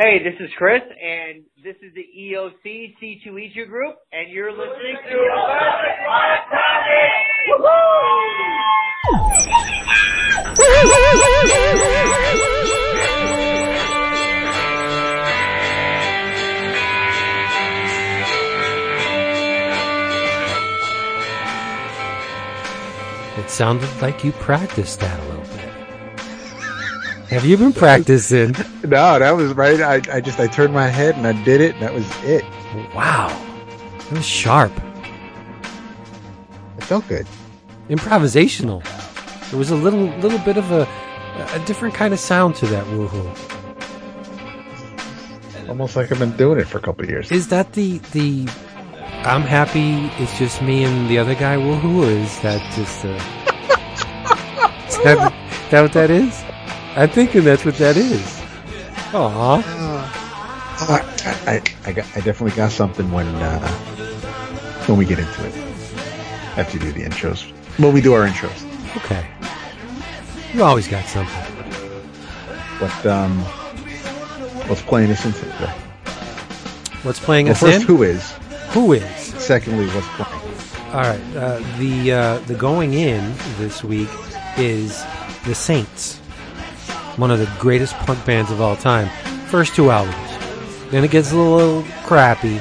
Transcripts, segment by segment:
Hey, this is Chris, and this is the EOC C2E2 group, and you're listening to Classic Rock It sounded like you practiced that a little bit. Have you been practicing? No, that was right. I, I just I turned my head and I did it, and that was it. Wow. that was sharp. It felt good. Improvisational. There was a little little bit of a a different kind of sound to that woohoo. Almost like I've been doing it for a couple years. Is that the the I'm happy it's just me and the other guy woohoo or is that just uh is that, that what that is? I'm thinking that's what that is. Aw. Oh, I, I, I, got, I definitely got something when uh, when we get into it. After you do the intros. When we do our intros. Okay. You always got something. What um what's playing us into today? What's playing Well us first in? who is? Who is? Secondly, what's playing? All right. Uh, the uh, the going in this week is the Saints, one of the greatest punk bands of all time. First two albums, then it gets a little crappy,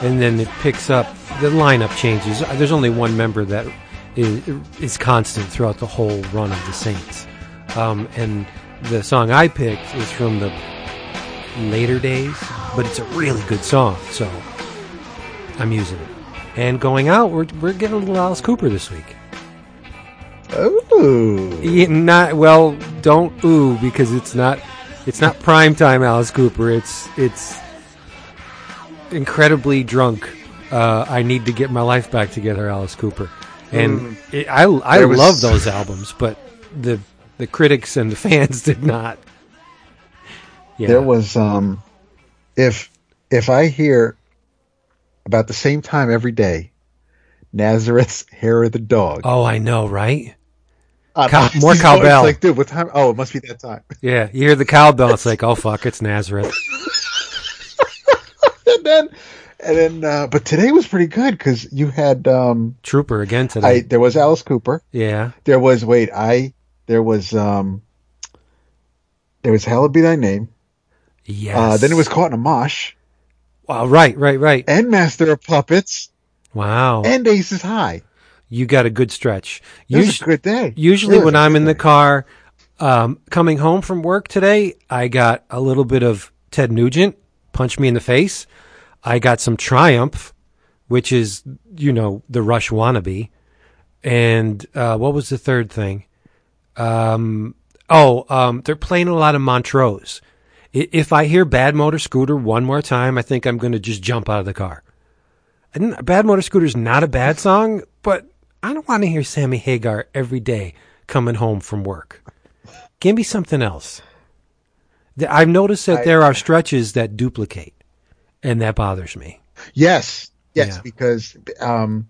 and then it picks up. The lineup changes. There's only one member that is, is constant throughout the whole run of the Saints, um, and the song I picked is from the later days, but it's a really good song. So I'm using it. And going out, we're, we're getting a little Alice Cooper this week. Ooh. Yeah, not well. Don't ooh because it's not it's not prime time Alice Cooper. It's it's incredibly drunk. Uh, I need to get my life back together, Alice Cooper. And it, I I Mm. There was- love those albums, but the the critics and the fans did not. Yeah. There was um if if I hear about the same time every day Nazareth's hair of the dog. oh, I know, right? Uh, cow- it's more cowbell. Like, dude, what time? Oh, it must be that time. Yeah, you hear the cowbell. It's like, oh fuck, it's Nazareth. and then, and then, uh, but today was pretty good because you had, um, Trooper again I today. there was Alice Cooper. yeah. There was wait, I there was um, there was Hallowed Be Thy Name. Yes. Uh, then it was Caught in a Mosh Wow. Right. Right. Right. and Master of Puppets Wow. and Aces High. You got a good stretch. Usu- a good day. usually when I'm in the car, um, coming home from work today, I got a little bit of Ted Nugent, punch me in the face. I got some Triumph, which is, you know, the Rush wannabe. And, uh, what was the third thing? Um, oh, um, they're playing a lot of Montrose. If I hear Bad Motor Scooter one more time, I think I'm going to just jump out of the car. And Bad Motor Scooter is not a bad song, I don't want to hear Sammy Hagar every day coming home from work. Give me something else. I've noticed that I- there are stretches that duplicate, and that bothers me. Yes, yes, Yeah. because um,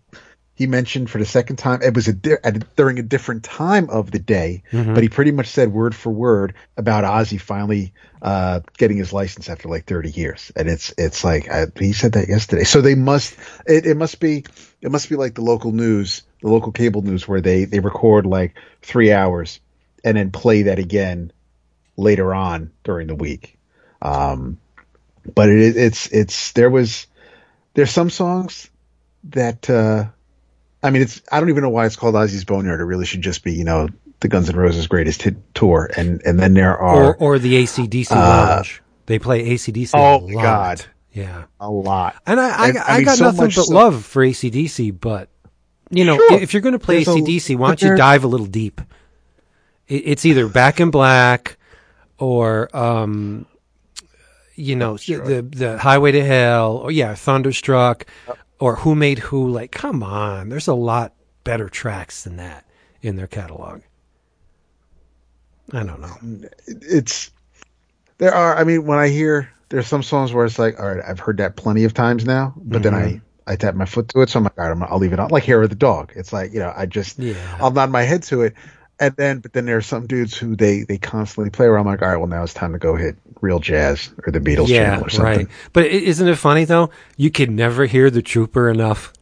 he mentioned for the second time it was a, di- a during a different time of the day, Mm-hmm. but he pretty much said word for word about Ozzy finally uh, getting his license after like thirty years, and it's it's like I, he said that yesterday. So they must it, it must be it must be like the local news, the local cable news, where they they record like three hours and then play that again later on during the week. Um, but it, it's it's there was there's some songs that uh I mean it's I don't even know why it's called Ozzy's Boneyard. It really should just be, you know, the Guns N' Roses greatest hit tour and and then there are Or, or the ACDC lounge. They play ACDC. Uh, oh a lot. God. Yeah. a lot. And I, I, And, I, I mean, got so nothing but so- love for ACDC, but, you know, Sure. if you're going to play There's a- ACDC, why don't you dive a little deep? It, it's either Back in Black or, um, you know, the, the Highway to Hell or, yeah, Thunderstruck or Who Made Who. Like, come on. There's a lot better tracks than that in their catalog. I don't know. It's there are I mean when I hear there's some songs where it's like, all right, I've heard that plenty of times now, but then I I tap my foot to it, so I'm like, all right, I'm, I'll leave it on. Like hair of the dog. It's like you know, I just Yeah. I'll nod my head to it. and then but then there are some dudes who they they constantly play where I'm like, all right, well now it's time to go hit real jazz or the Beatles yeah, channel or something. right. But isn't it funny though? You can never hear the Trooper enough.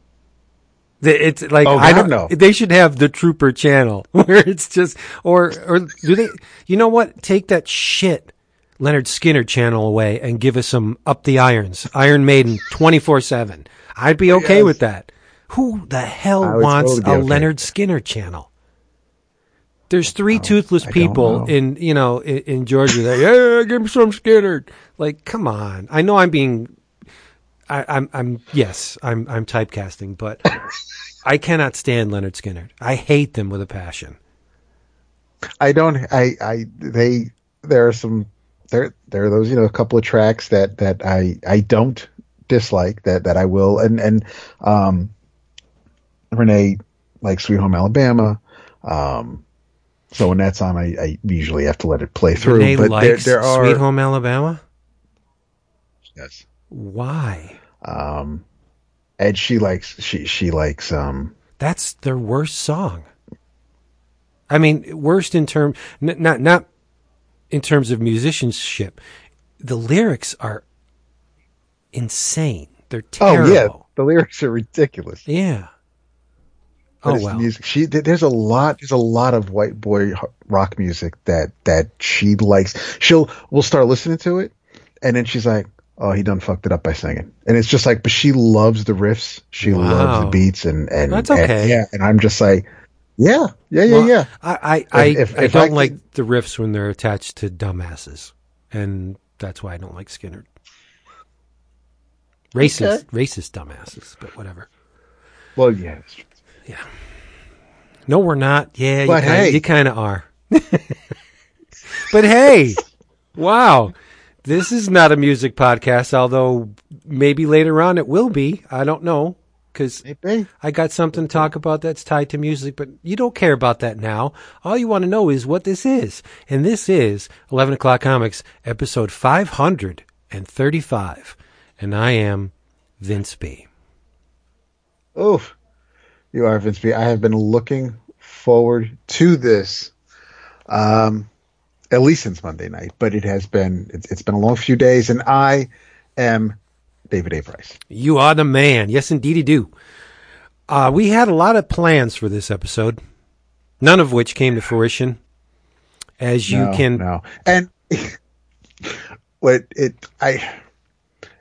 It's like Oh, I don't know. They should have the Trooper channel where it's just or or do they? You know what? Take that shit Lynyrd Skynyrd channel away and give us some Up the Irons, Iron Maiden, twenty four seven. I'd be okay Yes. with that. Who the hell wants totally a okay. Lynyrd Skynyrd channel? There's three toothless people in you know in, in Georgia that yeah give me some Skynyrd. Like, come on. I know I'm being, I, I'm I'm yes I'm I'm typecasting, but I cannot stand Lynyrd Skynyrd. I hate them with a passion. I don't. I. I. They. There are some. There. There are those. You know, a couple of tracks that that I. I don't dislike. That that I will. And and um, Renee like Sweet Home Alabama. Um, so when that's on, I, I usually have to let it play through. Renee but there, there are. Sweet Home Alabama. Yes. Why? Um, and she likes. She she likes. Um. That's their worst song. I mean, worst in term n- not not in terms of musicianship. The lyrics are insane. They're terrible. Oh yeah, the lyrics are ridiculous. Yeah. But Oh well. music. She there's a lot there's a lot of white boy rock music that that she likes. She'll we'll start listening to it, and then she's like, "Oh, he done fucked it up by singing," and it's just like, but she loves the riffs, she loves the beats, and and That's and- okay. yeah, and I'm just like, yeah, yeah, yeah, Well, yeah. I I, I, if- I if don't I like the riffs when they're attached to dumbasses, and that's why I don't like Skynyrd. Racist, racist dumbasses, but whatever. Well, yeah, Yeah. No, we're not. Yeah, you But kinda, hey. you kind of are. but hey, wow, this is not a music podcast. Although maybe later on it will be. I don't know because. I got something to talk about that's tied to music, but you don't care about that now. All you want to know is what this is. And this is 11 O'Clock Comics, episode 535. And I am Vince B. Oh, you are Vince B. I have been looking forward to this, um, at least since Monday night. But it has been it's, it's been a long few days, and I am David A. Price. You are the man. Yes, indeed, you do. Uh, we had a lot of plans for this episode, none of which came to fruition. As you no, can, no, and what it I,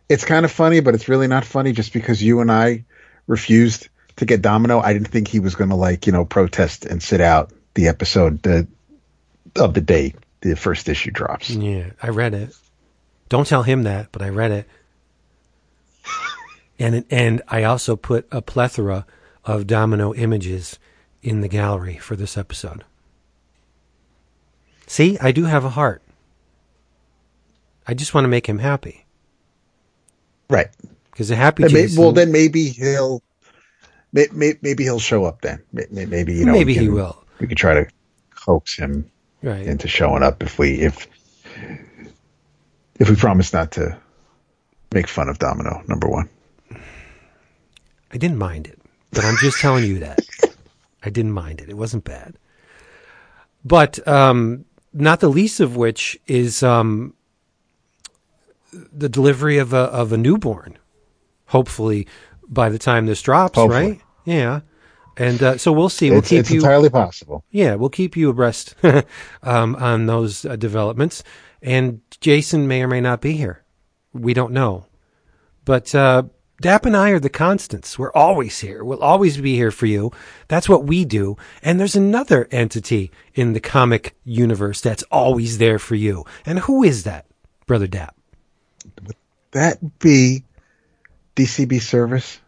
it's kind of funny, but it's really not funny just because you and I refused to get Domino. I didn't think he was going to like you know protest and sit out the episode the, of the day the first issue drops. yeah, I read it. Don't tell him that, but I read it. And and I also put a plethora of domino images in the gallery for this episode. See, I do have a heart. I just want to make him happy Right. because a happy may- Jason. well, then maybe he'll may, may, maybe he'll show up then. May- may- Maybe you know. maybe we he will. We could try to coax him Right. into showing up if we if if we promise not to make fun of Domino. Number one. I didn't mind it, but I'm just telling you that. I didn't mind it. It wasn't bad. But um, not the least of which is um, the delivery of a of a newborn. Hopefully, by the time this drops, Hopefully. right? Yeah. And uh, so we'll see. We'll It's, keep it's you. entirely possible. Yeah, we'll keep you abreast um, on those uh, developments. And Jason may or may not be here. We don't know. But uh, Dap and I are the constants. We're always here. We'll always be here for you. That's what we do. And there's another entity in the comic universe that's always there for you. And who is that, Brother Dap? That be DCB service.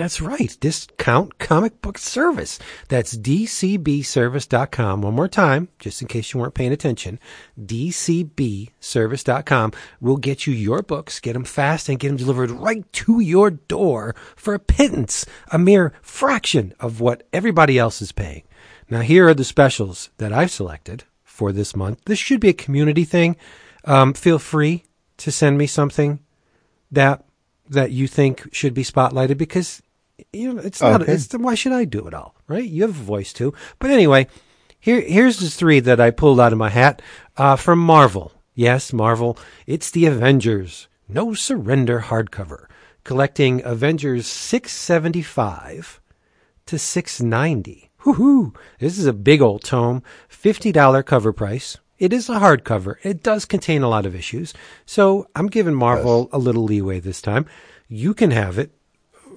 That's right. Discount Comic Book Service. That's dcbservice.com. One more time, just in case you weren't paying attention. dcbservice.com will get you your books, get them fast, and get them delivered right to your door for a pittance, a mere fraction of what everybody else is paying. Now, here are the specials that I've selected for this month. This should be a community thing. Um, feel free to send me something that that you think should be spotlighted because you know it's not Okay. it's why should I do it all right you have a voice too but anyway Here, here's the three that I pulled out of my hat uh, from Marvel. Yes, Marvel. It's the Avengers No Surrender hardcover, collecting Avengers 675 to 690. Woohoo! This is a big old tome, $50 cover price. It is a hardcover. It does contain a lot of issues. So I'm giving Marvel a little leeway this time. You can have it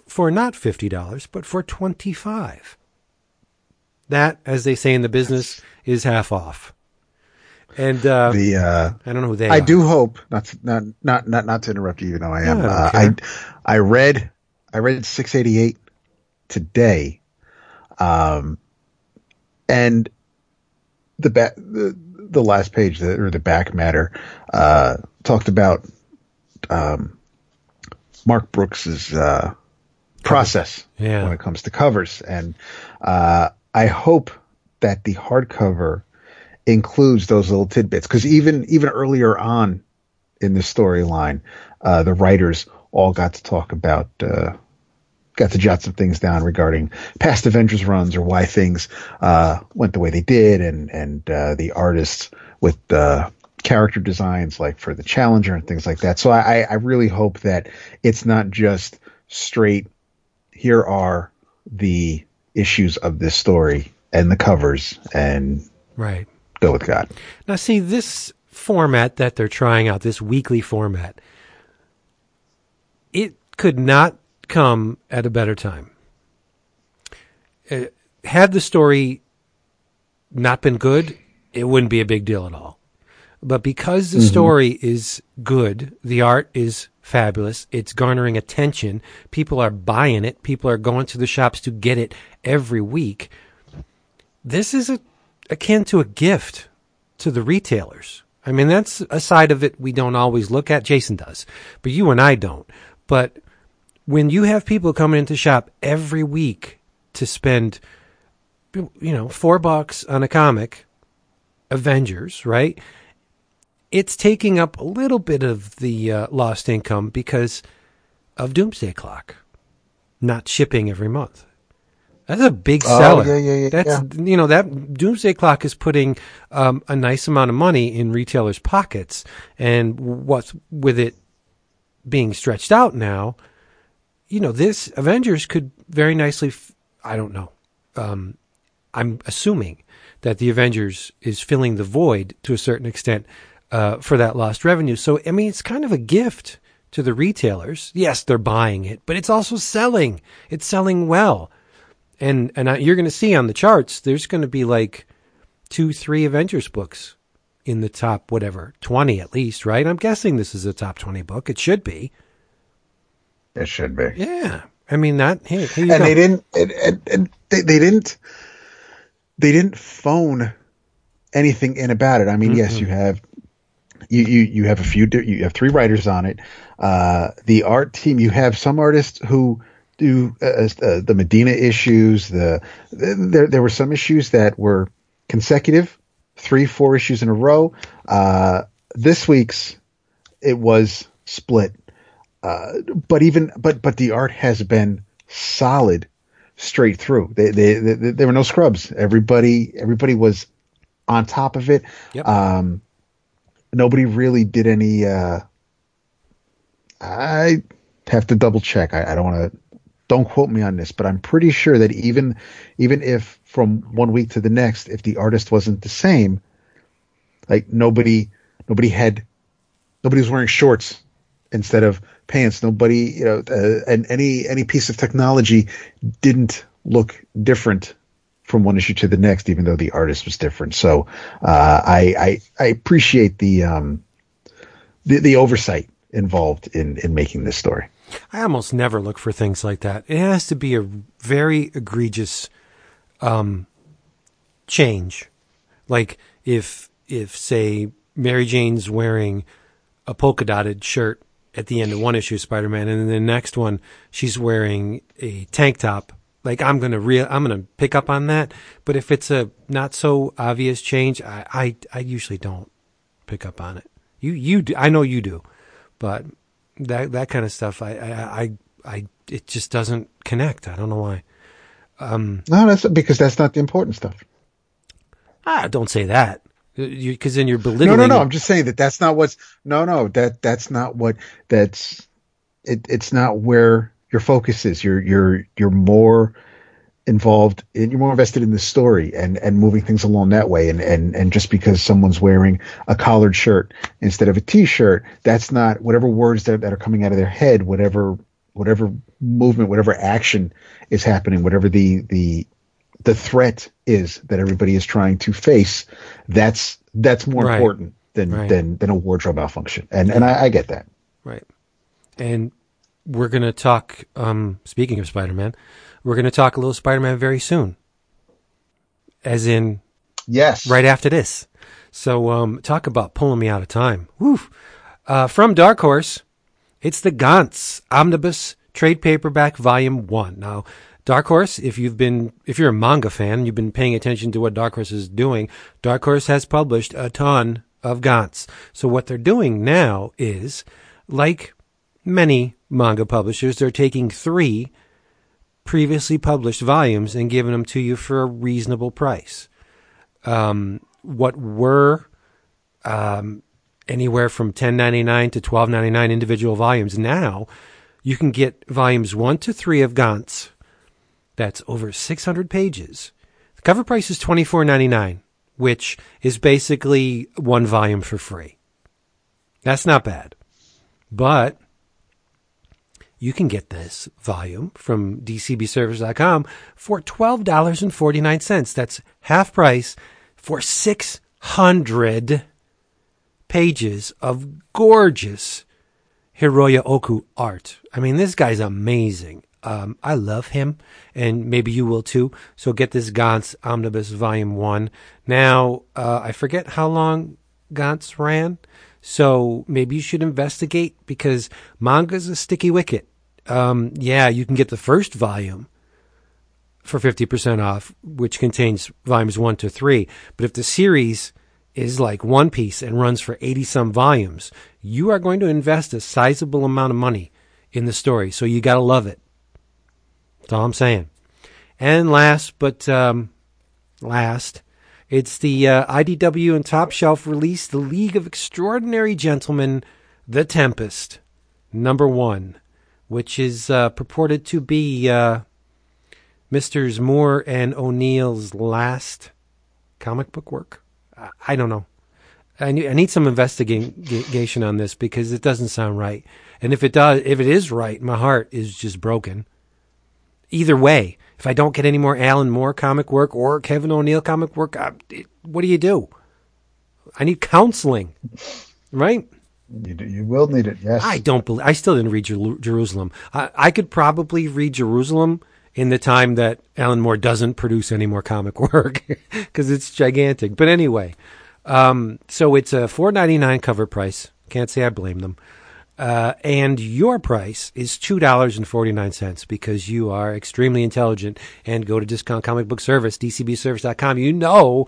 for not $50, but for 25 That, as they say in the business, is half off. And uh, The uh, I don't know who they I are. do hope not to, not not not not to interrupt you. even though I am. I uh. I I read I read 688 today, um, and the the the last page the, or the back matter uh, talked about um, Mark Brooks's uh, process Yeah. when it comes to covers, and uh, I hope that the hardcover includes those little tidbits because even even earlier on in the storyline, uh, the writers all got to talk about. Got to jot some things down regarding past Avengers runs or why things uh, went the way they did, and and uh, the artists with uh, character designs like for the Challenger and things like that. So I, I really hope that it's not just straight. Here are the issues of this story and the covers, and Right. go with God. Now, see, this format that they're trying out, this weekly format, it could not come at a better time. Uh, had the story not been good, it wouldn't be a big deal at all. But because the story is good, the art is fabulous, it's garnering attention, people are buying it, people are going to the shops to get it every week. This is a, akin to a gift to the retailers. I mean, that's a side of it we don't always look at. Jason does, but you and I don't. But when you have people coming into shop every week to spend, you know, four bucks on a comic, Avengers, right? It's taking up a little bit of the uh, lost income because of Doomsday Clock not shipping every month. That's a big Oh, seller. yeah, yeah, yeah, That's you know that Doomsday Clock is putting um, a nice amount of money in retailers' pockets, and what's with it being stretched out now, you know, this Avengers could very nicely. F- I don't know. Um, I'm assuming that the Avengers is filling the void to a certain extent uh, for that lost revenue. So I mean, it's kind of a gift to the retailers. Yes, they're buying it, but it's also selling. It's selling well, and and I, you're going to see on the charts. There's going to be like two, three Avengers books in the top whatever twenty at least, right? I'm guessing this is a top twenty book. It should be. It should be. Yeah, I mean that. Hey, and go. they didn't and, they, they didn't they didn't phone anything in about it i mean yes you have you, you you have a few you have three writers on it uh the art team you have some artists who do uh, uh, the medina issues the there there were some issues that were consecutive three four issues in a row uh this week's it was split uh, but even but but the art has been solid straight through. They, they, they, there were no scrubs. Everybody everybody was on top of it. Yep. Um, nobody really did any. Uh, I have to double check. I, I don't want to. Don't quote me on this, but I'm pretty sure that even even if from one week to the next, if the artist wasn't the same, like nobody nobody had nobody was wearing shorts instead of pants. Nobody, you know, uh, and any any piece of technology didn't look different from one issue to the next, even though the artist was different. So uh, I, I I appreciate the um the, the oversight involved in in making this story. I almost never look for things like that. It has to be a very egregious um, change. Like if if say Mary Jane's wearing a polka dotted shirt at the end of one issue of Spider Man, and then the next one she's wearing a tank top. Like I'm gonna real I'm gonna pick up on that. But if it's a not so obvious change, I I, I usually don't pick up on it. You you do, I know you do, but that that kind of stuff I I I, I it just doesn't connect. I don't know why. No, that's because that's not the important stuff. Ah, don't say that. Because then you're No, belittling. no, no. it. I'm just saying that that's not what's. No, no. That that's not what. That's. It, it's not where your focus is. You're you're you're more involved. In, you're more invested in the story and and moving things along that way. And and and just because someone's wearing a collared shirt instead of a t-shirt, that's not whatever words that that are coming out of their head. Whatever whatever movement, whatever action is happening, whatever the the the threat is that everybody is trying to face. That's that's more Right. important than Right. than than a wardrobe malfunction. And and I, I get that. Right. And we're going to talk, um, speaking of Spider Man, we're going to talk a little Spider Man very soon. As in, Yes. right after this. So, um, talk about pulling me out of time. Woo. Uh, from Dark Horse, it's the Gantz Omnibus Trade Paperback Volume 1. Now, Dark Horse, if you've been, if you're a manga fan, you've been paying attention to what Dark Horse is doing, Dark Horse has published a ton of Gantz. So what they're doing now is, like many manga publishers, they're taking three previously published volumes and giving them to you for a reasonable price um, what were um, anywhere from ten ninety nine to twelve ninety nine individual volumes. Now you can get volumes one to three of Gantz. That's over six hundred pages. The cover price is $24.99, which is basically one volume for free. That's not bad, but you can get this volume from dcbservice.com for $12.49. That's half price for 600 pages of gorgeous Hiroya Oku art. I mean, this guy's amazing. Um, I love him, and maybe you will too. So get this Gantz Omnibus Volume 1. Now, uh, I forget how long Gantz ran, so maybe you should investigate because manga's a sticky wicket. Um, yeah, you can get the first volume for 50% off, which contains volumes 1 to 3. But if the series is like One Piece and runs for 80 some volumes, you are going to invest a sizable amount of money in the story. So you got to love it. That's all I'm saying. And last, but um, last, it's the uh, IDW and Top Shelf release, The League of Extraordinary Gentlemen, The Tempest, number one, which is uh, purported to be uh, Moore and O'Neill's last comic book work. I, I don't know. I need, I need some investigation on this because it doesn't sound right. And if it does, if it is right, my heart is just broken. Either way, if I don't get any more Alan Moore comic work or Kevin O'Neill comic work, I, it, what do you do? I need counseling, right? You, do- you will need it. Yes. I don't believe. I still didn't read Jer- Jerusalem. I, I could probably read Jerusalem in the time that Alan Moore doesn't produce any more comic work because it's gigantic. But anyway, um, so it's a four ninety nine cover price. Can't say I blame them. Uh, and your price is two dollars and forty nine cents because you are extremely intelligent and go to Discount Comic Book Service, DCBService.com. You know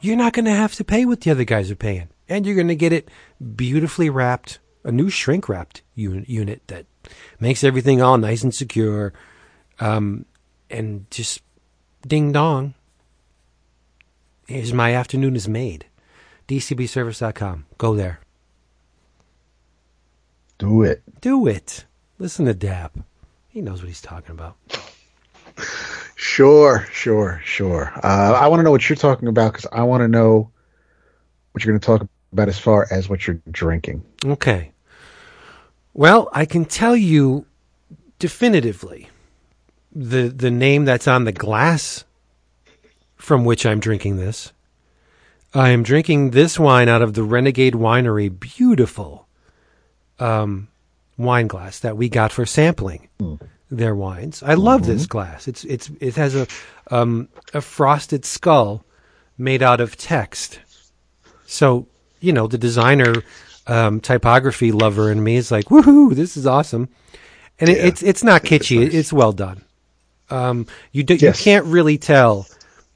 you're not going to have to pay what the other guys are paying, and you're going to get it beautifully wrapped, a new shrink wrapped unit, unit that makes everything all nice and secure, um, and just ding dong. Here's my afternoon is made. DCBService.com. Go there. Do it. Do it. Listen to Dap. He knows what he's talking about. Sure, sure, sure. Uh, I want to know what you're talking about because I want to know what you're going to talk about as far as what you're drinking. Okay. Well, I can tell you definitively the the name that's on the glass from which I'm drinking this. I am drinking this wine out of the Renegade Winery beautiful um, wine glass that we got for sampling their wines. I love this glass. It's it's it has a um, a frosted skull made out of text. So you know the designer um, typography lover in me is like, woohoo, this is awesome. And it, it's it's not It's kitschy. nice. It's well done. Um, you do, Yes. you can't really tell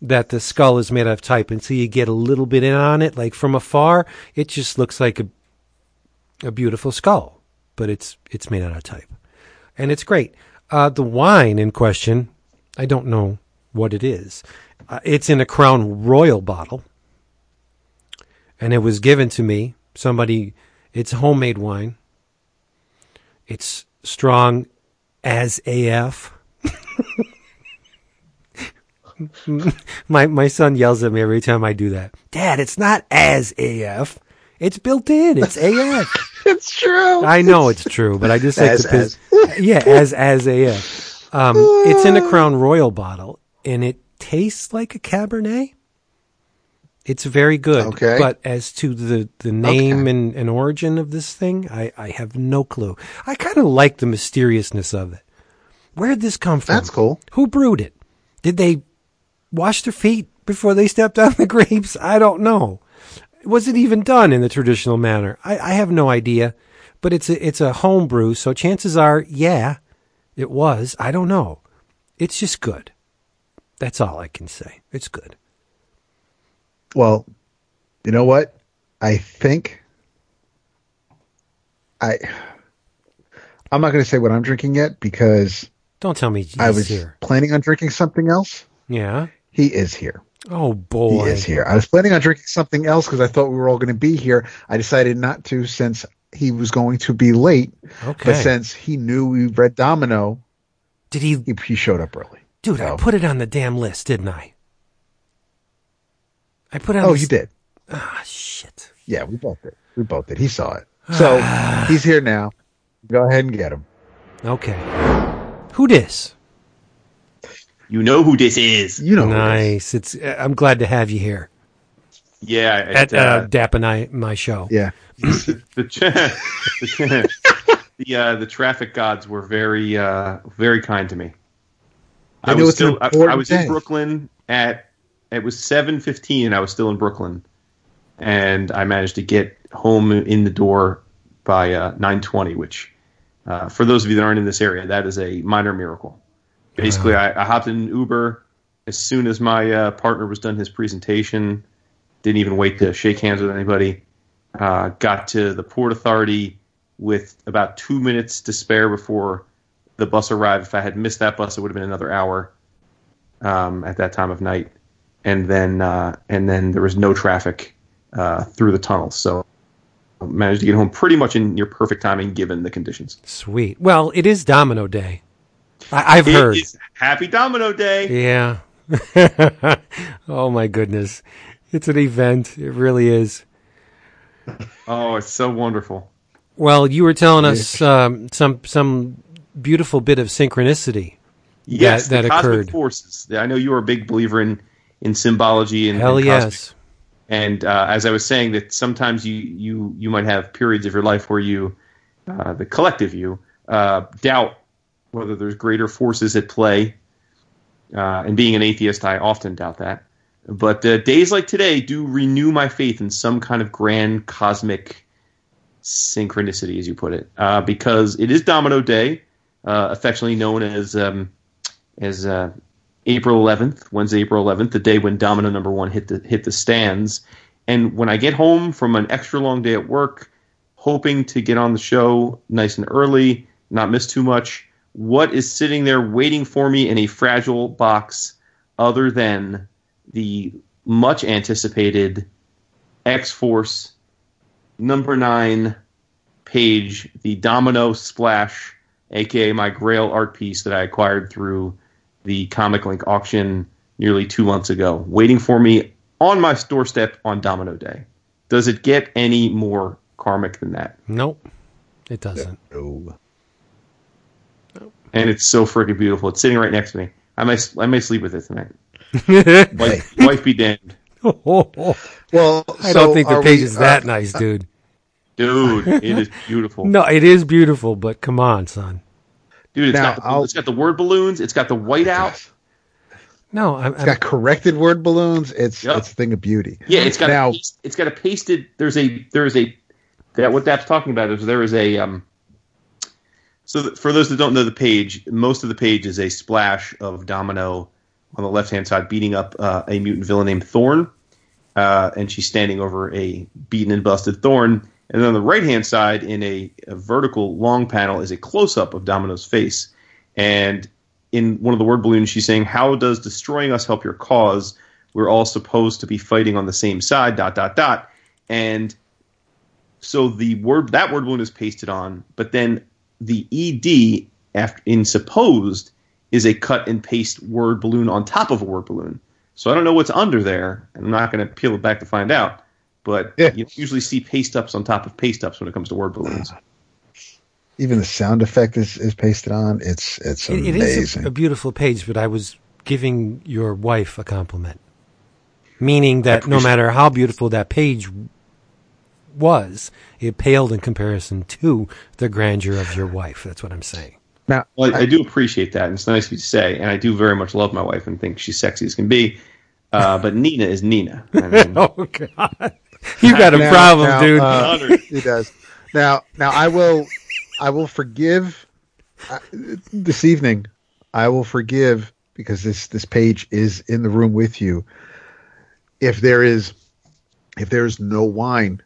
that the skull is made out of type until you get a little bit in on it. Like from afar, it just looks like a a beautiful skull, but it's it's made out of type, and it's great. Uh, the wine in question, I don't know what it is. Uh, it's in a Crown Royal bottle, and it was given to me. Somebody, it's homemade wine. It's strong as AF. my my son yells at me every time I do that. Dad, it's not as AF. It's built in. It's AF. it's true. I know it's true, but I just like As- to piss. yeah, as as AF. Um, it's in a Crown Royal bottle, and it tastes like a Cabernet. It's very good. Okay. But as to the, the name and, and origin of this thing, I, I have no clue. I kind of like the mysteriousness of it. Where'd this come from? That's cool. Who brewed it? Did they wash their feet before they stepped on the grapes? I don't know. Was it even done in the traditional manner? I, I have no idea. But it's a it's a home brew, so chances are, yeah, it was. I don't know. It's just good. That's all I can say. It's good. Well, you know what? I think I I'm not going to say what I'm drinking yet because Don't tell me I was here. planning on drinking something else. Yeah. He is here. Oh boy. He is here. I was planning on drinking something else because I thought we were all going to be here. I decided not to since he was going to be late. Okay. But since he knew we read Domino, Did he he, he showed up early. Dude, I Oh. put it on the damn list, didn't I? I put it on Oh, you did. Ah, shit. Yeah, we both did. We both did. He saw it. So he's here now. Go ahead and get him. Okay. Who dis? You know who this is. You know. who it is. Nice. It's. uh, I'm glad to have you here Yeah, at at, uh, uh, Dap and I my show. Yeah. the tra- the, tra- the, uh, the traffic gods were very uh, very kind to me. They I was still I, I was day. in Brooklyn at it was seven fifteen. I was still in Brooklyn, and I managed to get home in the door by uh, nine twenty. Which, uh, for those of you that aren't in this area, that is a minor miracle. Basically, I, I hopped in an Uber as soon as my uh, partner was done his presentation. Didn't even wait to shake hands with anybody. Uh, got to the Port Authority with about two minutes to spare before the bus arrived. If I had missed that bus, it would have been another hour um, at that time of night. And then uh, and then there was no traffic uh, through the tunnel, so managed to get home pretty much in near perfect timing given the conditions. Sweet. Well, it is Domino Day. I, I've It heard. is Happy Domino Day. Yeah. oh my goodness. It's an event. It really is. Oh, it's so wonderful. Well, you were telling us um, some some beautiful bit of synchronicity. Yes, that the cosmic occurred. forces. I know you are a big believer in in symbology and Hell and yes. cosmic And uh, as I was saying, that sometimes you you you might have periods of your life where you, uh, the collective you, uh, doubt whether there's greater forces at play. Uh, and being an atheist, I often doubt that. But uh, days like today do renew my faith in some kind of grand cosmic synchronicity, as you put it, uh, because it is Domino Day, uh, affectionately known as um, as uh, April 11th, Wednesday, April 11th, the day when Domino Number One hit the hit the stands. And when I get home from an extra long day at work, hoping to get on the show nice and early, not miss too much, what is sitting there waiting for me in a fragile box, other than the much anticipated X Force number nine page, the Domino Splash, aka my Grail art piece that I acquired through the Comic Link auction nearly two months ago, waiting for me on my doorstep on Domino Day. Does it get any more karmic than that? Nope. It doesn't. No. And it's so freaking beautiful. It's sitting right next to me. I may I may sleep with it tonight. Hey. Wife, wife be damned, Well, I so don't think the page we- is that uh, nice, dude. dude. It is beautiful. No, it is beautiful, but come on, son. Dude, it's Now, got the, it's got the word balloons. It's got the whiteout. No, I'm, It's got corrected word balloons. It's Yep. it's a thing of beauty. Yeah, it's got Now- a paste, it's got a pasted. There's a there's a that what that's talking about is there is a um. So that, for those that don't know the page, most of the page is a splash of Domino on the left hand side beating up uh, a mutant villain named Thorn, uh, and she's standing over a beaten and busted Thorn. And then on the right hand side, in a, a vertical long panel, is a close up of Domino's face, and in one of the word balloons, she's saying, "How does destroying us help your cause? We're all supposed to be fighting on the same side." Dot dot dot. And so the word that word balloon is pasted on, but then the ed after, in supposed is a cut and paste word balloon on top of a word balloon. So I don't know what's under there. I'm not going to peel it back to find out. But Yeah. you usually see paste ups on top of paste ups when it comes to word balloons. Even the sound effect is, is pasted on. It's it's It, amazing. it is a, a beautiful page, but I was giving your wife a compliment, meaning that no matter how beautiful that page was, it paled in comparison to the grandeur of your wife. That's what I'm saying. now, Well, I, I do appreciate that, and it's nice of you to say. And I do very much love my wife and think she's sexy as can be. Uh, but Nina is Nina. I mean, Oh God, you got a Now- problem, now, dude. uh, he does. Now, now I will, I will forgive uh, this evening. I will forgive because this this page is in the room with you. If there is, if there is no wine,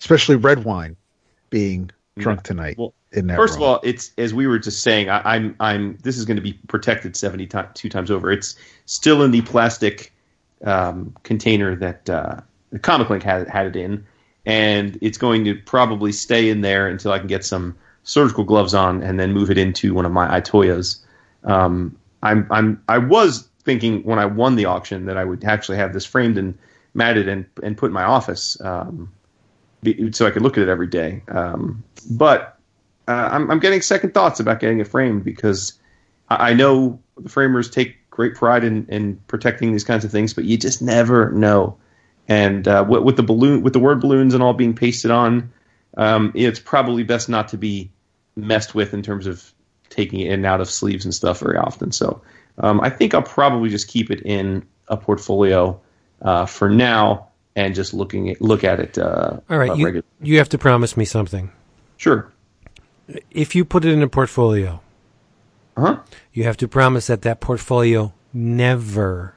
especially red wine, being drunk tonight Well, in that First of all, it's as we were just saying. I, I'm, I'm. This is going to be protected seventy ti two times over. It's still in the plastic um, container that uh, the Comic Link had had it in, and it's going to probably stay in there until I can get some surgical gloves on, and then move it into one of my Itoyas. Um, I'm, I'm, I was thinking when I won the auction that I would actually have this framed and matted and and put in my office. Um, so I could look at it every day. Um, but uh, I'm, I'm getting second thoughts about getting it framed because I, I know the framers take great pride in, in protecting these kinds of things, but you just never know. And uh, with, with the balloon, with the word balloons and all being pasted on, um, it's probably best not to be messed with in terms of taking it in and out of sleeves and stuff very often. So um, I think I'll probably just keep it in a portfolio uh, for now and just looking at, look at it. Uh, All right, uh, you, you have to promise me something. Sure. If you put it in a portfolio, Uh huh. you have to promise that that portfolio never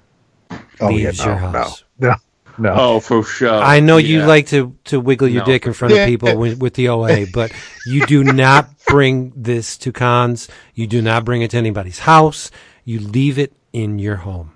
oh leaves yeah, your house. no, no, no. Oh, for sure. I know you like to, to wiggle your No. dick in front of people with, with the OA, but you do not bring this to cons. You do not bring it to anybody's house. You leave it in your home.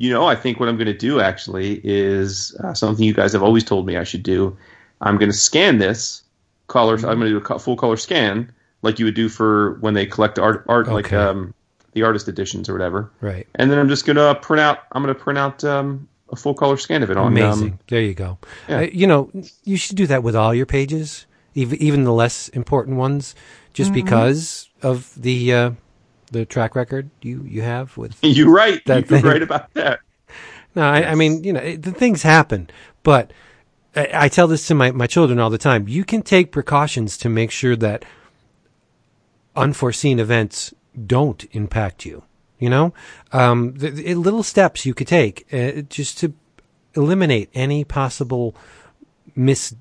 You know, I think what I'm going to do actually is uh, something you guys have always told me I should do. I'm going to scan this color. I'm going to do a full color scan, like you would do for when they collect art, art like um, the artist editions or whatever. Right. And then I'm just going to print out. I'm going to print out um, a full color scan of it on. Amazing. Um, there you go. yeah. Uh, you know, you should do that with all your pages, even even the less important ones, just because of the uh, the track record you you have with. you're right. That you're thing. right about that. No, I, I mean, you know, it, the things happen, but I, I tell this to my my children all the time. You can take precautions to make sure that unforeseen events don't impact you. You know, um, the, the little steps you could take uh, just to eliminate any possible misbegotten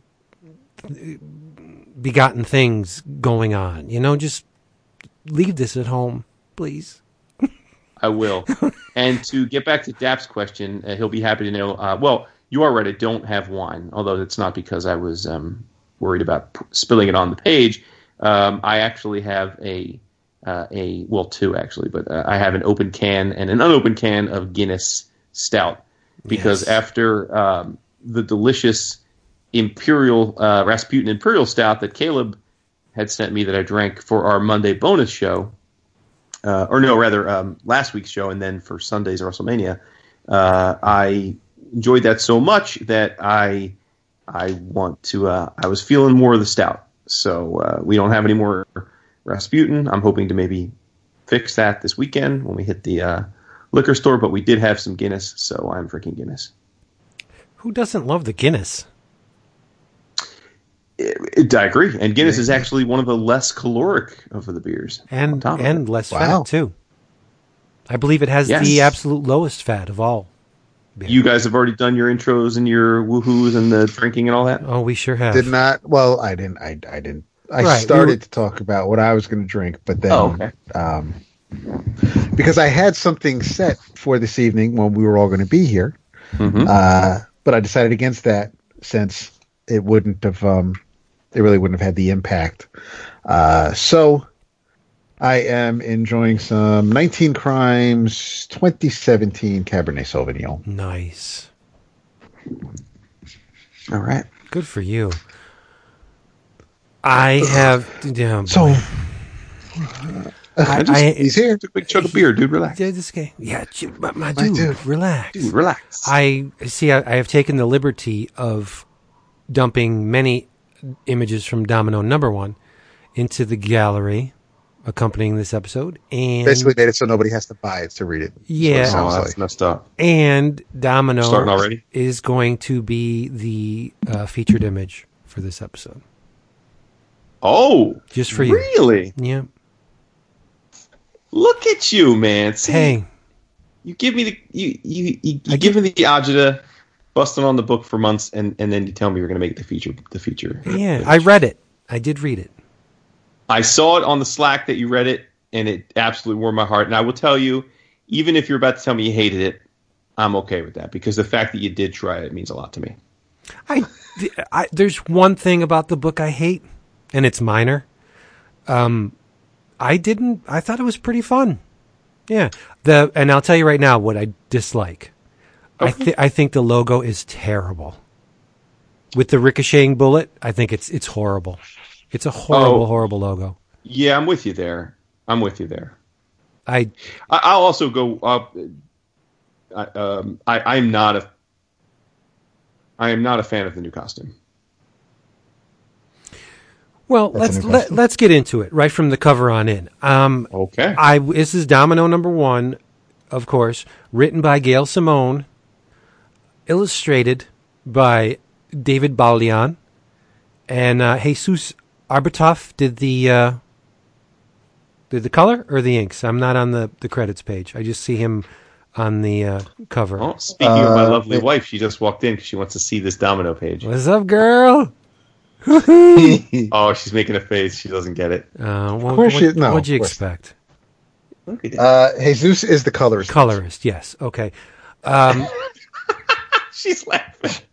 things going on. You know, just leave this at home, please. I will. and to get back to Dap's question, uh, he'll be happy to know. Uh, well, you are right. I don't have wine, although it's not because I was um, worried about p- spilling it on the page. Um, I actually have a uh, a well, two actually, but uh, I have an open can and an unopened can of Guinness Stout because Yes. after um, the delicious Imperial uh, Rasputin Imperial Stout that Caleb had sent me that I drank for our Monday bonus show, uh, or no, rather um, last week's show, and then for Sunday's WrestleMania, uh, I enjoyed that so much that I I want to. Uh, I was feeling more of the stout, so uh, we don't have any more Rasputin. I'm hoping to maybe fix that this weekend when we hit the uh, liquor store. But we did have some Guinness, so I'm drinking Guinness. Who doesn't love the Guinness? It, I agree, and Guinness is actually one of the less caloric of the beers. and and less Wow. fat too. I believe it has Yes. the absolute lowest fat of all. you guys have already done your intros and your woohoos and the drinking and all that. Oh, we sure have. Did not. Well, I didn't. I, I didn't. I Right, we started were- to talk about what I was going to drink, but then Oh, okay. um, because I had something set for this evening when we were all going to be here, Mhm. uh, but I decided against that since it wouldn't have. Um, it really wouldn't have had the impact. Uh, so I am enjoying some 19 Crimes 2017 Cabernet Sauvignon. Nice. All right. Good for you. I have. Yeah, So. I I, just- I, he's here. Took a big chug of beer, dude. Relax. Yeah, this guy. Yeah, j- my, my My dude, dude. relax. Dude, relax. I see. I, I have taken the liberty of dumping many images from Domino Number One into the gallery accompanying this episode, and Basically made it so nobody has to buy it to read it. yeah, it oh, that's like. messed up. and Domino Starting already? is going to be the uh, featured image for this episode, Oh, just for you. really? Yeah. Look at you, man. See, Hey, you give me the you you you, I you give me the agita, busting on the book for months, and and then you tell me you're going to make the feature the feature. yeah, I read it. I did read it. I saw it on the Slack that you read it, and it absolutely warmed my heart. And I will tell you, even if you're about to tell me you hated it, I'm okay with that because the fact that you did try it means a lot to me. I, I there's one thing about the book I hate, and it's minor. Um, I didn't. I thought it was pretty fun. Yeah. The and I'll tell you right now what I dislike. I Okay. th- I think the logo is terrible. With the ricocheting bullet, I think it's it's horrible. It's a horrible, Oh. horrible logo. Yeah, I'm with you there. I'm with you there. I I, I'll also go up. I, um, I, I'm not a. I am not a fan of the new costume. well, That's let's let, impression. let's get into it right from the cover on in. Um, Okay. I this is Domino number one, of course, written by Gail Simone, illustrated by David Baldeon, and uh, Jesus Aburtov did the uh, did the color or the inks. I'm not on the the credits page. I just see him on the uh, cover. Well, speaking of my Uh, lovely it- wife, she just walked in because she wants to see this domino page. What's up, girl? Oh, she's making a face. She doesn't get it. Uh, what, course what, you- no, what'd you expect? Look at that. Uh, Jesus is the colorist. Colorist, yes. Okay. Um, she's laughing.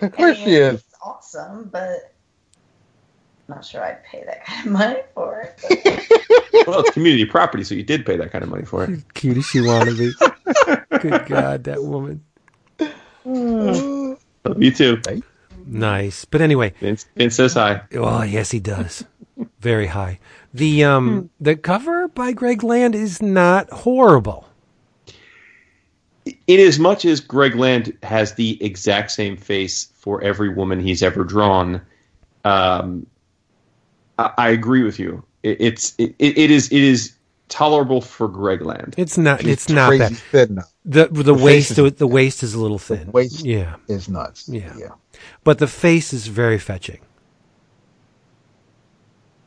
Of course she is. It's awesome, but I'm not sure I'd pay that kind of money for it. Well, it's community property, so you did pay that kind of money for it. cute as she wanna be. Good God, that woman. Love you too. Nice. But anyway, Vince, Vince says hi. well, yes, he does. Very high. The um the cover by Greg Land is not horrible. In as much as Greg Land has the exact same face for every woman he's ever drawn, um, I, I agree with you. It, it's it, it is it is tolerable for Greg Land. It's not. He's It's not crazy bad. thin now. The the, waist is- the waist is a little thin. waist- Yeah, Is nuts. Yeah. Yeah. but the face is very fetching.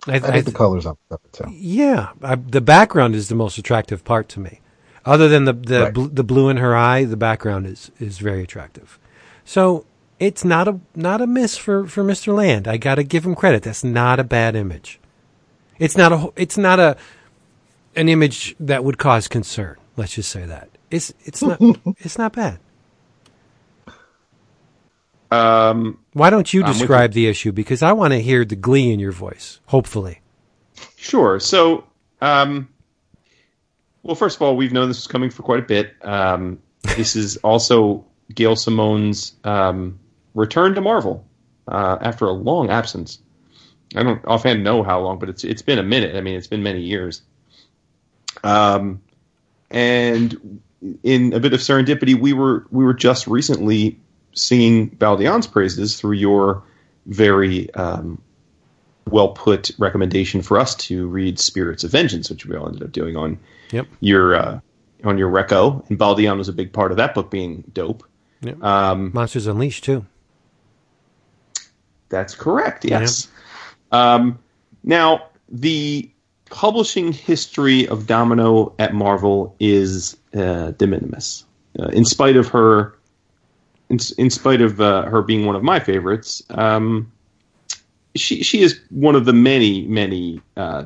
I, I I- think the colors on the too. yeah, I, the background is the most attractive part to me. Other than the the Right. bl- the blue in her eye, the background is is very attractive. So it's not a not a miss for for Mr. Land. I got to give him credit. That's not a bad image. It's not a it's not a an image that would cause concern. Let's just say that it's it's not it's not bad. Um, Why don't you describe the issue? Because I want to hear the glee in your voice. Hopefully, Sure. So, um, well, first of all, we've known this was coming for quite a bit. Um, this is also Gail Simone's um, return to Marvel uh, after a long absence. I don't offhand know how long, but it's it's been a minute. I mean, it's been many years. Um, and in a bit of serendipity, we were we were just recently singing Baldeon's praises through your very um, well put recommendation for us to read Spirits of Vengeance, which we all ended up doing on Yep. your uh, on your reco, and Baldeon was a big part of that book being dope. Yep. Um, Monsters Unleashed too. that's correct. Yes. Um, now the publishing history of Domino at Marvel is uh, de minimis, uh, in spite of her. In, in spite of uh, her being one of my favorites, um, she she is one of the many many uh,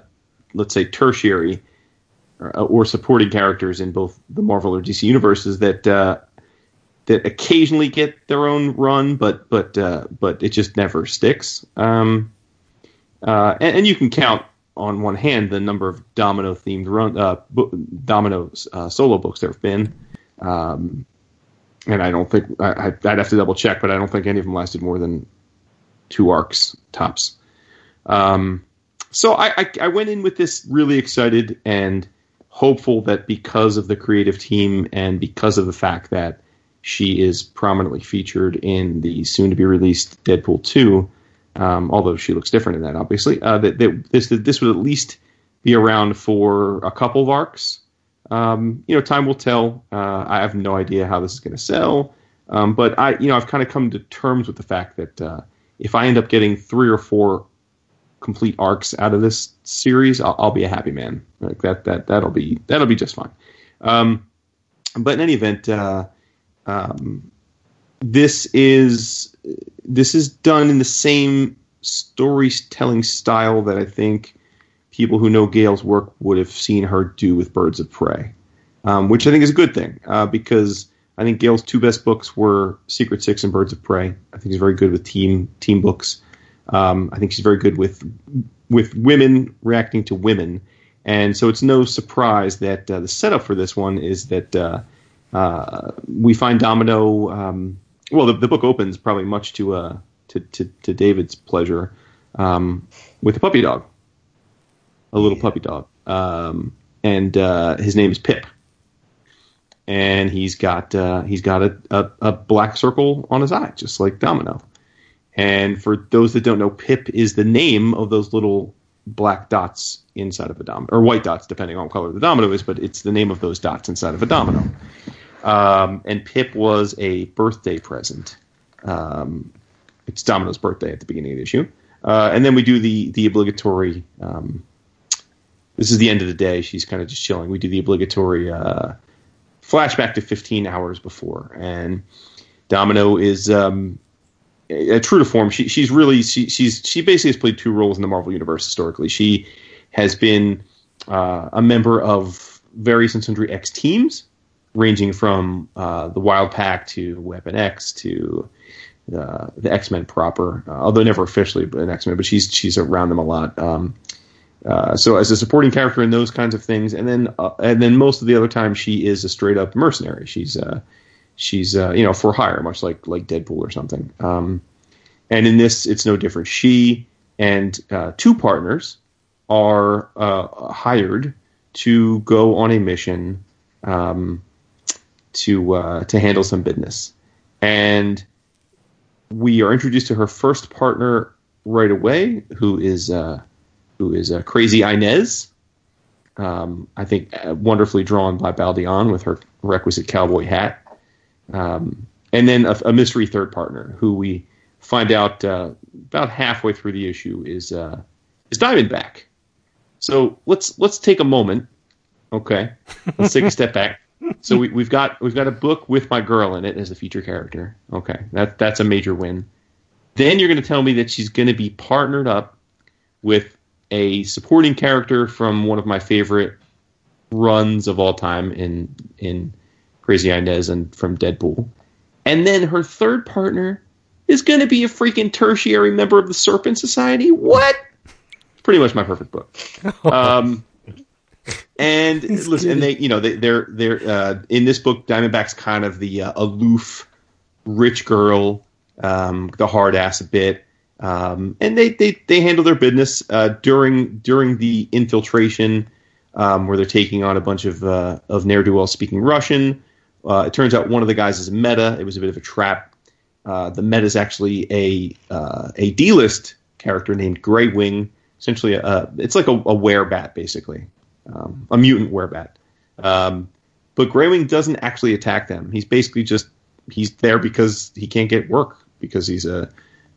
let's say tertiary or, or supporting characters in both the Marvel or DC universes that uh, that occasionally get their own run, but but uh, but it just never sticks. Um, uh, and, and you can count on one hand the number of Domino themed run uh, bo- Domino uh, solo books there have been, um, and I don't think I, I'd have to double check, but I don't think any of them lasted more than two arcs tops. Um, so I, I, I went in with this really excited and hopeful that because of the creative team and because of the fact that she is prominently featured in the soon to be released Deadpool 2, um, although she looks different in that, obviously, uh, that, that this, that this would at least be around for a couple of arcs. Um, you know, time will tell. Uh, I have no idea how this is going to sell. Um, but I, you know, I've kind of come to terms with the fact that uh, if I end up getting three or four complete arcs out of this series, I'll, I'll be a happy man. Like that, that, that'll be that'll be just fine. Um, but in any event, uh, um, this is this is done in the same storytelling style that I think people who know Gail's work would have seen her do with Birds of Prey, um, which I think is a good thing uh, because I think Gail's two best books were Secret Six and Birds of Prey. I think she's very good with team team books. Um, I think she's very good with with women reacting to women, and so it's no surprise that uh, the setup for this one is that uh, uh, we find Domino. Um, well, the, the, book opens probably much to, uh, to, to, to David's pleasure um, with a puppy dog, a little puppy dog, um, and uh, his name is Pip, and he's got uh, he's got a, a, a black circle on his eye, just like Domino. And for those that don't know, Pip is the name of those little black dots inside of a domino, or white dots, depending on what color the domino is, but it's the name of those dots inside of a domino. Um, and Pip was a birthday present. Um, it's Domino's birthday at the beginning of the issue. Uh, and then we do the the obligatory. Um, this is the end of the day. She's kind of just chilling. We do the obligatory uh, flashback to 15 hours before, and Domino is um, a, true to form. She, she's really she, she's she basically has played two roles in the Marvel universe historically. She has been uh, a member of various and sundry X teams ranging from uh, the Wild Pack to Weapon X to uh, the X Men proper, uh, although never officially an X Men, but she's she's around them a lot. Um, uh, so as a supporting character in those kinds of things, and then uh, and then most of the other time she is a straight up mercenary. She's uh, she's you know for hire, much like like Deadpool or something. Um, and in this, it's no different. She and two partners are hired to go on a mission. Um, to uh, to handle some business, and we are introduced to her first partner right away, who is uh, who is uh, Crazy Inez. Um, I think uh, wonderfully drawn by Baldeón with her requisite cowboy hat, um, and then a, a, mystery third partner who we find out uh, about halfway through the issue is uh, is Diamondback. So let's let's take a moment, okay? Let's take a step back so we, have got we've got a book with my girl in it as a feature character. Okay, that that's a major win. Then you're going to tell me that she's going to be partnered up with a supporting character from one of my favorite runs of all time in in Crazy Inez and from Deadpool. And then her third partner is going to be a freaking tertiary member of the Serpent Society. What? Pretty much my perfect book. Um, and listen, and they, you know, they, they're they're uh, in this book. Diamondback's kind of the uh, aloof, rich girl, um, the hard ass a bit, um, and they, they they handle their business uh, during during the infiltration, um, where they're taking on a bunch of uh, of ne'er do well speaking Russian. Uh, it turns out one of the guys is meta. It was a bit of a trap. Uh, the meta is actually a a D list character named Grey Wing. Essentially, a, it's like a, a werebat, basically um, a mutant werebat. Um, but Greywing doesn't actually attack them. He's basically just he's there because he can't get work because he's a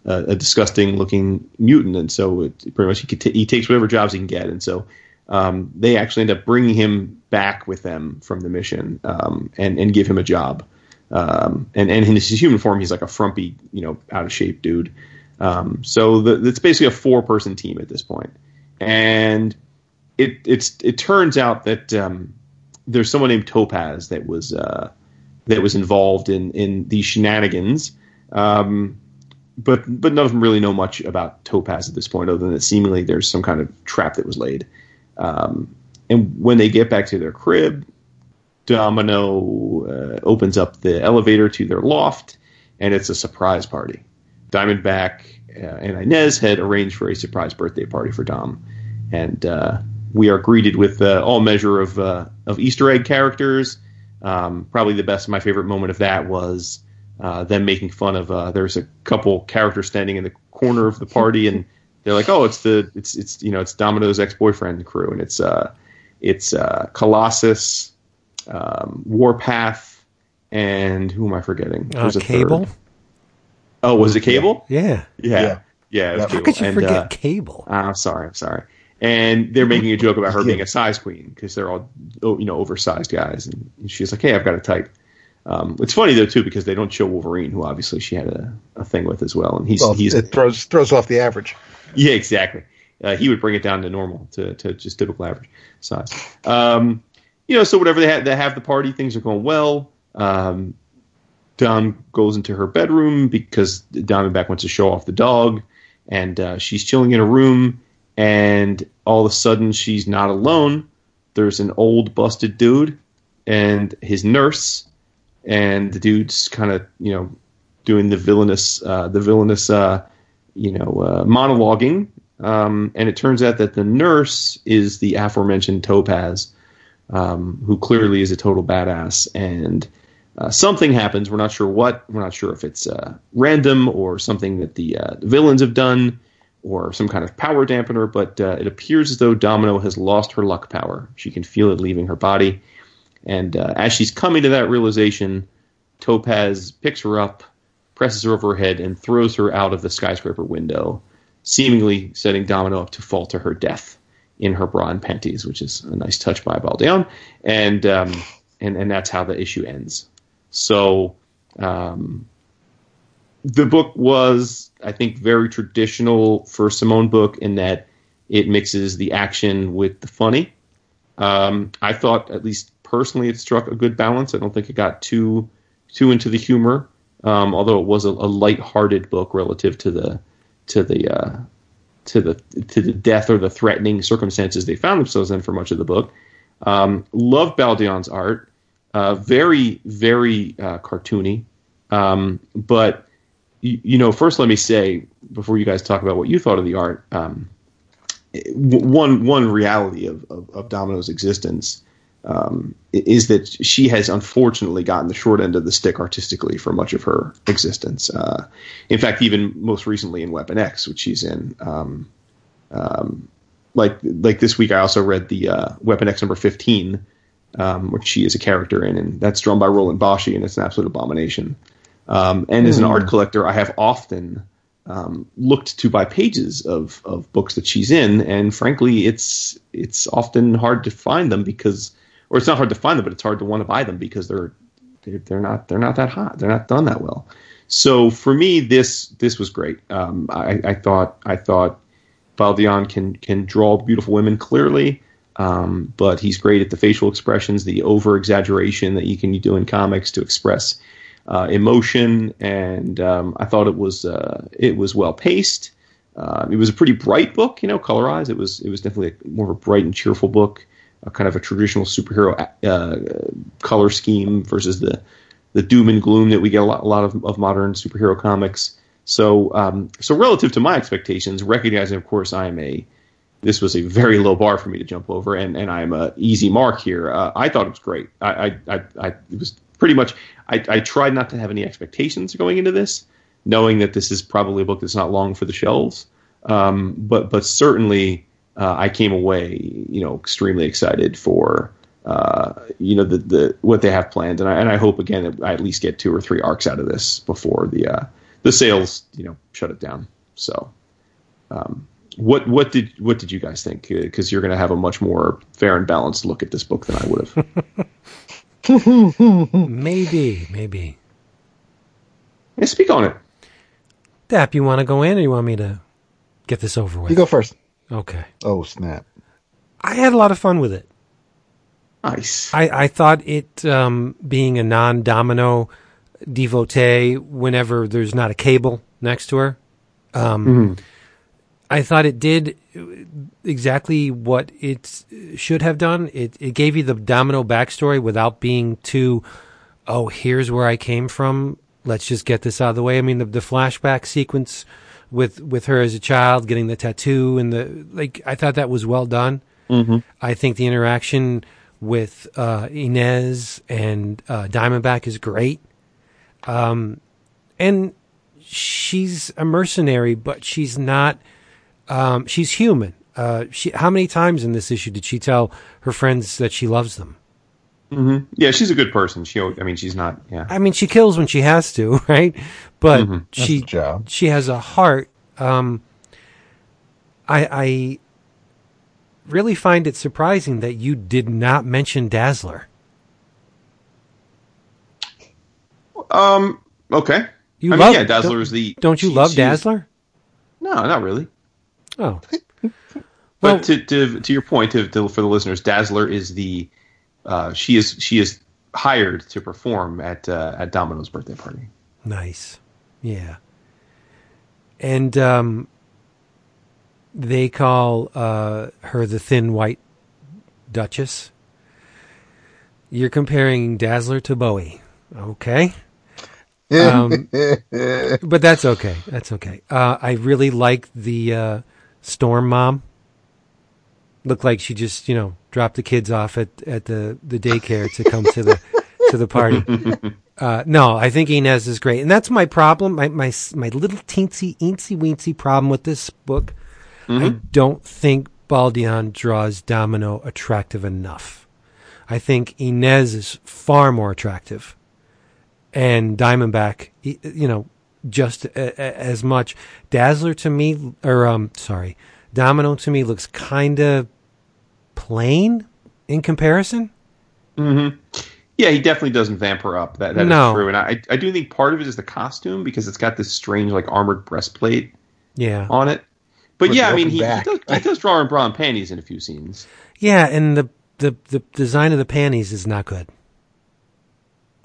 a, a disgusting looking mutant, and so it, pretty much he t- he takes whatever jobs he can get, and so um, they actually end up bringing him back with them from the mission um, and and give him a job. Um, and and in his human form, he's like a frumpy, you know, out of shape dude. Um, so the, it's basically a four person team at this point, and it it's it turns out that um, there's someone named Topaz that was uh, that was involved in in these shenanigans. Um, but but none of them really know much about Topaz at this point, other than that seemingly there's some kind of trap that was laid. Um, and when they get back to their crib, Domino uh, opens up the elevator to their loft, and it's a surprise party. Diamondback uh, and Inez had arranged for a surprise birthday party for Dom, and uh, we are greeted with uh, all measure of uh, of Easter egg characters. Um, probably the best, my favorite moment of that was uh, them making fun of. Uh, there's a couple characters standing in the corner of the party, and they're like, "Oh, it's the it's it's you know it's Domino's ex boyfriend crew, and it's uh it's uh, Colossus, um, Warpath, and who am I forgetting? Uh, There's a Cable? third. Oh, was it Cable? Yeah. Yeah, Yeah. yeah. it was How How Cable. could you And, forget uh, Cable? I'm sorry, I'm sorry. And they're making a joke about her being a size queen because they're all, oh, you know, oversized guys. And she's like, "Hey, I've got a type." Um, it's funny though too because they don't show Wolverine, who obviously she had a, a thing with as well, and he's Well, he's it throws throws off the average. yeah, exactly. Uh, he would bring it down to normal, to, to just typical average size. Um, you know, so whatever they have, they have the party, things are going well. Um, Dom goes into her bedroom because Diamondback wants to show off the dog, and uh, she's chilling in a room, and all of a sudden she's not alone. There's an old busted dude and his nurse, and the dude's kind of you know doing the villainous, uh, the villainous, uh, you know, uh, monologuing. Um, and it turns out that the nurse is the aforementioned Topaz, um, who clearly is a total badass. And uh, something happens. We're not sure what. We're not sure if it's uh, random or something that the, uh, the villains have done or some kind of power dampener. But it appears as though Domino has lost her luck power. She can feel it leaving her body. And uh, as she's coming to that realization, Topaz picks her up, presses her over her head, and throws her out of the skyscraper window, seemingly setting Domino up to fall to her death in her bra and panties, which is a nice touch by Baldeon. And um, and and that's how the issue ends. So um, the book was, I think, very traditional for Simone book in that it mixes the action with the funny. Um, I thought, at least personally, it struck a good balance. I don't think it got too too into the humor, um, although it was a, a light-hearted book relative to the to the uh, to the to the death or the threatening circumstances they found themselves in for much of the book. Um, love Baldeon's art, uh, very very uh, cartoony, um, but you, you know, first let me say before you guys talk about what you thought of the art. Um, one one reality of, of, of Domino's existence um, is that she has unfortunately gotten the short end of the stick artistically for much of her existence. Uh, in fact, even most recently in Weapon X, which she's in. Um, um, like like this week, I also read the uh, Weapon X number fifteen, um, which she is a character in, and that's drawn by Roland Boschi, and it's an absolute abomination. Um, and as an art collector, I have often um, looked to buy pages of, of books that she's in, and frankly, it's it's often hard to find them because, or it's not hard to find them, but it's hard to want to buy them because they're they're, not they're not that hot, they're not done that well. So for me, this this was great. Um, I, I thought I thought Baldeon can can draw beautiful women clearly, um, but he's great at the facial expressions, the over exaggeration that you can do in comics to express uh, emotion, and um, I thought it was uh, it was well paced. Uh, it was a pretty bright book, you know, colorized. It was it was definitely more of a bright and cheerful book, a kind of a traditional superhero uh, color scheme versus the the doom and gloom that we get a lot, a lot of, of modern superhero comics. So um, so relative to my expectations, recognizing of course I am a this was a very low bar for me to jump over, and, and I'm a easy mark here. Uh, I thought it was great. I, I, I, I it was pretty much. I, I tried not to have any expectations going into this, knowing that this is probably a book that's not long for the shelves. Um, but but certainly, uh, I came away, you know, extremely excited for uh, you know the the what they have planned, and I and I hope again that I at least get two or three arcs out of this before the uh, the sales, you know, shut it down. So. Um, what what did what did you guys think? Because you're going to have a much more fair and balanced look at this book than I would have. Maybe, maybe. yeah, speak on it. Dap, you want to go in, or you want me to get this over with? You go first. Okay. Oh snap! I had a lot of fun with it. Nice. I, I thought it um, being a non-domino devotee, whenever there's not a cable next to her. Um, Mhm. I thought it did exactly what it should have done. It it gave you the Domino backstory without being too, oh, here's where I came from. Let's just get this out of the way. I mean, the, the flashback sequence with with her as a child getting the tattoo and the like. I thought that was well done. Mhm. I think the interaction with uh, Inez and uh, Diamondback is great. Um, and she's a mercenary, but she's not. Um, she's human. Uh, she, how many times in this issue did she tell her friends that she loves them? Mhm. Yeah, she's a good person. She, I mean, she's not. Yeah. I mean, she kills when she has to, right? But Mhm. She job. she has a heart. Um, I I really find it surprising that you did not mention Dazzler. Um. Okay. You I love mean, yeah, Dazzler is the. Don't you she- love Dazzler? No, not really. Oh, But Well- to, to to your point, to, to for the listeners, Dazzler is the. Uh, she is she is hired to perform at uh, at Domino's birthday party. nice. Yeah. And um, they call uh, her the thin white Duchess. You're comparing Dazzler to Bowie. Okay. Um, but that's okay. That's okay. Uh, I really like the uh, Storm mom. Looked like she just, you know, dropped the kids off at, at the, the daycare to come to the to the party. Uh, no, I think Inez is great, and that's my problem. My my my little teensy eensy weensy problem with this book. I don't think Baldeon draws Domino attractive enough. I think Inez is far more attractive and Diamondback, you know, just a, a, as much. Dazzler to me, or um, sorry, Domino to me looks kind of plain in comparison. Mm-hmm. Yeah, he definitely doesn't vamp her up. That that is No. true, and I I do think part of it is the costume because it's got this strange like armored breastplate Yeah, on it. But With yeah, I mean, he, he, does, he does draw her in bra and panties in a few scenes. yeah, and the the the design of the panties is not good.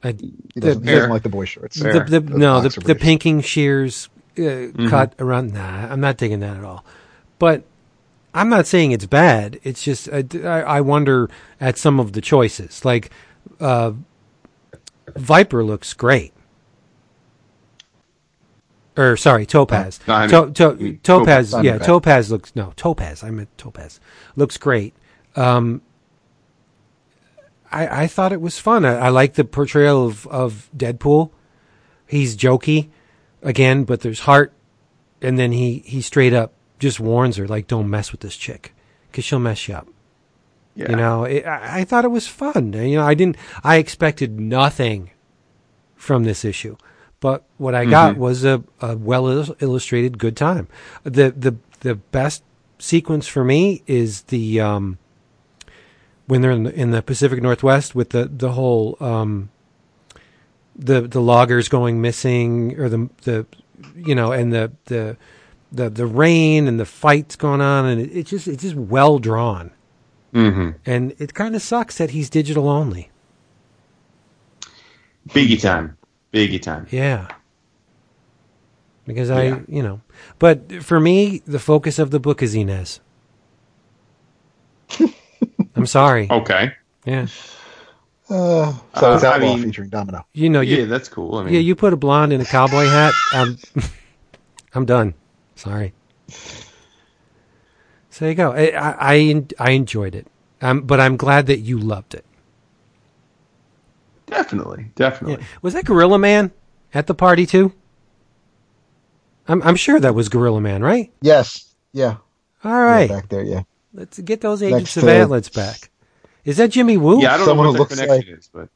I, he doesn't, the, doesn't like the boy shorts. the, Fair. the, no, the, the pinking shears uh, cut around. Nah, I'm not digging that at all. But I'm not saying it's bad. It's just I, I wonder at some of the choices. Like uh, Viper looks great. Or sorry, Topaz. No, I mean- to, to, Topaz, Topaz. yeah, Topaz looks no Topaz. I meant Topaz. Looks great. Um, I I thought it was fun. I, I like the portrayal of of Deadpool. He's jokey again, but there's heart, and then he he straight up just warns her like, "Don't mess with this chick, because she'll mess you up." Yeah. You know, it, I, I thought it was fun. You know, I didn't. I expected nothing from this issue, but what I got was a, a well illustrated good time. The the the best sequence for me is the um, when they're in the, in the Pacific Northwest with the the whole um, the the loggers going missing or the the you know and the the the, the rain and the fights going on and it, it's just it's just well drawn Mm-hmm. and it kind of sucks that he's digital only. Biggie time. Biggie time. Yeah. Because Yeah. I, you know, but for me, the focus of the book is Inez. I'm sorry. Okay. Yeah. Uh, so it's Uh, I Outlaw mean- featuring Domino. You know, Yeah, that's cool. I mean, yeah, you put a blonde in a cowboy hat. I'm, I'm done. Sorry. So there you go. I, I, I, I enjoyed it. Um, but I'm glad that you loved it. definitely, Yeah. definitely. Was that Gorilla Man at the party too? I'm, I'm sure that was Gorilla Man, right? Yes. Yeah. All right. Yeah, back there. Yeah. Let's get those agents Next of to- Atlas back. Is that Jimmy Woo? Yeah, I don't Someone know what their looks connection is, but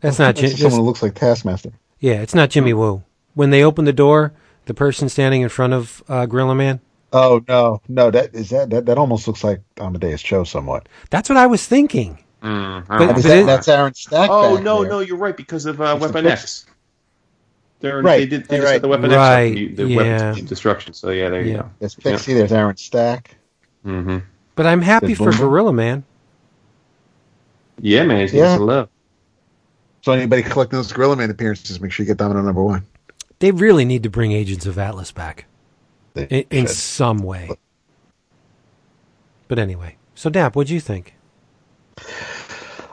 that's not That's Jim. someone who looks like Taskmaster. Yeah, it's not Jimmy Woo. When they open the door, the person standing in front of uh, Gorilla Man. Oh no, no, that is that that, that almost looks like Amadeus Cho somewhat. That's what I was thinking. mm, But- I don't know. Is but that- it- that's Aaron Stack. oh back no, there. no, you're right because of uh, It's the Weapon. X. They're, Right, They did. They right, the Weapon X, Right, the, the yeah. weapons destruction. So yeah, there you go. There's Pixie. There's Aaron Stack. hmm But I'm happy Good for boomer. Gorilla Man. Yeah, man, he's Yeah. yeah. love. So anybody collecting those Gorilla Man appearances, make sure you get Domino number one. They really need to bring Agents of Atlas back in, in some way. But anyway, so Dap, what'd you think?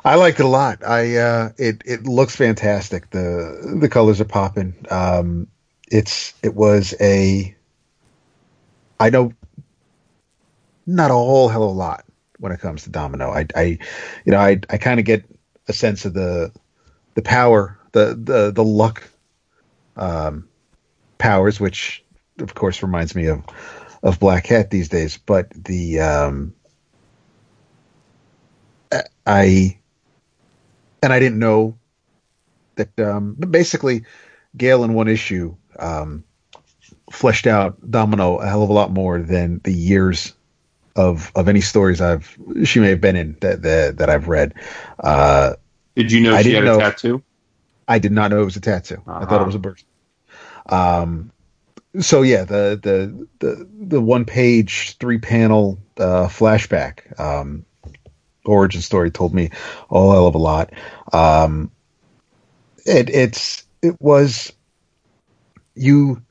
I liked it a lot. I uh, it it looks fantastic. The the colors are popping. Um, it's it was a. I know. Not a whole hell of a lot when it comes to Domino. I I, you know I I kind of get a sense of the the power the the the luck um, powers, which of course reminds me of of Black Cat these days. But the um, I and I didn't know that. Um, but basically, Gail in one issue um, fleshed out Domino a hell of a lot more than the years of of any stories I've she may have been in that that, that I've read. Uh, Did you know I she had a know- tattoo? I did not know it was a tattoo. I thought Uh-huh. it was a burst. Um, so yeah, the the the the one page, three panel uh, flashback um, origin story told me a hell of a lot. Um, it it's it was you,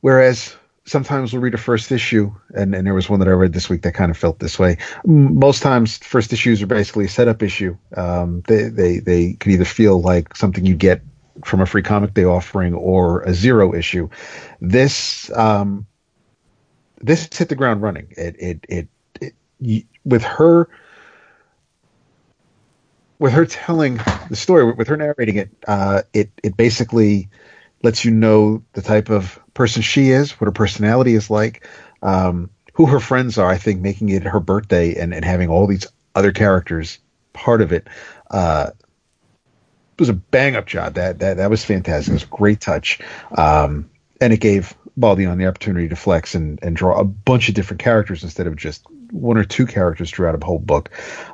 whereas sometimes we'll read a first issue, and, and there was one that I read this week that kind of felt this way. Most times, first issues are basically a setup issue. Um, they they they could either feel like something you get from a free comic day offering or a zero issue. This um, this hit the ground running. It it it, it y- with her with her telling the story, with her narrating it, uh, it it basically lets you know the type of person she is, what her personality is like, um, who her friends are. I think making it her birthday and, and having all these other characters part of it uh, was a bang up job. That that that was fantastic. It was a great touch, um, and it gave Baldeon the opportunity to flex and, and draw a bunch of different characters instead of just one or two characters throughout a whole book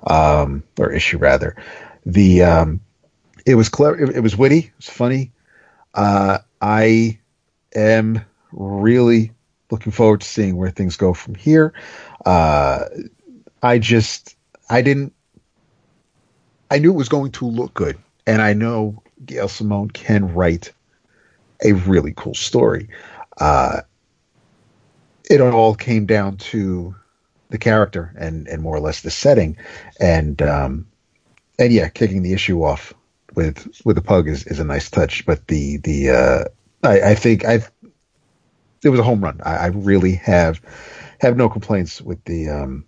um, or issue rather. The um, it was clever. It, it was witty. It was funny. Uh, I am really looking forward to seeing where things go from here. Uh, I just I didn't. I knew it was going to look good, and I know Gail Simone can write a really cool story. Uh, it all came down to the character and and more or less the setting, and um, and yeah, kicking the issue off with with the pug is, is a nice touch. But the the uh, I, I think I it was a home run. I, I really have have no complaints with the um,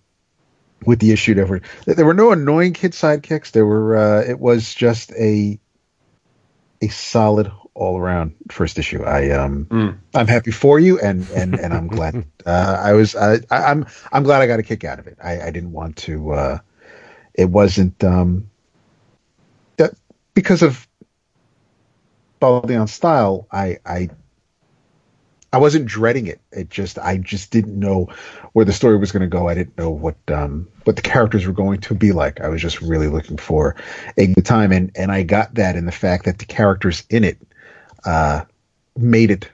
with the issue. There were there were no annoying kid sidekicks. There were uh, it was just a a solid all around first issue. I um Mm. I'm happy for you and and and I'm glad uh, I was I, I, I'm I'm glad I got a kick out of it. I, I didn't want to. Uh, it wasn't um that because of Baldeon's style. I I I wasn't dreading it. It just I just didn't know where the story was going to go. I didn't know what um what the characters were going to be like. I was just really looking for a good time, and and I got that in the fact that the characters in it uh made it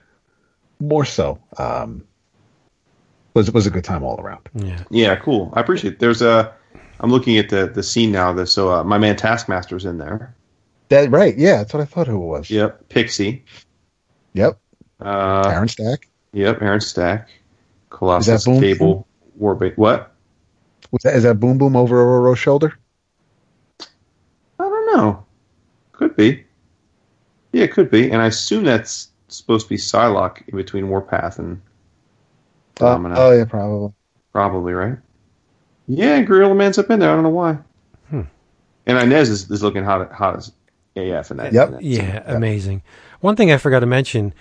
more so. Um, was was a good time all around. Yeah. Yeah, cool. I appreciate it. There's a. I'm looking at the the scene now. The, so uh, my man Taskmaster's in there. That right? Yeah, that's what I thought who it was. Yep. Pixie. Yep. Uh, Aaron Stack. Yep. Aaron Stack. Colossus. Boom Cable. Warpath. What? Was that is that Boom Boom over Ororo's shoulder? I don't know. Could be. Yeah, it could be. And I assume that's supposed to be Psylocke in between Warpath and Uh, Domino. oh yeah, probably. Probably, right? Yeah, and Gorilla Man's up in there. I don't know why. Hmm. And Inez is, is looking hot, hot as AF in that. Yep. in that Yeah, scene. amazing. One thing I forgot to mention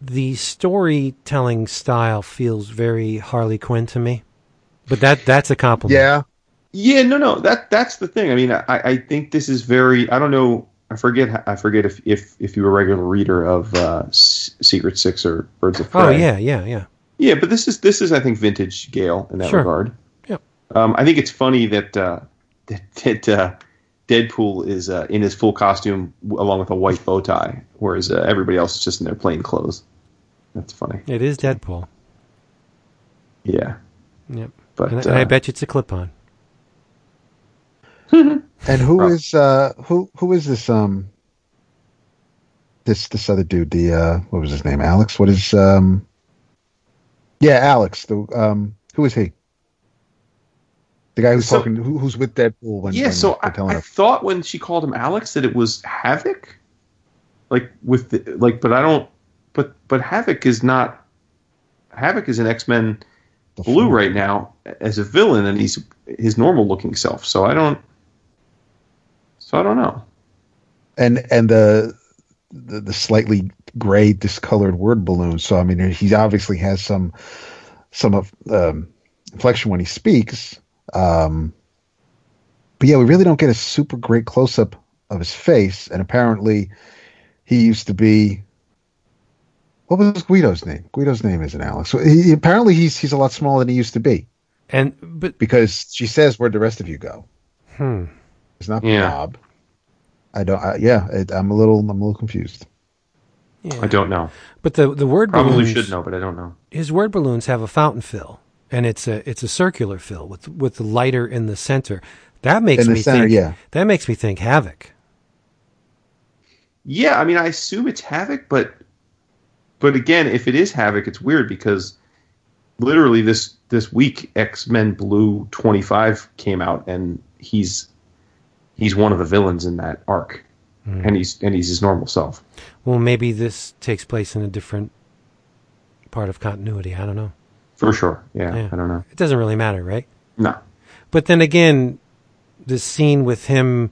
the storytelling style feels very Harley Quinn to me. But that that's a compliment. Yeah. Yeah, no, no. That that's the thing. I mean, I, I think this is very. I don't know. I forget. I forget if if, if you're a regular reader of uh, S- Secret Six or Birds of Prey. Oh yeah, yeah, yeah. Yeah, but this is this is I think vintage Gail in that Sure. regard. Yeah. Um, I think it's funny that uh, that, that uh, Deadpool is uh, in his full costume along with a white bow tie, whereas uh, everybody else is just in their plain clothes. That's funny. It is Deadpool. Yeah, Yep. but And, and I uh, bet you it's a clip on. And who is uh who who is this um this this other dude, the uh, what was his name? Alex. What is um? Yeah, Alex. The um, who is he? The guy who's So- talking, who, who's with Deadpool when yeah, when so I, I thought when she called him Alex that it was Havoc, like with the, like, but I don't. But but Havoc is not. Havoc is an X Men Blue right now as a villain, and he's his normal looking self. So I don't. So I don't know. and and the, the the slightly gray discolored word balloon. So I mean, he obviously has some some of um, inflection when he speaks. Um, but yeah, we really don't get a super great close up of his face. And apparently, he used to be. What was Guido's name? Guido's name isn't Alex. So he, apparently, he's he's a lot smaller than he used to be And but because she says, "Where'd the rest of you go?" hmm. It's not Yeah. Bob. I don't. I, yeah, it, I'm a little. I'm a little confused. Yeah. I don't know. But the the word Probably balloons, should know, but I don't know. His word balloons have a fountain fill, and it's a it's a circular fill with with the lighter in the center. That makes In the me center, think. yeah. That makes me think Havoc. Yeah, I mean, I assume it's Havoc, but but again, if it is Havoc, it's weird because literally this this week X Men Blue twenty five came out, and he's he's one of the villains in that arc, hmm. and he's and he's his normal self. Well, maybe this takes place in a different part of continuity. I don't know. For sure. Yeah, Yeah. I don't know. It doesn't really matter, right? No. But then again, the scene with him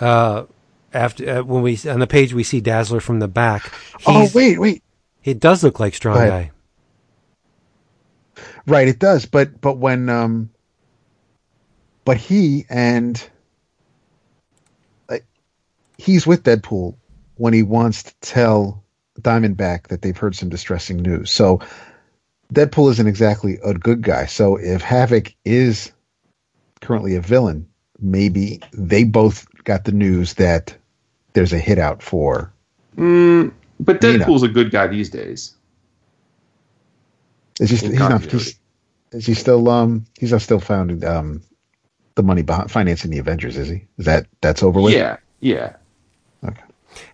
uh, after uh, when we on the page we see Dazzler from the back. Oh wait, wait. It does look like Strong Guy. Right, it does. But but when um, but he and like, he's with Deadpool when he wants to tell Diamondback that they've heard some distressing news. So Deadpool isn't exactly a good guy. So if Havoc is currently a villain, maybe they both got the news that there's a hit out for. Mm, but You know. Deadpool's a good guy these days. Is he? He's not. He's, is he still? Um, he's not still found um, the money behind financing the Avengers. Is he? Is that that's over with? Yeah, yeah,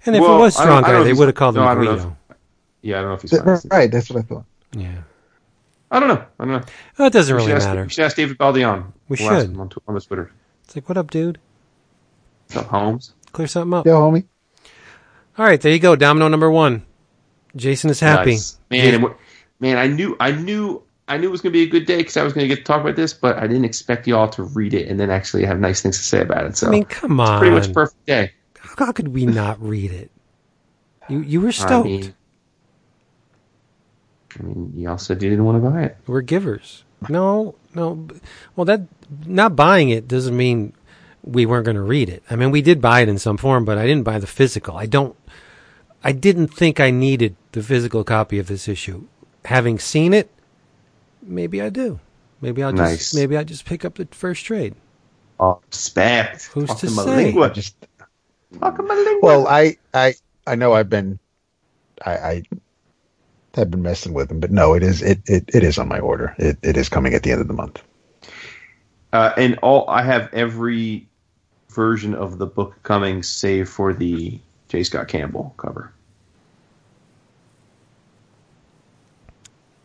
And if Well, it was I don't- Strong I don't know Guy, they would have called no, I him don't know yeah. I don't know if he's. Th- fine. Right. That's what I thought. Yeah. I don't know. I don't know. Well, it doesn't We really ask, matter. we should ask David Baldeon. We We'll ask should. him on, on the Twitter. It's like, what up, dude? What's up, Holmes? Clear something up. Yeah, homie. All right, there you go. Domino number one. Jason is happy. Nice. Man, and what, man, I knew, I knew, I knew it was going to be a good day because I was going to get to talk about this, but I didn't expect you all to read it and then actually have nice things to say about it. So I mean, come it's on. pretty much perfect day. How could we not read it? You you were I stoked. mean, I mean, you all said you didn't want to buy it. We're givers. No, no. Well, that not buying it doesn't mean we weren't going to read it. I mean, we did buy it in some form, but I didn't buy the physical. I don't. I didn't think I needed the physical copy of this issue. Having seen it, maybe I do. Maybe I'll just maybe I just pick up the first trade. Oh, respect. Who's to Talking my say? lingua. Just Talking my lingua. well, I I I know I've been I I have been messing with them, but no, it is it it, it is on my order. It it is coming at the end of the month. Uh, and all I have every version of the book coming, save for the J. Scott Campbell cover.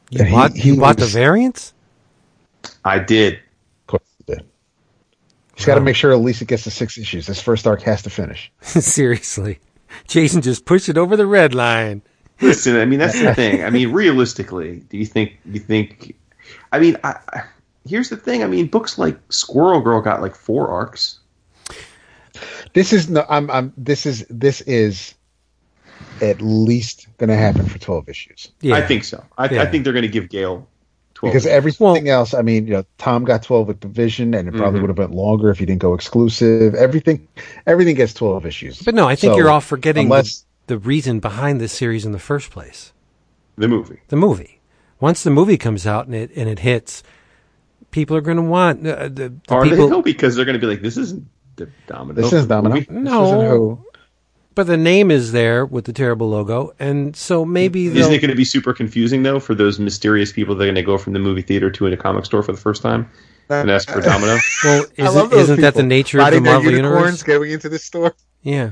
You And he- bought he you bought the was- variants? I did. Of course, it did. He's got to make sure at least it gets to six issues. This first arc has to finish. Seriously, Jason just pushed it over the red line. Listen, I mean that's the thing. I mean, realistically, do you think you think? I mean, I, I, here's the thing. I mean, books like Squirrel Girl got like four arcs. This is no. I'm. I'm. This is. This is at least going to happen for twelve issues Yeah, I think so. I, Yeah. I think they're going to give Gail twelve. because everything Well- else. I mean, you know, Tom got twelve with Division, and it probably Mhm. would have been longer if he didn't go exclusive. Everything. Everything gets twelve issues. But no, I think So, you're all forgetting unless the, the reason behind this series in the first place. the movie. The movie. Once the movie comes out and it and it hits, people are going to want uh, the, the Or people. they will because they're going to be like, this isn't the Domino. this is Domino. movie. This No. isn't who. But the name is there with the terrible logo, and so maybe Isn't they'll. it going to be super confusing though for those mysterious people that are going to go from the movie theater to a comic store for the first time and ask for Domino? Well, I love isn't, those isn't that the people. nature of the Riding Marvel unicorns universe? going into the store. Yeah.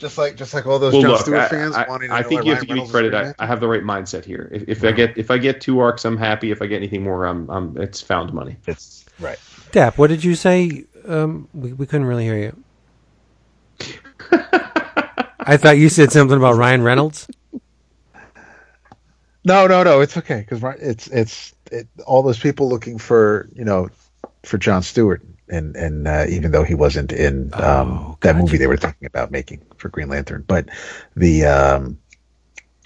Just like just like all those Well, John look, Stewart I, fans I- wanting. I think you have to give me credit. I. I have the right mindset here. If, if I get if I get two arcs, I'm happy. If I get anything more, I'm, I'm it's found money. It's right. Dap, what did you say? Um, we, we couldn't really hear you. I thought you said something about Ryan Reynolds. No, no, no. It's okay because it's it's it, all those people looking for you know for John Stewart, and and uh, even though he wasn't in um, Oh, that movie they were talking about making for Green Lantern, but the um,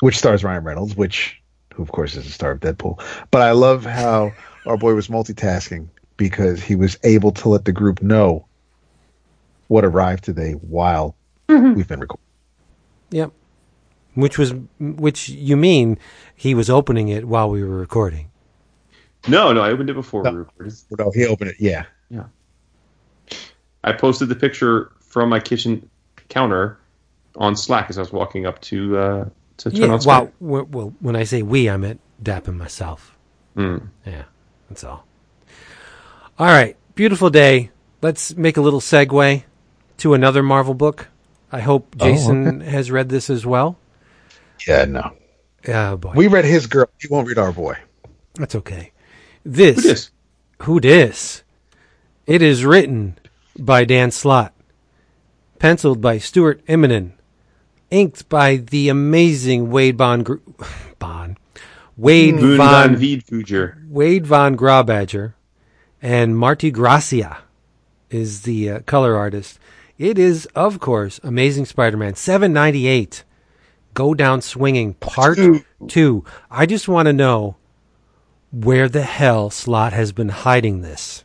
which stars Ryan Reynolds, which who of course is the star of Deadpool. But I love how our boy was multitasking because he was able to let the group know what arrived today while we've been recording. Yep. Which was which you mean he was opening it while we were recording. No, no, I opened it before No. we recorded. No, he opened it. Yeah. Yeah, I posted the picture from my kitchen counter on Slack as I was walking up to uh, to turn Yeah. on Skype. Well, well, when I say we, I meant Dap and myself. Mm. Yeah, that's all. All right, beautiful day. Let's make a little segue to another Marvel book. I hope Oh, Jason has read this as well. yeah. No, Oh boy, we read his girl. He won't read our boy. that's okay. This Who dis? Who dis? It is written by Dan Slott, penciled by Stuart Immonen, inked by the amazing Wade Von Gr- Wade Boon Von. Wade Von Grawbadger and Marte Gracia is the uh, color artist. It is, of course, Amazing Spider-Man 798. Go Down Swinging Part 2. I just want to know where the hell Slott has been hiding this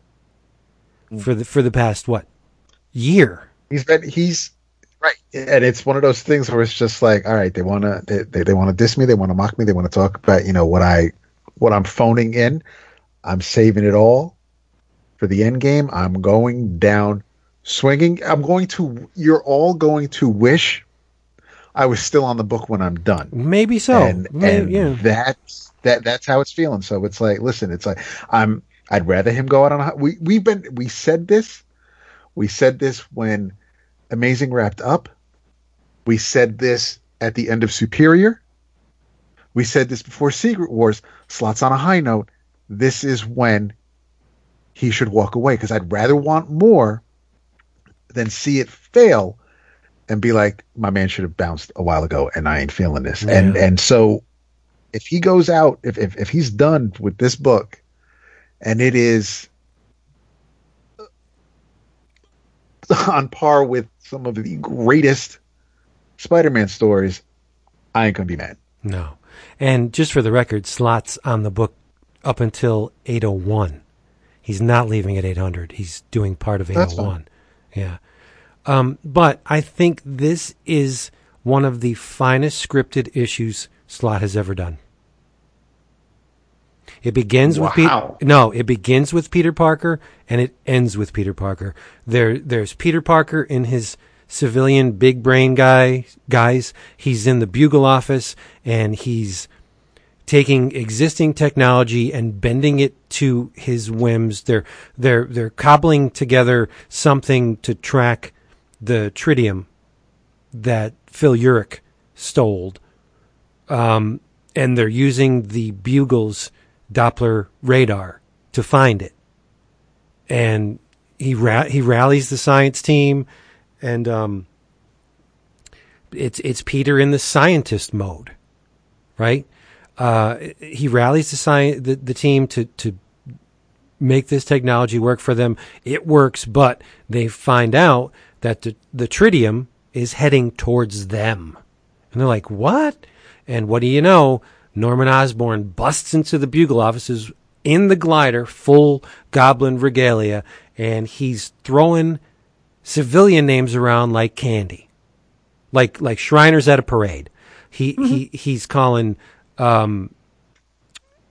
Mm. for the for the past what year? He's been He's right, and it's one of those things where it's just like, all right, they want to they, they, they want to diss me, they want to mock me, they want to talk about you know what I what I'm phoning in. I'm saving it all for the end game. I'm going down swinging. I'm going to. You're all going to wish I was still on the book when I'm done. Maybe so. and, May- and yeah. that's that that's how it's feeling. So it's like, listen, it's like I'm. I'd rather him go out on. A, we we've been we said this, we said this when Amazing wrapped up. We said this at the end of Superior. We said this before Secret Wars. Slott's on a high note. This is when he should walk away because I'd rather want more than see it fail and be like, my man should have bounced a while ago and I ain't feeling this. And and so if he goes out, if, if if he's done with this book and it is on par with some of the greatest Spider-Man stories, I ain't gonna be mad. No. And just for the record, Slott's on the book up until 801. He's not leaving at 800. He's doing part of 801. Yeah. Um, but I think this is one of the finest scripted issues Slott has ever done. It begins with Wow. Pete. No, it begins with Peter Parker and it ends with Peter Parker. There, there's Peter Parker in his civilian big brain guy guys. He's in the bugle office and he's taking existing technology and bending it to his whims. They're they're they're cobbling together something to track the tritium that Phil Urich stole. Um, and they're using the bugles Doppler radar to find it. And he ra- he rallies the science team, and um, it's it's Peter in the scientist mode, right? Uh, he rallies the, sci- the the team to to make this technology work for them. It works, but they find out that the the tritium is heading towards them, and they're like, "What?" And what do you know? Norman Osborn busts into the bugle offices in the glider, full goblin regalia, and he's throwing civilian names around like candy, like like Shriners at a parade. He he he's calling, um,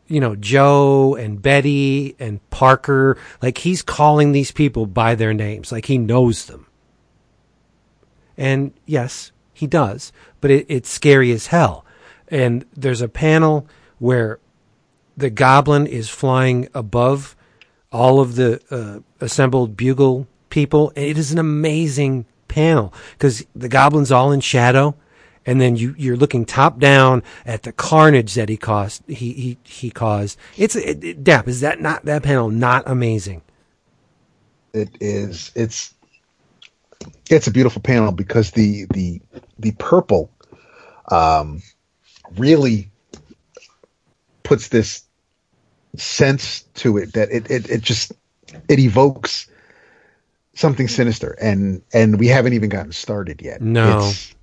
you know, Joe and Betty and Parker. Like he's calling these people by their names, like he knows them. And yes, he does, but it, it's scary as hell. And there's a panel where the goblin is flying above all of the uh, assembled bugle people. And It is an amazing panel because the goblin's all in shadow, and then you you're looking top down at the carnage that he caused. He he he caused. It's it, it. Is that not that panel not amazing? It is. It's it's a beautiful panel because the the the purple um, really puts this sense to it that it, it, it just it evokes something sinister. And and we haven't even gotten started yet. No. It's-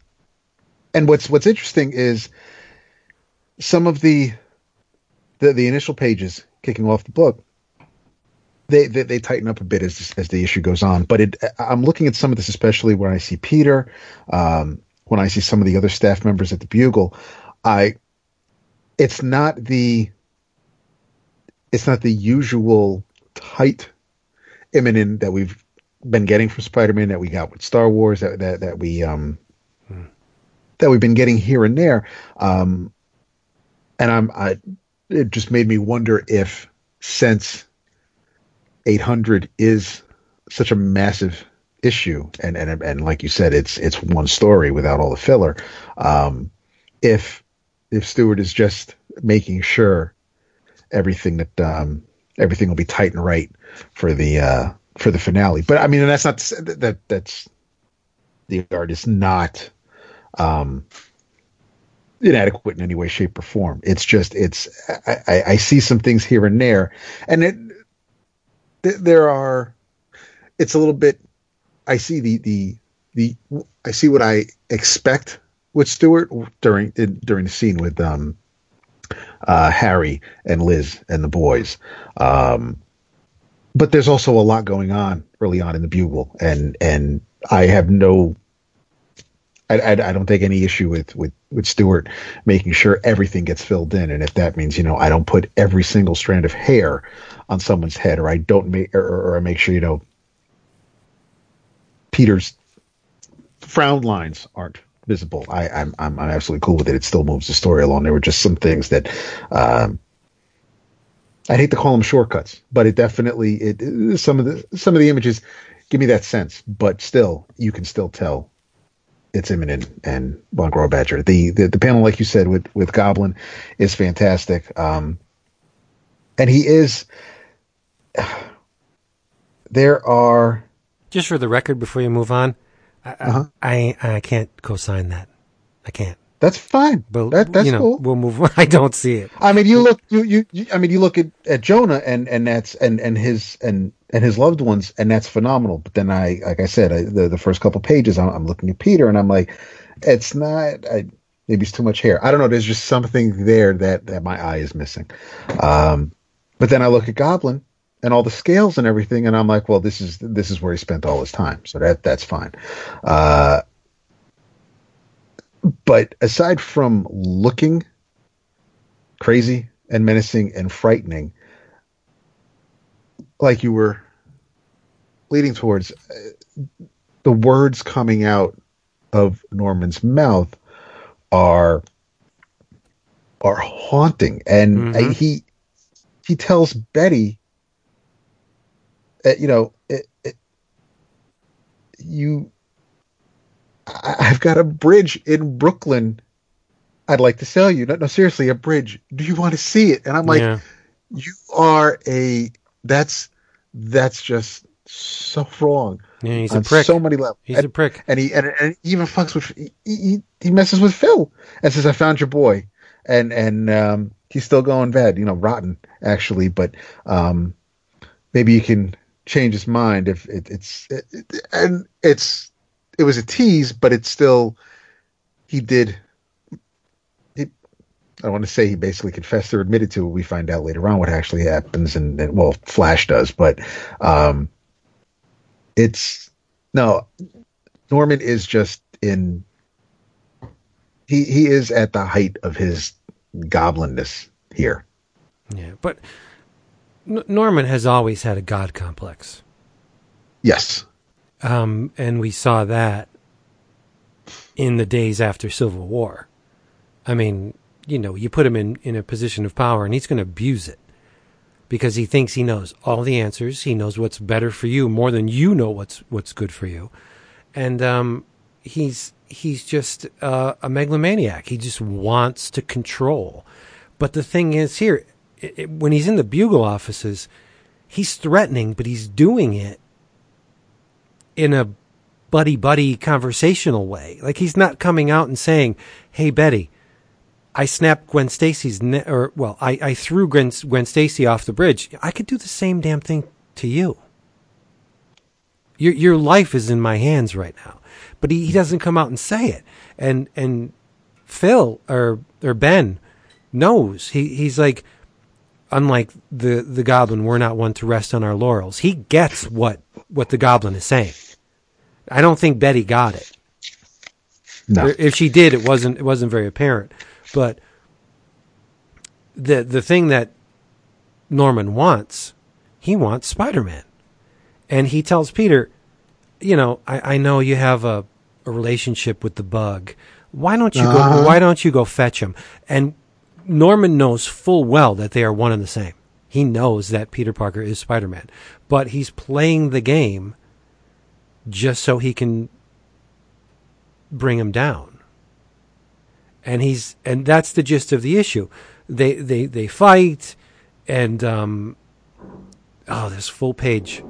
and what's what's interesting is some of the the, the initial pages kicking off the book they, they they tighten up a bit as as the issue goes on. But it i'm looking at some of this especially when i see peter um when i see some of the other staff members at the bugle i it's not the it's not the usual tight Immonen that we've been getting from Spider-Man that we got with Star Wars that that, that we um that we've been getting here and there. Um and I'm I it just made me wonder if since 800 is such a massive issue and and and like you said it's it's one story without all the filler um if if Stuart is just making sure everything that um, everything will be tight and right for the uh, for the finale. But I mean, that's not that, that that's the art is not um, inadequate in any way, shape, or form. It's just it's I, I, I see some things here and there, and it th- there are it's a little bit. I see the the the I see what I expect with Stuart during during the scene with um uh, Harry and Liz and the boys. Um, but there's also a lot going on early on in the Bugle, and and I have no, I, I, I don't take any issue with with with Stewart making sure everything gets filled in, and if that means you know I don't put every single strand of hair on someone's head, or I don't make, or, or I make sure you know Peter's frown lines aren't visible. I, I'm, I'm I'm absolutely cool with it. It still moves the story along. There were just some things that um, I hate to call them shortcuts, but it definitely it some of the some of the images give me that sense. But still, you can still tell it's Immonen and Von Grawbadger. The, the the panel, like you said, with with Goblin is fantastic. Um, and he is. There are Just for the record, before you move on, I Uh-huh. I, I, I can't co-sign that. I can't. that's fine. But that, that's you know, cool. we'll move. on. I don't see it. I mean, you look, you, you, you, I mean, you look at, at Jonah and, and that's, and, and his, and, and his loved ones, and that's phenomenal. But then I, like I said, I, the, the first couple pages, I'm, I'm looking at Peter and I'm like, it's not, I, maybe it's too much hair. I don't know. There's just something there that, that my eye is missing. Um, but then I look at Goblin and all the scales and everything, and I'm like, well, this is, this is where he spent all his time. So that, that's fine. Uh, but aside from looking crazy and menacing and frightening, like you were leading towards, uh, the words coming out of Norman's mouth are are haunting, and Mhm. uh, he he tells Betty, you know, it, it, you I- I've got a bridge in Brooklyn. I'd like to sell you. No, no, seriously, a bridge. Do you want to see it? And I'm like, yeah. you are a. That's that's just so wrong yeah, he's a prick. so many levels. he's and, a prick. and he and, and he even fucks with he, he he messes with Phil and says, "I found your boy," and and um, he's still going bad, you know, rotten actually. But um, maybe you can change his mind if it, it's it, and it's it was a tease, but it's still he did. He, I want to say he basically confessed or admitted to it. We find out later on what actually happens, and, and well, Flash does, but um, it's no. Norman is just in. He he is at the height of his goblinness here. Yeah, but Norman has always had a god complex, Yes. um, and we saw that in the days after Civil War. I mean, you know, you put him in in a position of power, and he's going to abuse it because he thinks he knows all the answers. He knows what's better for you more than you know what's what's good for you, and um, he's he's just uh, a megalomaniac. He just wants to control. But the thing is, here it, when he's in the bugle offices, he's threatening, but he's doing it in a buddy buddy conversational way. Like he's not coming out and saying, "Hey Betty, I snapped Gwen Stacy's ne- or well, I, I threw Gwen, Gwen Stacy off the bridge. I could do the same damn thing to you. Your your life is in my hands right now." But he, he doesn't come out and say it. And and Phil or or Ben knows. He he's like unlike the the goblin, we're not one to rest on our laurels. He gets what what the goblin is saying. I don't think Betty got it. No. If she did, it wasn't it wasn't very apparent. But the the thing that Norman wants, he wants Spider Man, and he tells Peter, you know, I, I know you have a, a relationship with the bug. Why don't you Uh-huh. go? Why don't you go fetch him? And Norman knows full well that they are one and the same. He knows that Peter Parker is Spider Man, but he's playing the game just so he can bring him down. And he's and that's the gist of the issue. They they they fight, and um, oh, this full page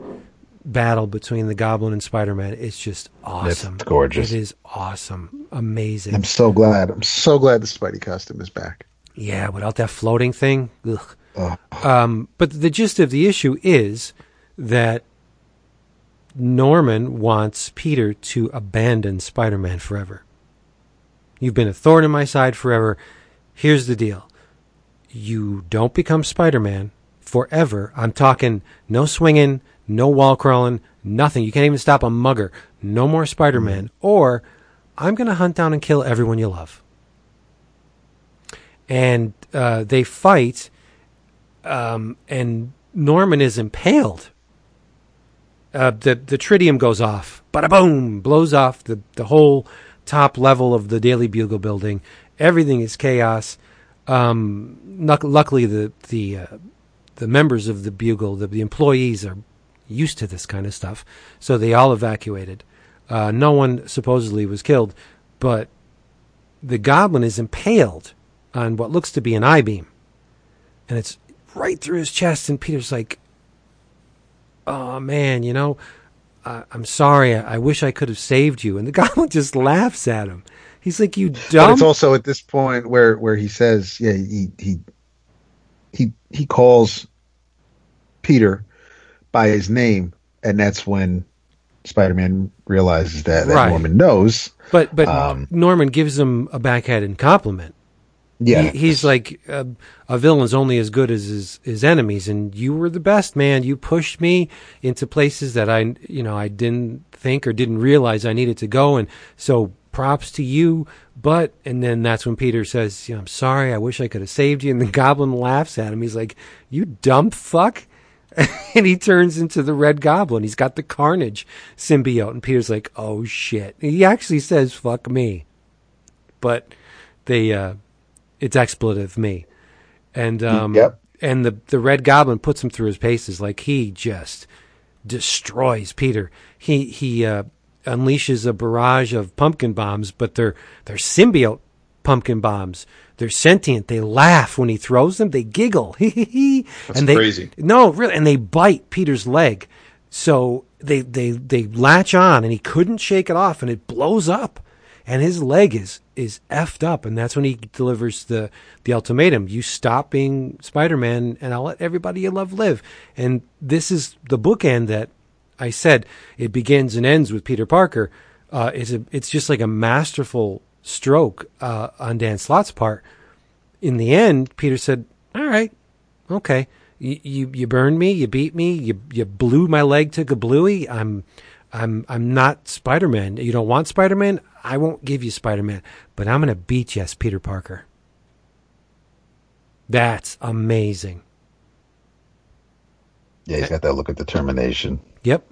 battle between the Goblin and Spider Man. It's just awesome. gorgeous. It is awesome, amazing. I'm so glad. I'm so glad the Spidey costume is back. Yeah, without that floating thing. Ugh. Um, but the gist of the issue is that Norman wants Peter to abandon Spider Man forever. You've been a thorn in my side forever. Here's the deal you don't become Spider Man forever. I'm talking no swinging, no wall crawling, nothing. You can't even stop a mugger. No more Spider Man. Or I'm going to hunt down and kill everyone you love and uh, they fight, um, and Norman is impaled. Uh, the the tritium goes off, bada boom, blows off the the whole top level of the Daily Bugle building. Everything is chaos. Um, luck- luckily, the the uh, the members of the Bugle, the, the employees, are used to this kind of stuff, so they all evacuated. Uh, no one supposedly was killed, but the Goblin is impaled on what looks to be an I beam, and it's right through his chest. And Peter's like, "Oh man, you know, uh, I'm sorry. I, I wish I could have saved you." And the Goblin just laughs at him. He's like, "You dumb." But dumb." it's also at this point where where he says, yeah, he he he he calls Peter by his name, and that's when Spider-Man realizes that, that Right. Norman knows. but but um, Norman gives him a backhanded compliment. Yeah, He, he's like uh, a villain's only as good as his, his enemies, and you were the best, man. You pushed me into places that I, you know, I didn't think or didn't realize I needed to go, and so props to you. But and then that's when Peter says, "I'm sorry. I wish I could have saved you." And the Goblin laughs at him. He's like, "You dumb fuck." and he turns into the Red Goblin. He's got the Carnage symbiote, and Peter's like, "Oh shit!" He actually says, "Fuck me," but they, uh, it's expletive me, and um, Yep. and the the Red Goblin puts him through his paces. Like he just destroys Peter. He he uh, unleashes a barrage of pumpkin bombs, but they're they're symbiote pumpkin bombs. They're sentient. They laugh when he throws them. They giggle. That's and they, crazy. No, really, and they bite Peter's leg. So they they they latch on, and he couldn't shake it off, and it blows up, and his leg is is effed up, and that's when he delivers the the ultimatum: you stop being Spider Man, and I'll let everybody you love live. And this is the bookend that I said it begins and ends with Peter Parker. Uh, it's a, it's just like a masterful stroke uh, on Dan Slott's part. In the end, Peter said, "All right, okay, you you, you burned me, you beat me, you you blew my leg to kablooey. I'm I'm I'm not Spider Man. You don't want Spider Man. I won't give you Spider Man, but I'm gonna beat you as Peter Parker. That's amazing. yeah, he's got that look of determination. Yep.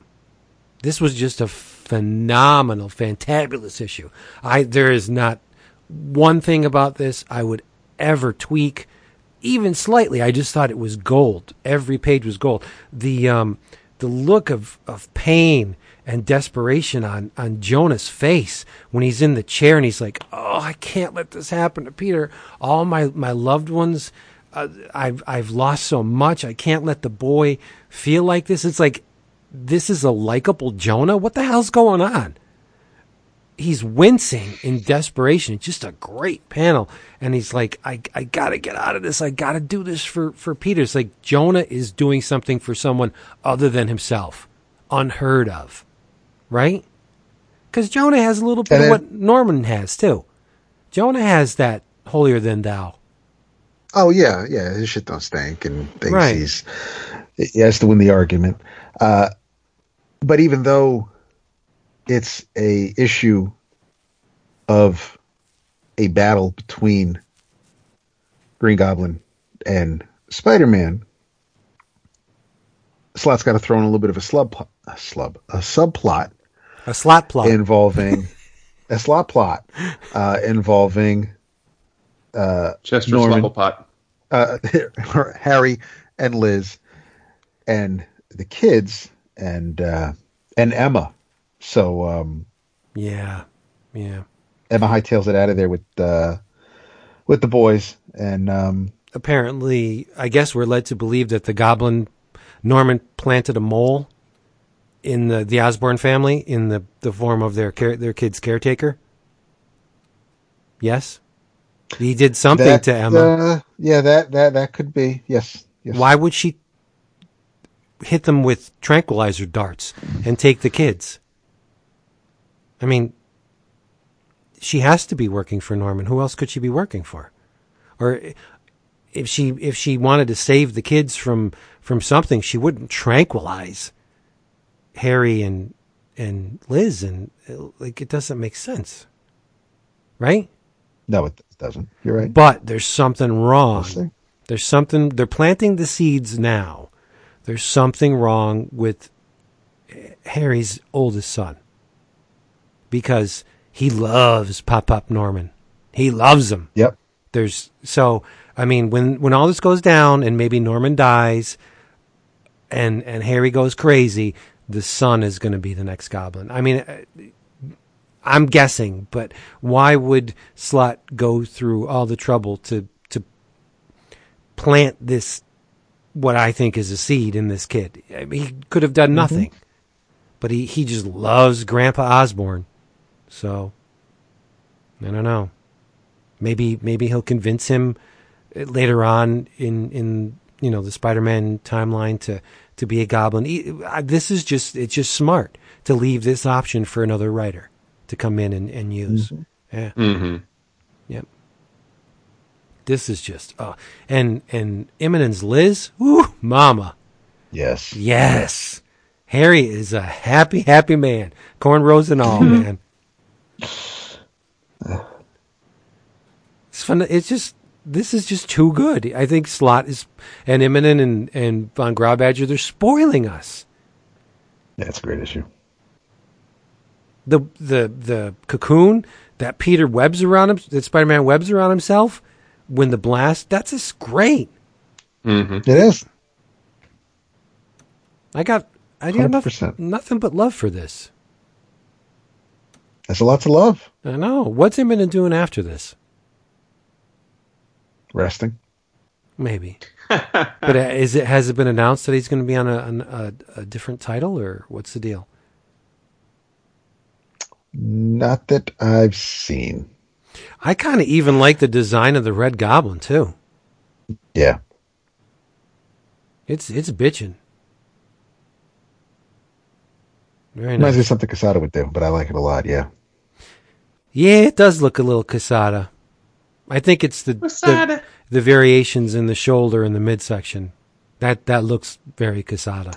This was just a phenomenal, fantabulous issue. I there is not one thing about this I would ever tweak, even slightly. I just thought it was gold. Every page was gold. The um, the look of, of pain and desperation on, on Jonah's face when he's in the chair and he's like, "Oh, I can't let this happen to Peter. All my my loved ones, uh, I've I've lost so much. I can't let the boy feel like this." It's like this is a likable Jonah. What the hell's going on? He's wincing in desperation. It's just a great panel, and he's like, "I I gotta get out of this. I gotta do this for for Peter." It's like Jonah is doing something for someone other than himself, unheard of right? Because Jonah has a little bit And of what Norman has too. Jonah has that holier than thou. Oh yeah, yeah. His shit don't stink, and thinks Right. he's he has to win the argument. Uh, but even though it's a issue of a battle between Green Goblin and Spider Man, Slott's got to throw in a little bit of a slub, a slub, a subplot A slot plot. involving a slot plot uh, involving Chester Norman. Slugglepot. uh, Harry and Liz and the kids and uh, and Emma. So um, yeah, yeah. Emma hightails it out of there with uh, with the boys and um, Apparently, I guess we're led to believe that the Goblin Norman planted a mole in the the Osborn family in the the form of their care, their kid's caretaker. Yes, he did something that, to Emma. uh, yeah, that that that could be yes. yes. Why would she hit them with tranquilizer darts and take the kids? I mean, she has to be working for Norman. Who else could she be working for? Or if she if she wanted to save the kids from from something, she wouldn't tranquilize Harry and and Liz and like it doesn't make sense. Right? No, it doesn't. You're right. But there's something wrong. There's something they're planting the seeds now. There's something wrong with Harry's oldest son because he loves Pop Pop Norman. He loves him. Yep. There's so I mean when when all this goes down and maybe Norman dies and and Harry goes crazy, the son is going to be the next goblin. I mean I'm guessing, but why would Slott go through all the trouble to to plant this what I think is a seed in this kid? I mean, he could have done nothing. But he, he just loves Grandpa Osborn. So I don't know. Maybe maybe he'll convince him uh, later on in in you know the Spider-Man timeline to to be a goblin. This is just it's just smart to leave this option for another writer to come in and, and use. Yeah. Mm-hmm. Yep. This is just uh and and Immonen's Liz, whoo, mama. Yes. Yes. Harry is a happy, happy man. Cornrows and all, man. It's fun. It's just this is just too good. I think Slott is and Immonen and and Von Grawbadger they're spoiling us. Yeah, a great issue. The the the cocoon that Peter webs around him, that Spider Man webs around himself when the blast. That's just great. hmm It is. I got I got enough, nothing but love for this. That's a lot to love. I know. What's Immonen doing after this? Resting. Maybe. but uh, is it has it been announced that he's going to be on a, on a a different title or what's the deal? Not that I've seen. I kind of even like the design of the Red Goblin too. Yeah. It's it's bitching. Very Reminds me of something Quesada would do, but I like it a lot. Yeah. Yeah, it does look a little Quesada. I think it's the, the the variations in the shoulder and the midsection. That that looks very Quesada.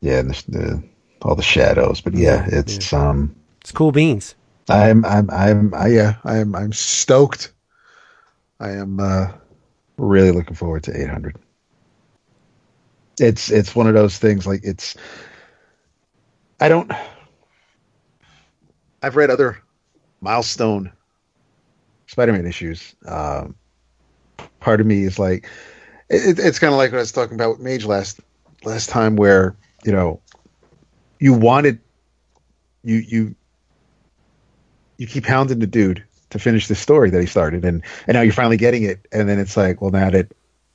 Yeah, and the, the, all the shadows. But yeah, it's um. It's cool beans. I'm I'm I'm I yeah I'm I'm stoked. I am uh, really looking forward to 800. It's it's one of those things like it's. I don't. I've read other milestone Spider-Man issues. Um, part of me is like, it, it's kind of like what I was talking about with Mage last last time, where you know, you wanted you you you keep hounding the dude to finish the story that he started, and and now you're finally getting it, and then it's like, well, now that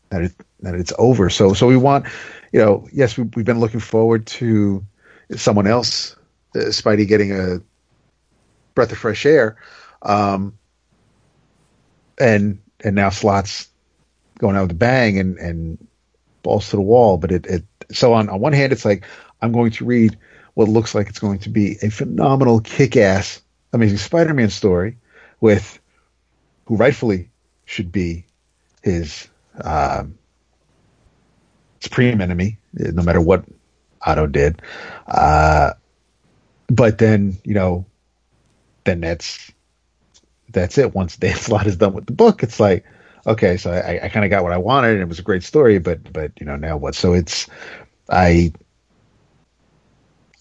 that it that it's over, so so we want, you know, yes, we, we've been looking forward to someone else, uh, Spidey getting a breath of fresh air, um, and and now Slott's going out with a bang and and balls to the wall, but it it so on on one hand, it's like I'm going to read what looks like it's going to be a phenomenal, kick-ass, amazing Spider-Man story with who rightfully should be his um, supreme enemy, no matter what Otto did. Uh, but then, you know, then that's that's it. Once Dan Slott is done with the book, it's like, okay, so I, I kind of got what I wanted, and it was a great story, but but you know now what? So it's I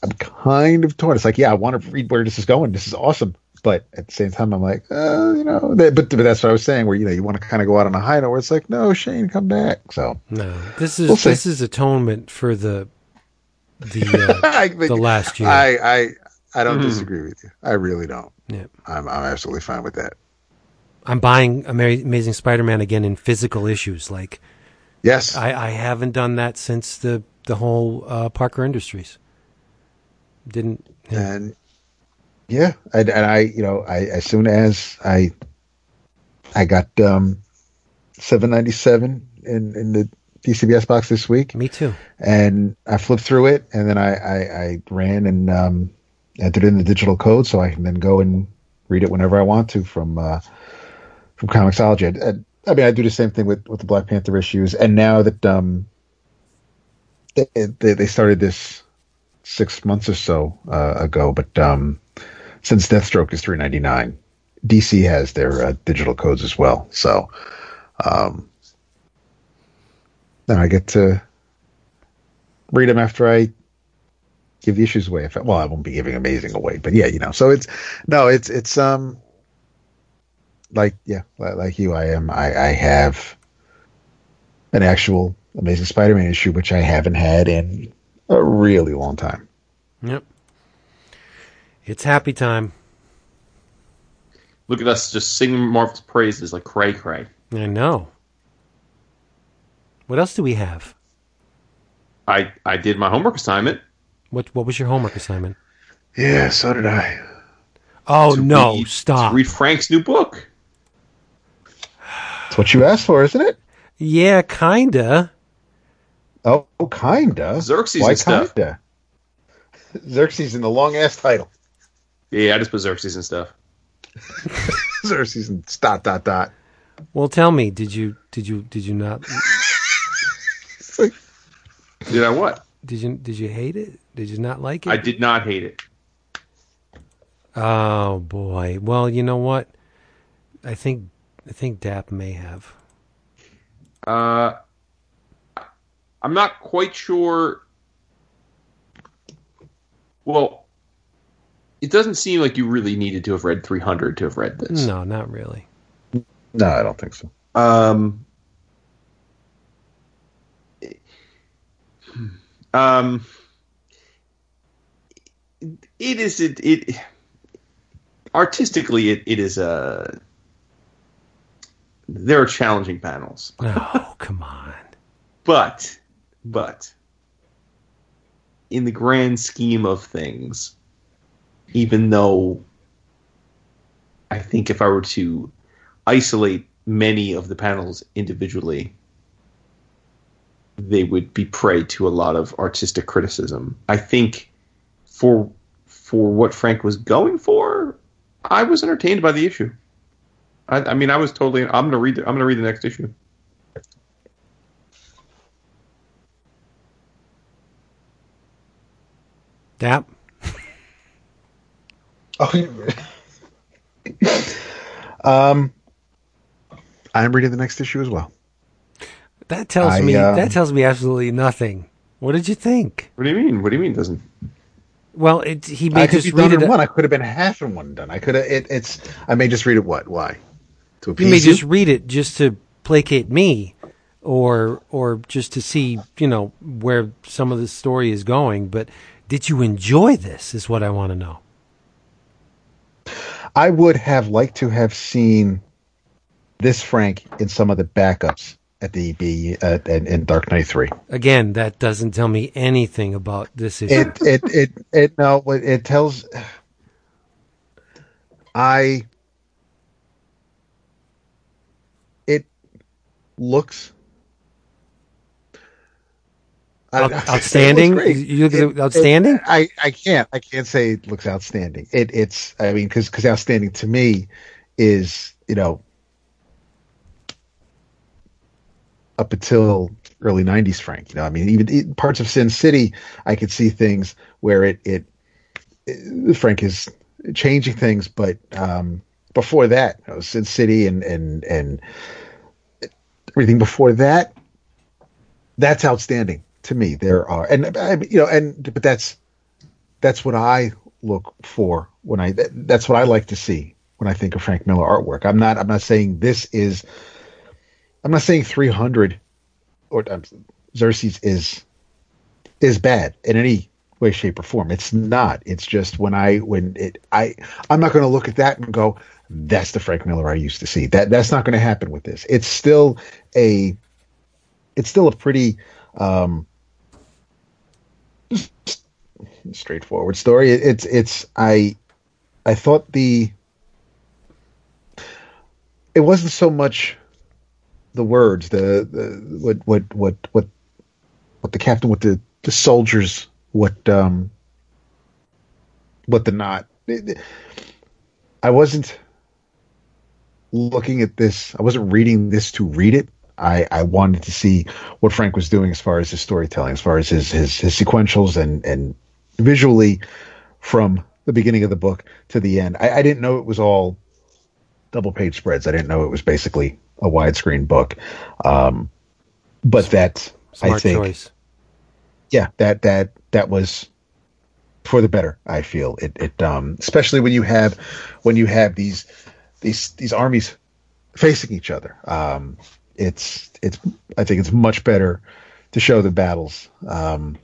I'm kind of torn. It's like, yeah, I want to read where this is going. This is awesome. But at the same time, I'm like, uh, you know, that, but, but that's what I was saying, where you know you want to kind of go out on a high note, where it's like, no, Shane, come back. So No, this is We'll this is atonement for the the uh, I think- the last year. I I I don't Mhm. disagree with you. I really don't. Yeah. I'm I'm absolutely fine with that. I'm buying Ama- Amazing Spider-Man again in physical issues. Like Yes. I, I haven't done that since the the whole uh, Parker Industries. Didn't. Yeah. and yeah, and, and I, you know, I as soon as I, I got um, seven ninety seven in in the DCBS box this week, Me too. and I flipped through it, and then I I, I ran and um, entered in the digital code, so I can then go and read it whenever I want to from uh, from Comixology. I, I, mean, I do the same thing with with the Black Panther issues, and now that um, they they, they started this six months or so uh, ago, but um, since Deathstroke is three ninety nine, DC has their uh, digital codes as well. So um, then I get to read them after I give the issues away. If I, well, I won't be giving Amazing away, but yeah, you know. So it's no, it's it's um like yeah, like, like you, I am. I I have an actual Amazing Spider-Man issue, which I haven't had in a really long time. Yep. It's happy time. Look at us just singing Marvel's praises like cray cray. I know. What else do we have? I I did my homework assignment. What What was your homework assignment? Yeah, so did I. Oh to no! read- stop. To read Frank's new book. That's what you asked for, isn't it? Yeah, kinda. Oh, kinda. Xerxes Why and stuff. kinda? Xerxes in the long ass title. Yeah, I just put Xerxes and stuff. Xerxes and dot dot dot. Well, tell me, did you did you did you not It's like, Did I what? did you did you hate it? Did you not like it? I did not hate it. Oh boy. Well, you know what? I think I think Dap may have. Uh, I'm not quite sure. Well, it doesn't seem like you really needed to have read 300 to have read this. No, not really. no, I don't think so. Um, um, it is it, it artistically it, it is a there are challenging panels, Oh, come on. but but in the grand scheme of things, even though I think if I were to isolate many of the panels individually, they would be prey to a lot of artistic criticism. I think for for what Frank was going for, I was entertained by the issue. I, I mean, I was totally. I'm gonna read. The, I'm gonna read the next issue. Dap. Oh, um, I'm reading the next issue as well. That tells I, me um, that tells me absolutely nothing. What did you think? What do you mean? What do you mean? Doesn't Well, it, he I may could just read done it. one. I could have been half in one done. I could have. It, it's. I may just read it. What? Why? To appease You may appease just read it just to placate me, or or just to see you know where some of the story is going. But did you enjoy this? Is what I want to know. I would have liked to have seen this Frank in some of the backups at the B uh, in, in Dark Knight Three. Again, that doesn't tell me anything about this issue. It it it it no, it tells. I. It looks. Out- outstanding? looks. You look It- outstanding? it- I, I can't I can't say it looks outstanding. It it's I mean because because outstanding to me is you know up until early 90s frank you know i mean even parts of sin city i could see things where it it, it frank is changing things but um before that you know, sin city and and and everything before that that's outstanding to me. There are and you know and but that's that's what i look for when i that's what i like to see when i think of frank miller artwork. I'm not i'm not saying this is I'm not saying 300 or um, Xerxes is is bad in any way, shape, or form. It's not. It's just when I when it I I'm not going to look at that and go, that's the Frank Miller I used to see. That that's not going to happen with this. It's still a it's still a pretty um straightforward story. It, it's it's I I thought the it wasn't so much the words, the, the what what what what what the captain, what the the soldiers, what um what the not. I wasn't looking at this. I wasn't reading this to read it. I, I wanted to see what Frank was doing as far as his storytelling, as far as his his, his sequentials and and visually from the beginning of the book to the end. I, I didn't know it was all double page spreads. I didn't know it was basically a widescreen book. Um, but that Smart I think, choice. yeah, that that that was for the better. I feel it. It um, especially when you have when you have these these these armies facing each other. Um, it's it's I think it's much better to show the battles um,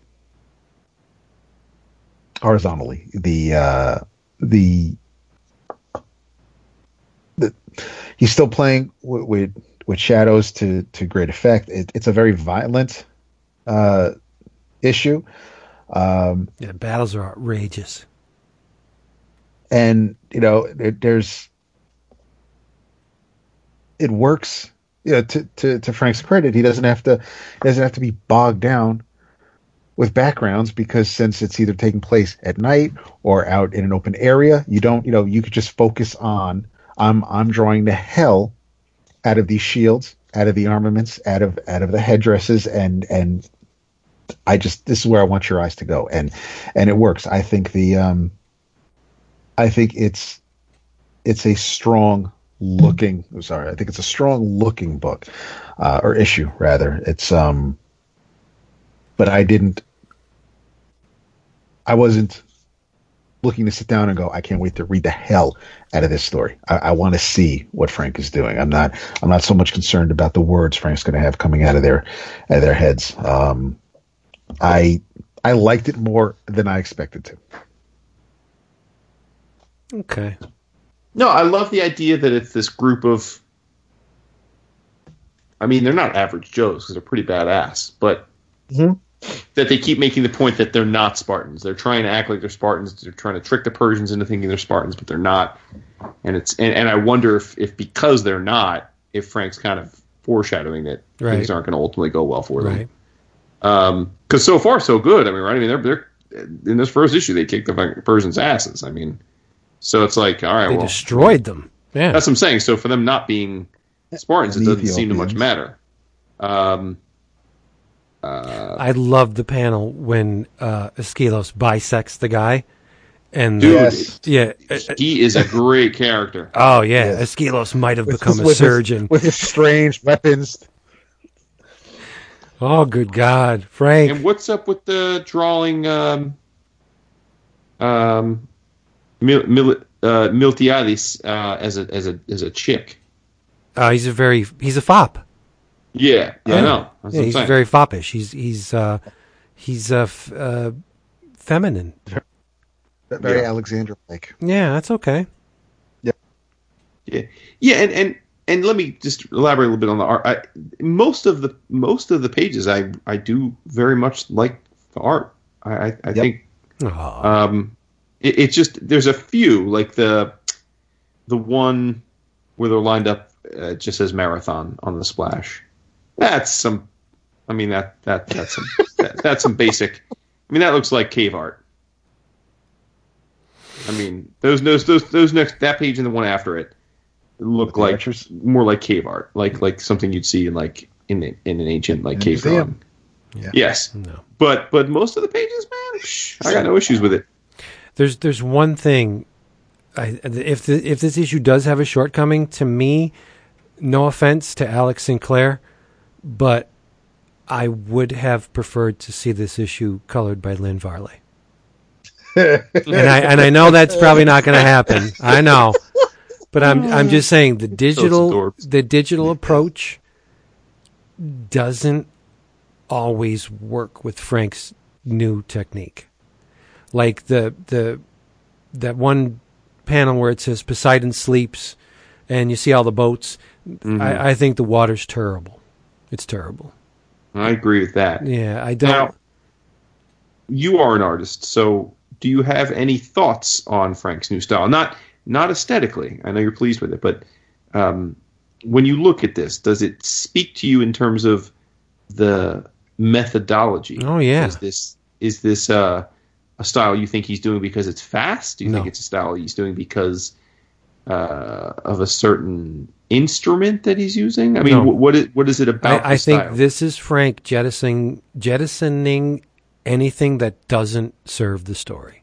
horizontally. The uh, the the he's still playing with with, with shadows to to great effect. It, it's a very violent uh, issue. Um, Yeah, battles are outrageous. and you know there, there's it works you know to, to to frank's credit he doesn't have to he doesn't have to be bogged down with backgrounds because since it's either taking place at night or out in an open area you don't you know you could just focus on i'm i'm drawing the hell out of these shields out of the armaments out of out of the headdresses and and i just this is where i want your eyes to go and and it works i think the um I think it's it's a strong looking. I'm sorry, I think it's a strong looking book uh, or issue rather. It's um, but I didn't. I wasn't looking to sit down and go. I can't wait to read the hell out of this story. I, I want to see what Frank is doing. I'm not. I'm not so much concerned about the words Frank's going to have coming out of their out of their heads. Um, I I liked it more than I expected to. Okay. No, I love the idea that it's this group of. I mean, they're not average Joes because they're pretty badass, but Mhm. That they keep making the point that they're not Spartans. They're trying to act like they're Spartans. They're trying to trick the Persians into thinking they're Spartans, but they're not. And it's and, and I wonder if, if because they're not, if Frank's kind of foreshadowing that Right. things aren't going to ultimately go well for them. Right. Um, because so far so good. I mean, right? I mean, they're they're in this first issue they kicked the Persians' asses. I mean, so it's like, all right, They well, destroyed them. Yeah. that's what I'm saying. So for them not being Spartans, it doesn't seem to much matter. Um, uh, I love the panel when uh, Aeschylus bisects the guy, and Dude, Yes. yeah, uh, uh, he is a great character. oh yeah, Yes. Aeschylus might have With become his- a with his- surgeon. with his strange weapons. oh good God, Frank! And what's up with the drawing um, um, Mil, Mil, uh, Miltiades uh, as a as a as a chick? Uh, he's a very he's a fop. Yeah, yeah, I know. That's Yeah, he's saying. very foppish. He's he's uh, he's uh, f- uh, feminine. Very Yeah. Alexandra like. Yeah, that's okay. Yeah, yeah, yeah, and and and let me just elaborate a little bit on the art. I, most of the most of the pages, I I do very much like the art. I I, I think Aw. um, it, it's just there's a few like the the one where they're lined up uh, just says marathon on the splash. That's some. I mean that that that's some that, that's some basic. I mean that looks like cave art. I mean those those those those next that page and the one after it look like archers? more like cave art, like like something you'd see in like in the, in an ancient like In cave museum. drawing. Yeah. Yes, no. but but most of the pages, man, psh, I got no issues with it. There's there's one thing. I, if the, if this issue does have a shortcoming, to me, no offense to Alex Sinclair, but I would have preferred to see this issue colored by Lynn Varley. and I and I know that's probably not going to happen. I know, but I'm I'm just saying the digital the digital approach doesn't always work with Frank's new technique. Like the the that one panel where it says Poseidon sleeps, and you see all the boats. I, mm-hmm. I think the water's terrible. It's terrible. I agree with that. Yeah, I don't. Now, you are an artist, so do you have any thoughts on Frank's new style? Not not aesthetically. I know you're pleased with it, but um, when you look at this, does it speak to you in terms of the methodology? Oh, yeah. Is this is this uh, a style you think he's doing because it's fast? Do you No. think it's a style he's doing because uh, of a certain instrument that he's using? I mean, No. what is what is it about? I, I think this is Frank jettisoning jettisoning anything that doesn't serve the story.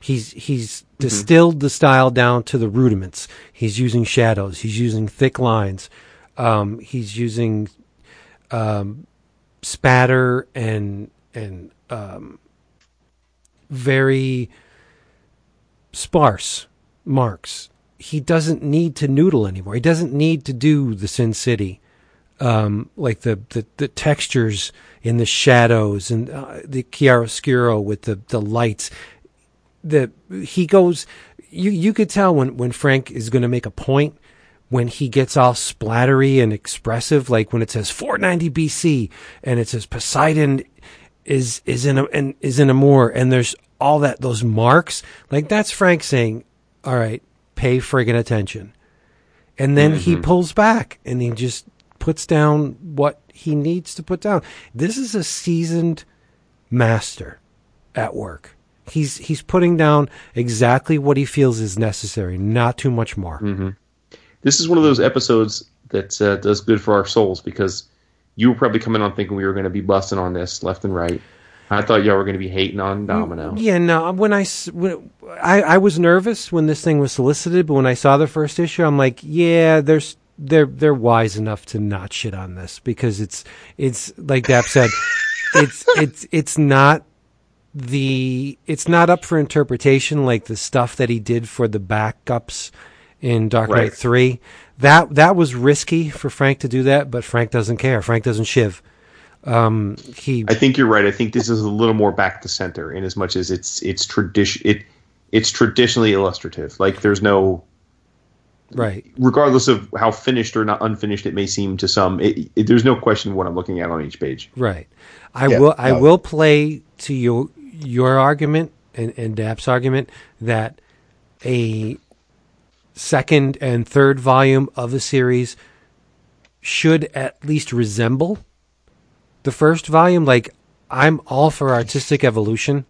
He's he's distilled the style down to the rudiments. He's using shadows. He's using thick lines. Um, he's using um, spatter and and um, very sparse marks. He doesn't need to noodle anymore. He doesn't need to do the Sin City, um, like the, the, the textures in the shadows and uh, the chiaroscuro with the, the lights. The he goes. You you could tell when when Frank is going to make a point when he gets all splattery and expressive, like when it says 490 BC and it says Poseidon is is in a and is in a moor and there's all that those marks like that's Frank saying, "All right, pay friggin' attention," and then he pulls back and he just puts down what he needs to put down. This is a seasoned master at work. He's he's putting down exactly what he feels is necessary, not too much more. this is one of those episodes that uh, does good for our souls because you were probably coming on thinking we were going to be busting on this left and right. I thought y'all were going to be hating on mm, Domino. Yeah, no. When I, when, I I was nervous when this thing was solicited, but when I saw the first issue, I'm like, yeah, there's they're they're wise enough to not shit on this because it's it's like Dap said, it's it's it's not the it's not up for interpretation like the stuff that he did for the backups in Dark Right. Knight Three. That that was risky for Frank to do that, but Frank doesn't care. Frank doesn't shiv. Um, he I think you're right. I think this is a little more back to center in as much as it's it's tradition it it's traditionally illustrative. Like there's no right. regardless of how finished or not unfinished it may seem to some, it, it, there's no question what I'm looking at on each page. Right. I Yeah, will. I no. will play to your your argument and and Dap's argument that a second and third volume of a series should at least resemble the first volume. Like I'm all for artistic evolution,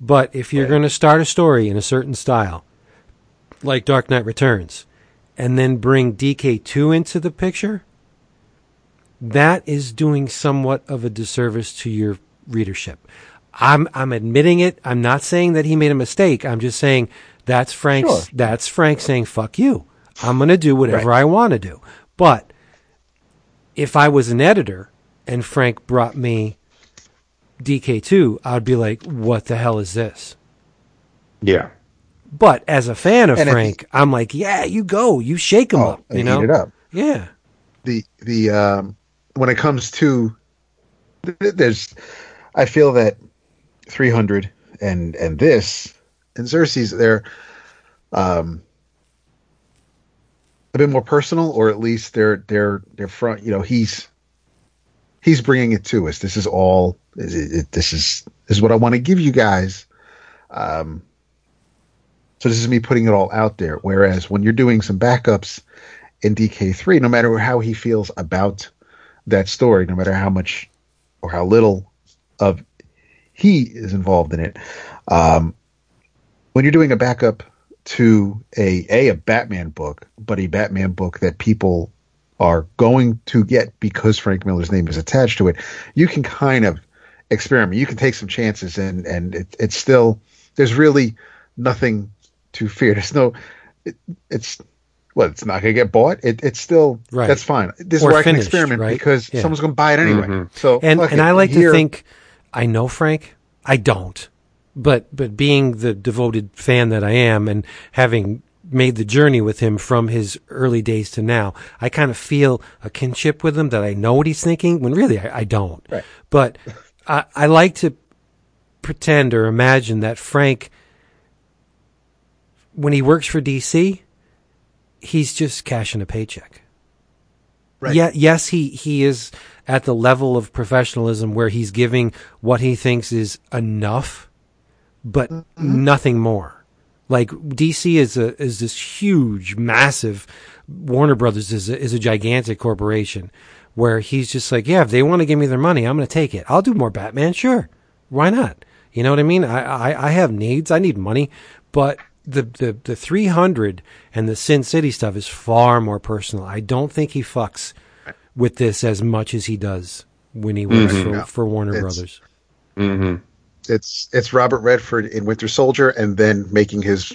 but if you're going to start a story in a certain style, like Dark Knight Returns, and then bring DK2 into the picture, that is doing somewhat of a disservice to your readership. I'm I'm admitting it. I'm not saying that he made a mistake. I'm just saying that's Frank's Sure. that's Frank saying fuck you. I'm going to do whatever I want to do. But if I was an editor and Frank brought me DK2, I'd be like, "What the hell is this?" Yeah. But as a fan of And Frank, I'm like, "Yeah, you go. You shake him Oh, up, you know?" it up. Yeah. the the um, when it comes to there's, I feel that 300 and and this and Xerxes they're um a bit more personal, or at least they're they're they're front. You know, he's he's bringing it to us. This is all. It, it, this is this is what I want to give you guys. Um, so this is me putting it all out there. Whereas when you're doing some backups in DK3, no matter how he feels about that story, no matter how much or how little of he is involved in it, um, when you're doing a backup to a a a Batman book, but a Batman book that people are going to get because Frank Miller's name is attached to it, you can kind of experiment. You can take some chances, and and it, it's still there's really nothing to fear. There's no it, it's well, it's not going to get bought. It, it's still Right. that's fine. This Or is where I can experiment right? because Yeah. someone's going to buy it anyway. Mhm. So and fuck and. I like Here- to think I know Frank. I don't, but but being the devoted fan that I am, and having made the journey with him from his early days to now, I kind of feel a kinship with him that I know what he's thinking when really I, I don't. Right. But I, I like to pretend or imagine that Frank, when he works for DC, he's just cashing a paycheck. Right. Yeah, yes, he, he is at the level of professionalism where he's giving what he thinks is enough, but mm-hmm. nothing more. Like DC is a is this huge, massive. Warner Brothers is a, is a gigantic corporation where he's just like, yeah, if they want to give me their money, I'm going to take it. I'll do more Batman, sure, why not? You know what I mean? I, I I have needs, I need money, but the the the 300 and the Sin City stuff is far more personal. I don't think he fucks with this as much as he does when he works for, No. for Warner It's- Brothers. hmm it's it's Robert Redford in Winter Soldier, and then making his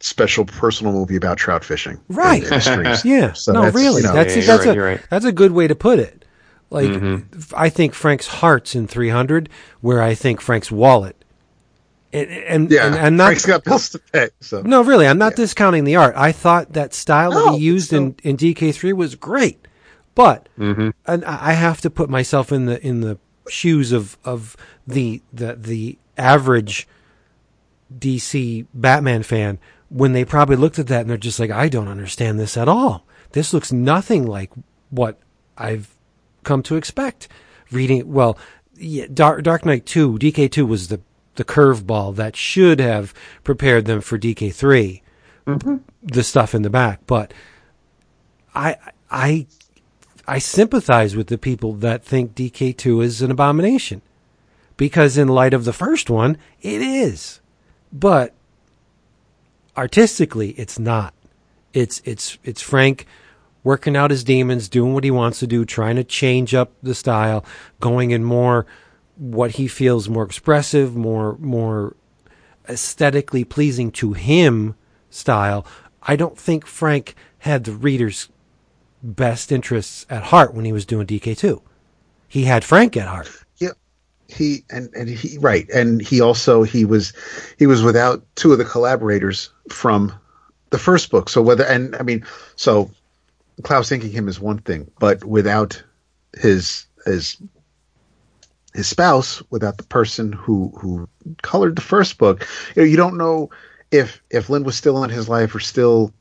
special personal movie about trout fishing. Right. in the. Yeah. So no, that's, really. you know, that's Yeah, you're that's right, a right. that's a good way to put it. Like Mm-hmm. f- I think Frank's heart's in 300 where I think Frank's wallet. And and, yeah. and, and not Frank's got bills to pay. So No, really, I'm not discounting the art. I thought that style that he used so- in, in DK3 was great, but Mm-hmm. and I I have to put myself in the in the shoes of of the the the average DC Batman fan when they probably looked at that and they're just like, I don't understand this at all. This looks nothing like what I've come to expect. Reading well, yeah, Dark, Dark Knight Two, DK Two was the the curveball that should have prepared them for DK 3 mm-hmm. The stuff in the back, but I I I sympathize with the people that think DK two is an abomination because in light of the first one, it is, but artistically, it's not. It's it's it's Frank working out his demons, doing what he wants to do, trying to change up the style, going in more what he feels more expressive, more more aesthetically pleasing to him style. I don't think Frank had the reader's best interests at heart when he was doing DK2. He had Frank at heart. yeah, he and and he right, and he also he was he was without two of the collaborators from the first book. So whether and I mean, so Klaus inking him is one thing, but without his his his spouse, without the person who who colored the first book, you, know, you don't know if if Lynn was still in his life or still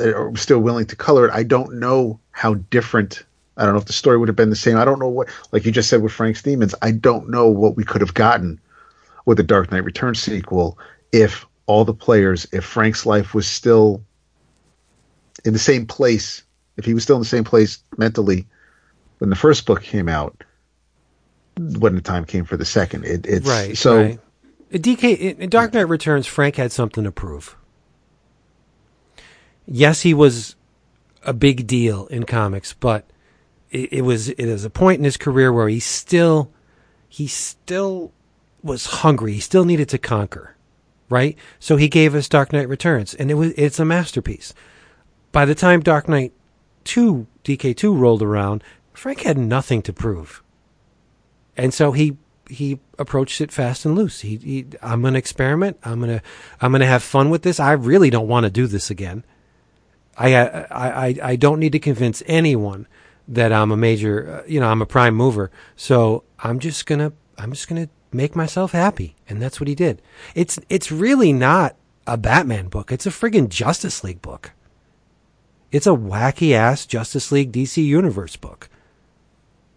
or still willing to color it. I don't know how different. I don't know if the story would have been the same. I don't know what, like you just said with Frank's Demons. I don't know what we could have gotten with the Dark Knight Returns sequel if all the players, if Frank's life was still in the same place, if he was still in the same place mentally when the first book came out, when the time came for the second. It, it's Right. so right. DK in Dark Knight Returns, Frank had something to prove. Yes, he was a big deal in comics, but it, it was it is a point in his career where he still he still was hungry. He still needed to conquer, right? So he gave us Dark Knight Returns, and it was it's a masterpiece. By the time Dark Knight Two DK Two rolled around, Frank had nothing to prove, and so he he approached it fast and loose. He, he I'm going to experiment. I'm going to I'm going to have fun with this. I really don't want to do this again. I, I I I don't need to convince anyone that I'm a major, uh, you know, I'm a prime mover. So I'm just gonna, I'm just gonna make myself happy, and that's what he did. It's it's really not a Batman book. It's a friggin' Justice League book. It's a wacky ass Justice League DC Universe book.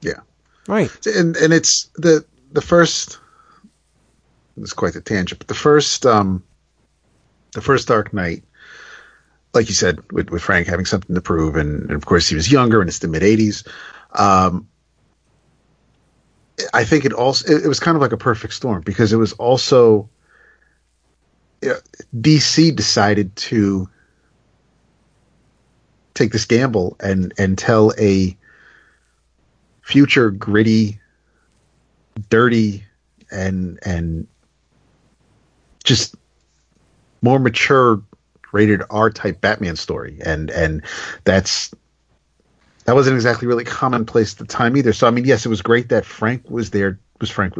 Yeah. Right. and and it's the the first it's quite the tangent but the first um the first dark knight like you said with, with frank having something to prove and, and of course he was younger and it's the mid 80s um i think it also it, it was kind of like a perfect storm because it was also dc decided to take this gamble and and tell a future gritty, dirty, and and just more mature rated R type Batman story, and and that's that wasn't exactly really commonplace at the time either. So I mean, yes, it was great that Frank was there. Was Frank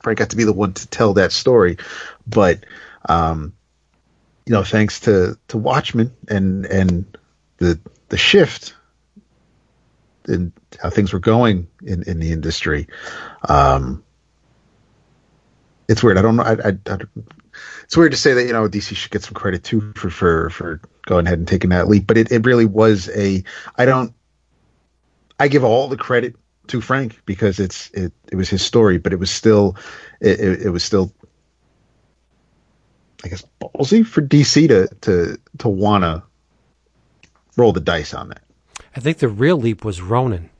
Frank got to be the one to tell that story, but um, you know, thanks to to Watchmen and and the the shift in how things were going in, in the industry. Um, it's weird. I don't know. I, I, I, it's weird to say that you know DC should get some credit too for for for going ahead and taking that leap, but it, it really was a. I don't. I give all the credit to Frank because it's it it was his story, but it was still it, it, it was still. I guess ballsy for DC to to to wanna roll the dice on that. I think the real leap was Ronin.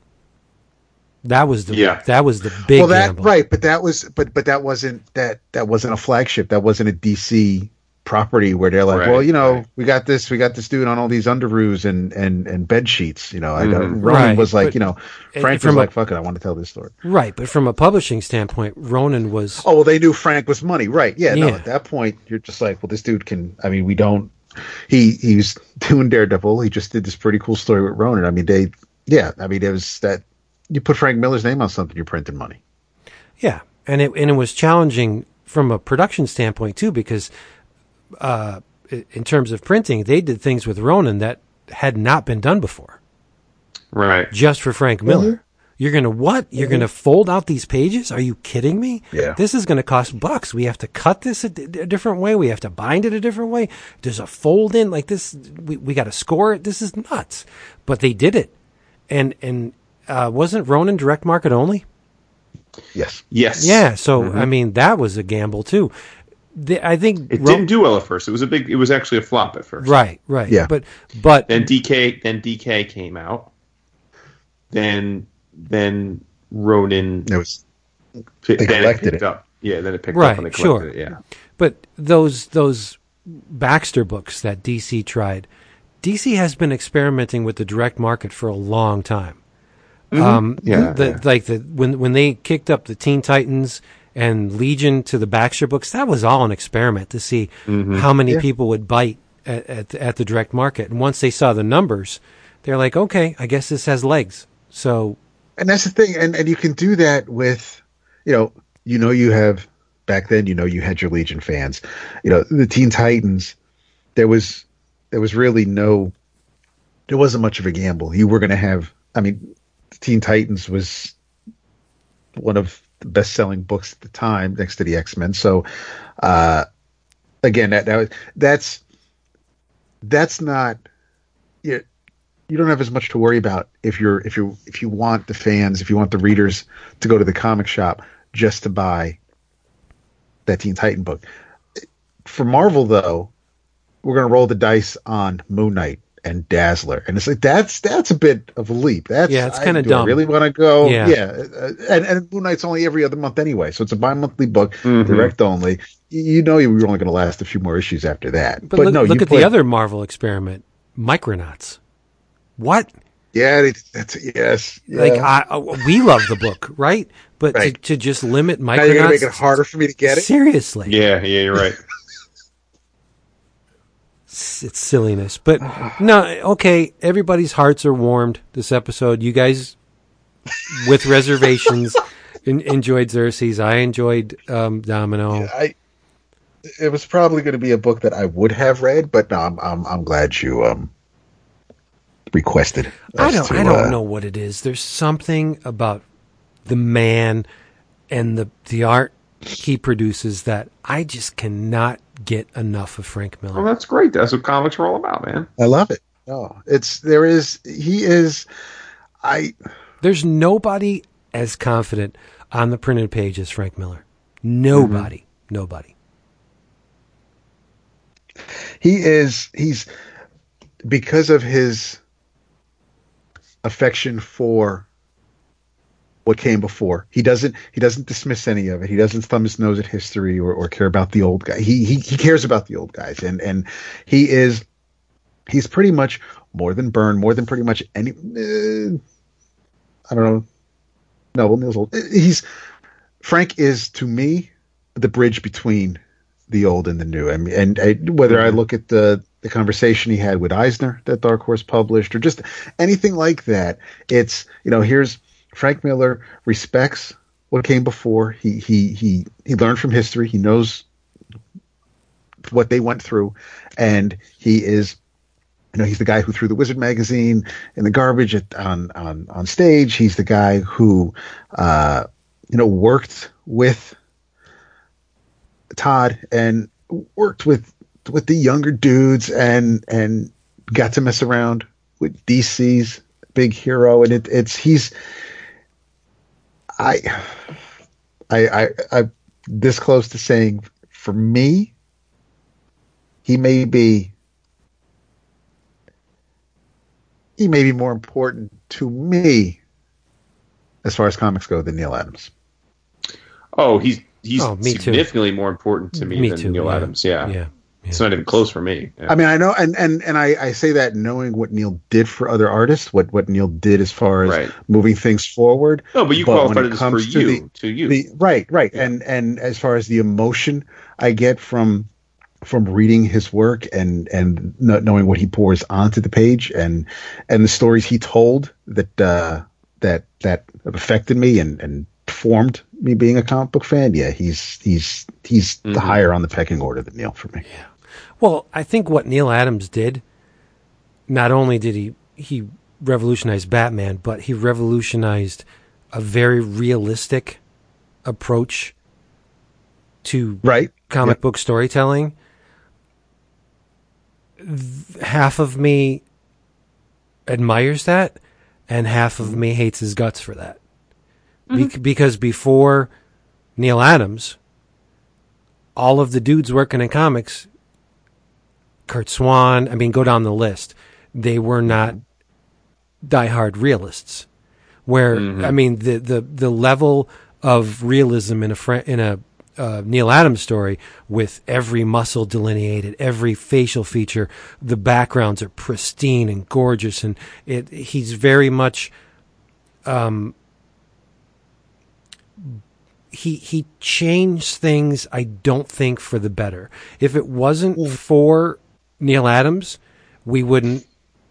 That was the Yeah. that was the big well, that gamble. right, but that was but but that wasn't that that wasn't a flagship. That wasn't a DC property where they're like, Right, well, you know, right. we got this, we got this dude on all these underoos and and and bed sheets. You know, I, Mhm. Ronin Right, was like, but- you know, Frank from was a- like, fuck it, I want to tell this story. Right, but from a publishing standpoint, Ronin was Oh well, they knew Frank was money, right? Yeah, no. At that point, you're just like, well, this dude can. I mean, we don't. He he was doing Daredevil. He just did this pretty cool story with Ronin. I mean, they. Yeah, I mean, it was that you put Frank Miller's name on something, you're printing money. Yeah, and it and it was challenging from a production standpoint too, because uh, in terms of printing, they did things with Ronin that had not been done before, Right. just for Frank Miller. You're gonna what? You're gonna fold out these pages? Are you kidding me? Yeah. This is gonna cost bucks. We have to cut this a, d- a different way. We have to bind it a different way. There's a fold in like this. We we got to score it. This is nuts. But they did it, and and uh, wasn't Ronin direct market only? Yes. Yes. Yeah, so I mean that was a gamble too. The, I think It Ro- didn't do well at first. It was a big. It was actually a flop at first. right, right. Yeah. but but Then DK. Then DK came out. Then then Ronin. It was Then They it collected picked it. up. Yeah. Then it picked Right, up and they sure. collected it. Yeah. but those those Baxter books that DC tried, DC has been experimenting with the direct market for a long time. Um, Yeah, the, yeah. like the when when they kicked up the Teen Titans and Legion to the Baxter books, that was all an experiment to see how many Yeah. people would bite at, at at the direct market. And once they saw the numbers, they're like, okay, I guess this has legs. So and that's the thing and and you can do that with you know you know you have back then you know you had your legion fans you know the teen titans there was there was really no there wasn't much of a gamble you were going to have i mean teen titans was one of the best selling books at the time next to the x-men so uh again that, that that's, that's not you, you don't have as much to worry about if you're if you if you want the fans if you want the readers to go to the comic shop just to buy that Teen Titan book. For Marvel though, we're gonna roll the dice on Moon Knight and Dazzler, and it's like that's that's a bit of a leap. That's Yeah, it's kinda do I dumb. really want to go? Yeah. Yeah, uh, and and Moon Knight's only every other month anyway, so it's a bi-monthly book, Mhm. direct only. You, you know, you were only going to last a few more issues after that. But, look, no, look you at put- the other Marvel experiment, Micronauts. What? Yeah, they, that's yes. Yeah. Like I, uh, we love the book, right? But Right. to, to just limit now you're going to make it harder for me to get it. seriously, Yeah. Yeah. You're right. It's, silliness. But no, okay, everybody's hearts are warmed this episode. You guys, with reservations, en- enjoyed Xerxes. I enjoyed um, Domino. I it was probably going to be a book that I would have read, but no, I'm I'm, I'm glad you um requested. I don't. to, I don't uh, know what it is. There's something about the man and the the art he produces that I just cannot get enough of Frank Well, Miller. that's great. That's what comics are all about, man. I love it. Oh, it's there is he is. I There's nobody as confident on the printed page as Frank Miller. Nobody. Mm-hmm. Nobody. he is he's because of his affection for what came before. He doesn't he doesn't dismiss any of it. He doesn't thumb his nose at history or, or care about the old guy. He, he he cares about the old guys and and he is he's pretty much more than Byrne, more than pretty much any uh, I don't know. No, well Neil's old. He's Frank is to me the bridge between the old and the new. I mean, and I, whether I look at the the conversation he had with Eisner that Dark Horse published, or just anything like that, it's you know here's Frank Miller respects what came before. He he he he learned from history. He knows what they went through, and he is. You know, he's the guy who threw the Wizard magazine in the garbage at, on on on stage. He's the guy who, uh, you know, worked with Todd and worked with with the younger dudes and and got to mess around with DC's big hero and it, it's he's I I I I this close to saying for me he may be he may be more important to me as far as comics go than Neal Adams. Oh, he's he's Oh, me too. significantly more important to me, Me than too. Neal yeah. Adams. Yeah. Yeah. It's not even close for me. Yeah. I mean, I know, and and and I, I say that knowing what Neal did for other artists, what what Neal did as far as Right. moving things forward. no, but you but qualified it this for to you, the- to you. The, right, right, Yeah. and and as far as the emotion I get from from reading his work and and not knowing what he pours onto the page and and the stories he told that uh, that that affected me and and formed me being a comic book fan. Yeah, he's he's he's the Mhm. higher on the pecking order than Neal for me. Well, I think what Neal Adams did, not only did he he revolutionize Batman, but he revolutionized a very realistic approach to Right. comic Yep. book storytelling. Half of me admires that, and half of me hates his guts for that. Bec- mm-hmm. because before Neal Adams, all of the dudes working in comics, Curt Swan, I mean, go down the list, they were not diehard realists. Where I mean, the, the the level of realism in a fr- in a uh, Neal Adams story with every muscle delineated, every facial feature, the backgrounds are pristine and gorgeous, and it he's very much Um, he he changed things I don't think for the better. If it wasn't for Neal Adams, we wouldn't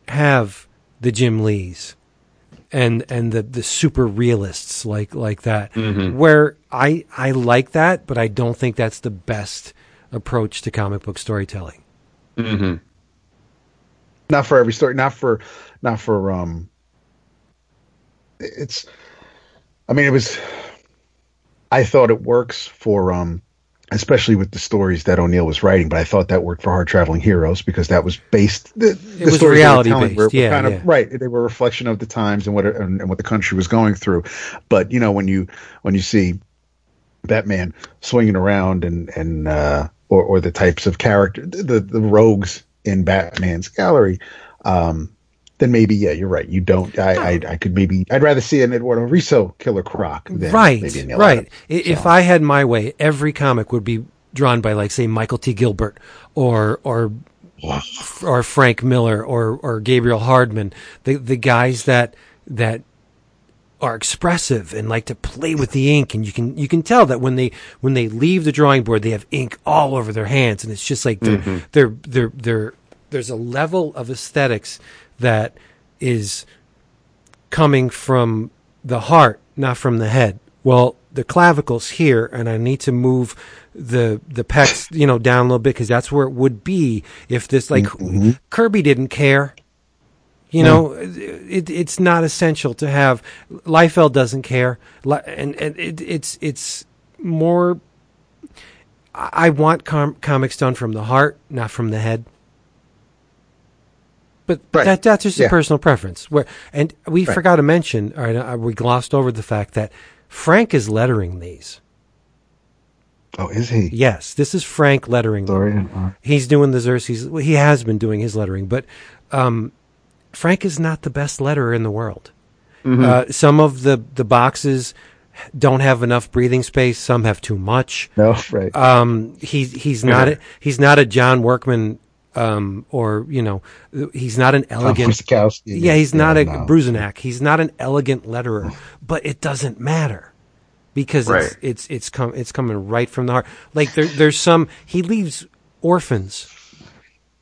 have the Jim Lees and and the the super realists like like that. Where I I like that, but I don't think that's the best approach to comic book storytelling. hmm not for every story not for not for um it's i mean it was i thought it works for um especially with the stories that o'neil was writing but i thought that worked for hard traveling heroes because that was based the, the was stories they were reality based, were- were yeah, kind of right they were a reflection of the times and what and, and what the country was going through. But you know when you when you see Batman swinging around and and uh, or or the types of character the the rogues in Batman's gallery, um, then maybe yeah, you're right. You don't. I I, I could maybe I'd rather see an Eduardo Risso Killer Croc than right, right. Adams. I If I had my way, every comic would be drawn by, like, say, Michael T. Gilbert or or or Frank Miller or or Gabriel Hardman, the the guys that that are expressive and like to play with the ink, and you can you can tell that when they when they leave the drawing board, they have ink all over their hands, and it's just like they're mm-hmm. they're they're they're there's a level of aesthetics that is coming from the heart, not from the head. Well, the clavicles here, and I need to move the the pecs, you know, down a little bit because that's where it would be if this like mm-hmm. Kirby didn't care You know, it, it's not essential to have. Liefeld doesn't care, and, and it, it's it's more. I I want com- comics done from the heart, not from the head. But Right. that that's just a personal preference. Where and we Right. forgot to mention, all right, uh, we glossed over the fact that Frank is lettering these. Oh, is he? Yes, this is Frank lettering them Sorry. uh, he's doing the Xerxes. well, He has been doing his lettering, but um, Frank is not the best letterer in the world. Uh, some of the the boxes don't have enough breathing space. Some have too much. No, right. Um, he he's not a, he's not a John Workman. Um, or you know, he's not an elegant. Musikowski. Yeah, he's not a no. Bruzenak. He's not an elegant letterer, but it doesn't matter because Right. it's it's it's com- it's coming right from the heart. Like there, there's some he leaves orphans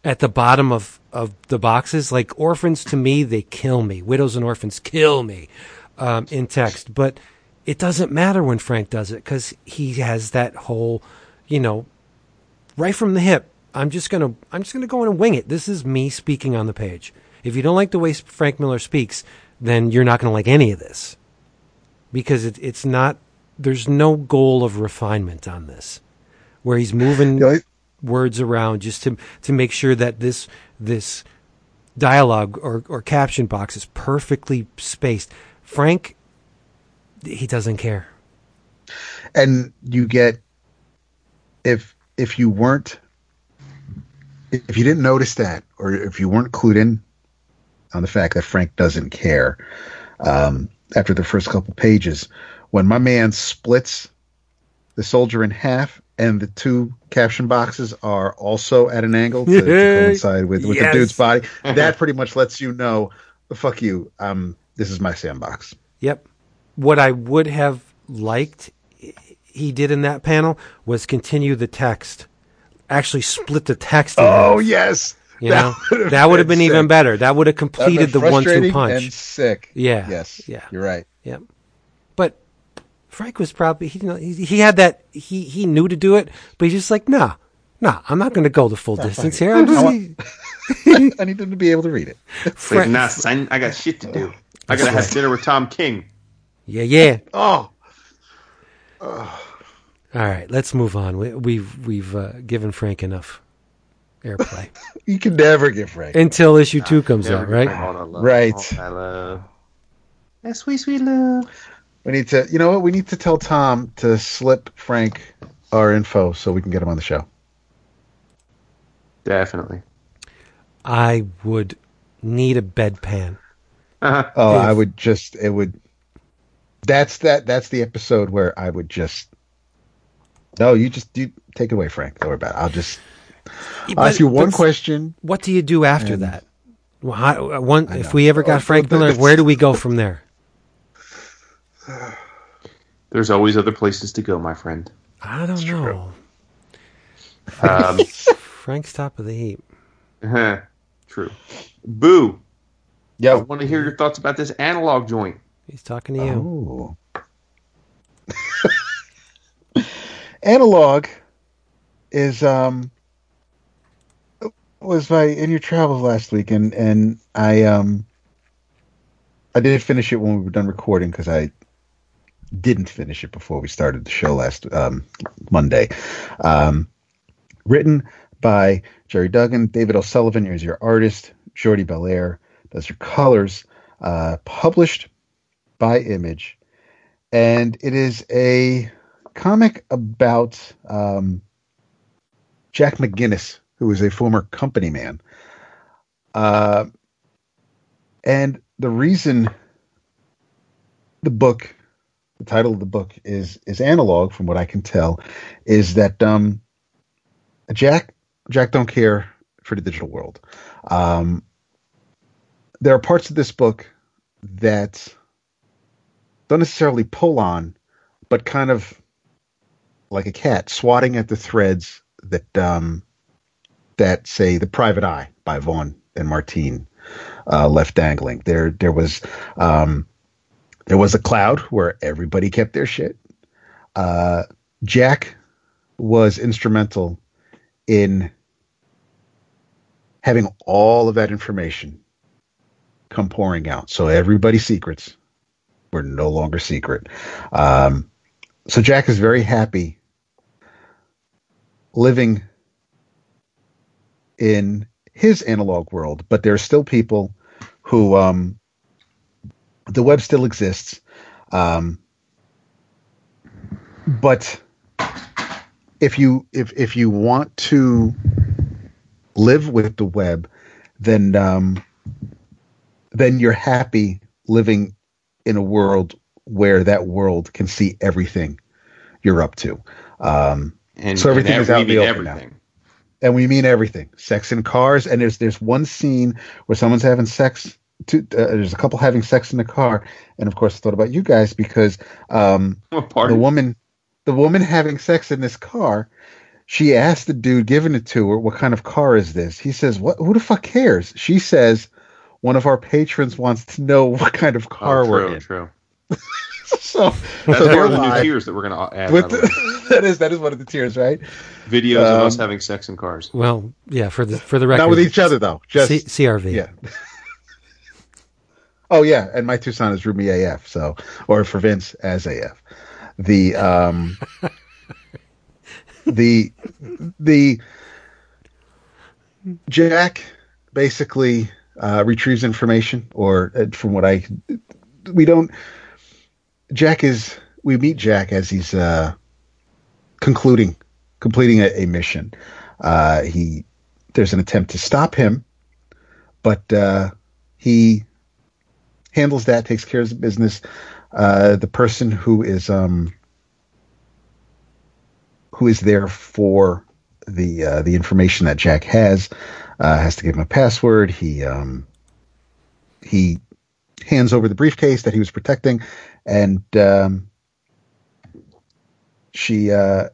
at the bottom of of the boxes. Like orphans to me, they kill me. Widows and orphans kill me um, in text, but it doesn't matter when Frank does it because he has that whole, you know, right from the hip. I'm just gonna I'm just gonna go in and wing it. This is me speaking on the page. If you don't like the way Frank Miller speaks, then you're not gonna like any of this because it, it's not. There's no goal of refinement on this, where he's moving words around just to to make sure that this this dialogue or, or caption box is perfectly spaced. Frank, he doesn't care. and you get if if you weren't if you didn't notice that or if you weren't clued in on the fact that Frank doesn't care um, after the first couple pages when my man splits the soldier in half and the two caption boxes are also at an angle to, to coincide with, with Yes. the dude's body that pretty much lets you know fuck you um this is my sandbox Yep. What I would have liked he did in that panel was continue the text. Actually split the text in oh half, yes you know? That would have been even better. That would have completed the one two punch. and sick. Yeah, Yes. yeah. You're right. Yep. But Frank was probably he, you know, he he had that he he knew to do it, but he's just like, nah, nah, I'm not going to go the full distance here. I'm I want- I need them to be able to read it. Like, Frank- nah, son, I got shit to do. I gotta have dinner with Tom King. yeah, yeah. Oh, All right, let's move on. We, we've we've uh, given Frank enough airplay you can never get Frank. until issue two comes out, right? All love, Right. all love. That sweet, sweet love. We need to, you know what? We need to tell Tom to slip Frank our info so we can get him on the show. Definitely. I would need a bedpan. Uh-huh. Oh, If- I would just, it would. That's that. That's the episode where I would just. No, you just you take it away, Frank. Don't worry about it. I'll just I'll But- ask you one question. What do you do after And- that? Well, how, uh, one, if we ever got Oh, Frank Miller, where do we go from there? There's always other places to go, my friend. I don't know. Um, Frank's top of the heap. uh-huh. True. Boo. Yeah. I Yeah. want to hear your thoughts about this analog joint. He's talking to you. Oh. Analog is um was my in your travels last week and and I um I didn't finish it when we were done recording because I didn't finish it before we started the show last um Monday. Um written by Gerry Duggan, David O'Sullivan is your artist, Jordie Bellaire does your colors, uh published by Image and it is a comic about um, Jack McGinnis, who is a former company man. Uh, and the reason the book, the title of the book is is analog, from what I can tell, is that um, Jack Jack don't care for the digital world. Um, there are parts of this book that don't necessarily pull on, but kind of like a cat swatting at the threads that um, that say the Private Eye by Vaughan and Martine uh, left dangling. There, there was um, there was a cloud where everybody kept their shit. Uh, Jack was instrumental in having all of that information come pouring out. So everybody's secrets were no longer secret. Um, so Jack is very happy living in his analog world, but there are still people who um, the web still exists. Um, but if you if if you want to live with the web, then um, then you're happy living in a world where that world can see everything you're up to. Um, And So everything and is out the open now. everything. and we mean everything sex in cars and there's there's one scene where someone's having sex to, uh, there's a couple having sex in the car and of course i thought about you guys because um the woman the woman having sex in this car she asked the dude giving it to her what kind of car is this he says what who the fuck cares she says one of our patrons wants to know what kind of car oh, we're in true. so, That's so one of the new tiers that we're going to add. with the that is that is one of the tiers right Videos of um, us having sex in cars. Well, yeah, for the for the record, not with each other though just C- CRV. Yeah. oh yeah, and my Tucson is Roomy AF, so or for Vince as AF. The um the the Jack basically uh, retrieves information, or uh, from what I we don't. Jack is we meet Jack as he's uh, concluding completing a, a mission. Uh, he there's an attempt to stop him but uh, he handles that, takes care of the business. Uh, the person who is um, who is there for the uh, the information that Jack has uh, has to give him a password. He um, he hands over the briefcase that he was protecting, and um, she uh,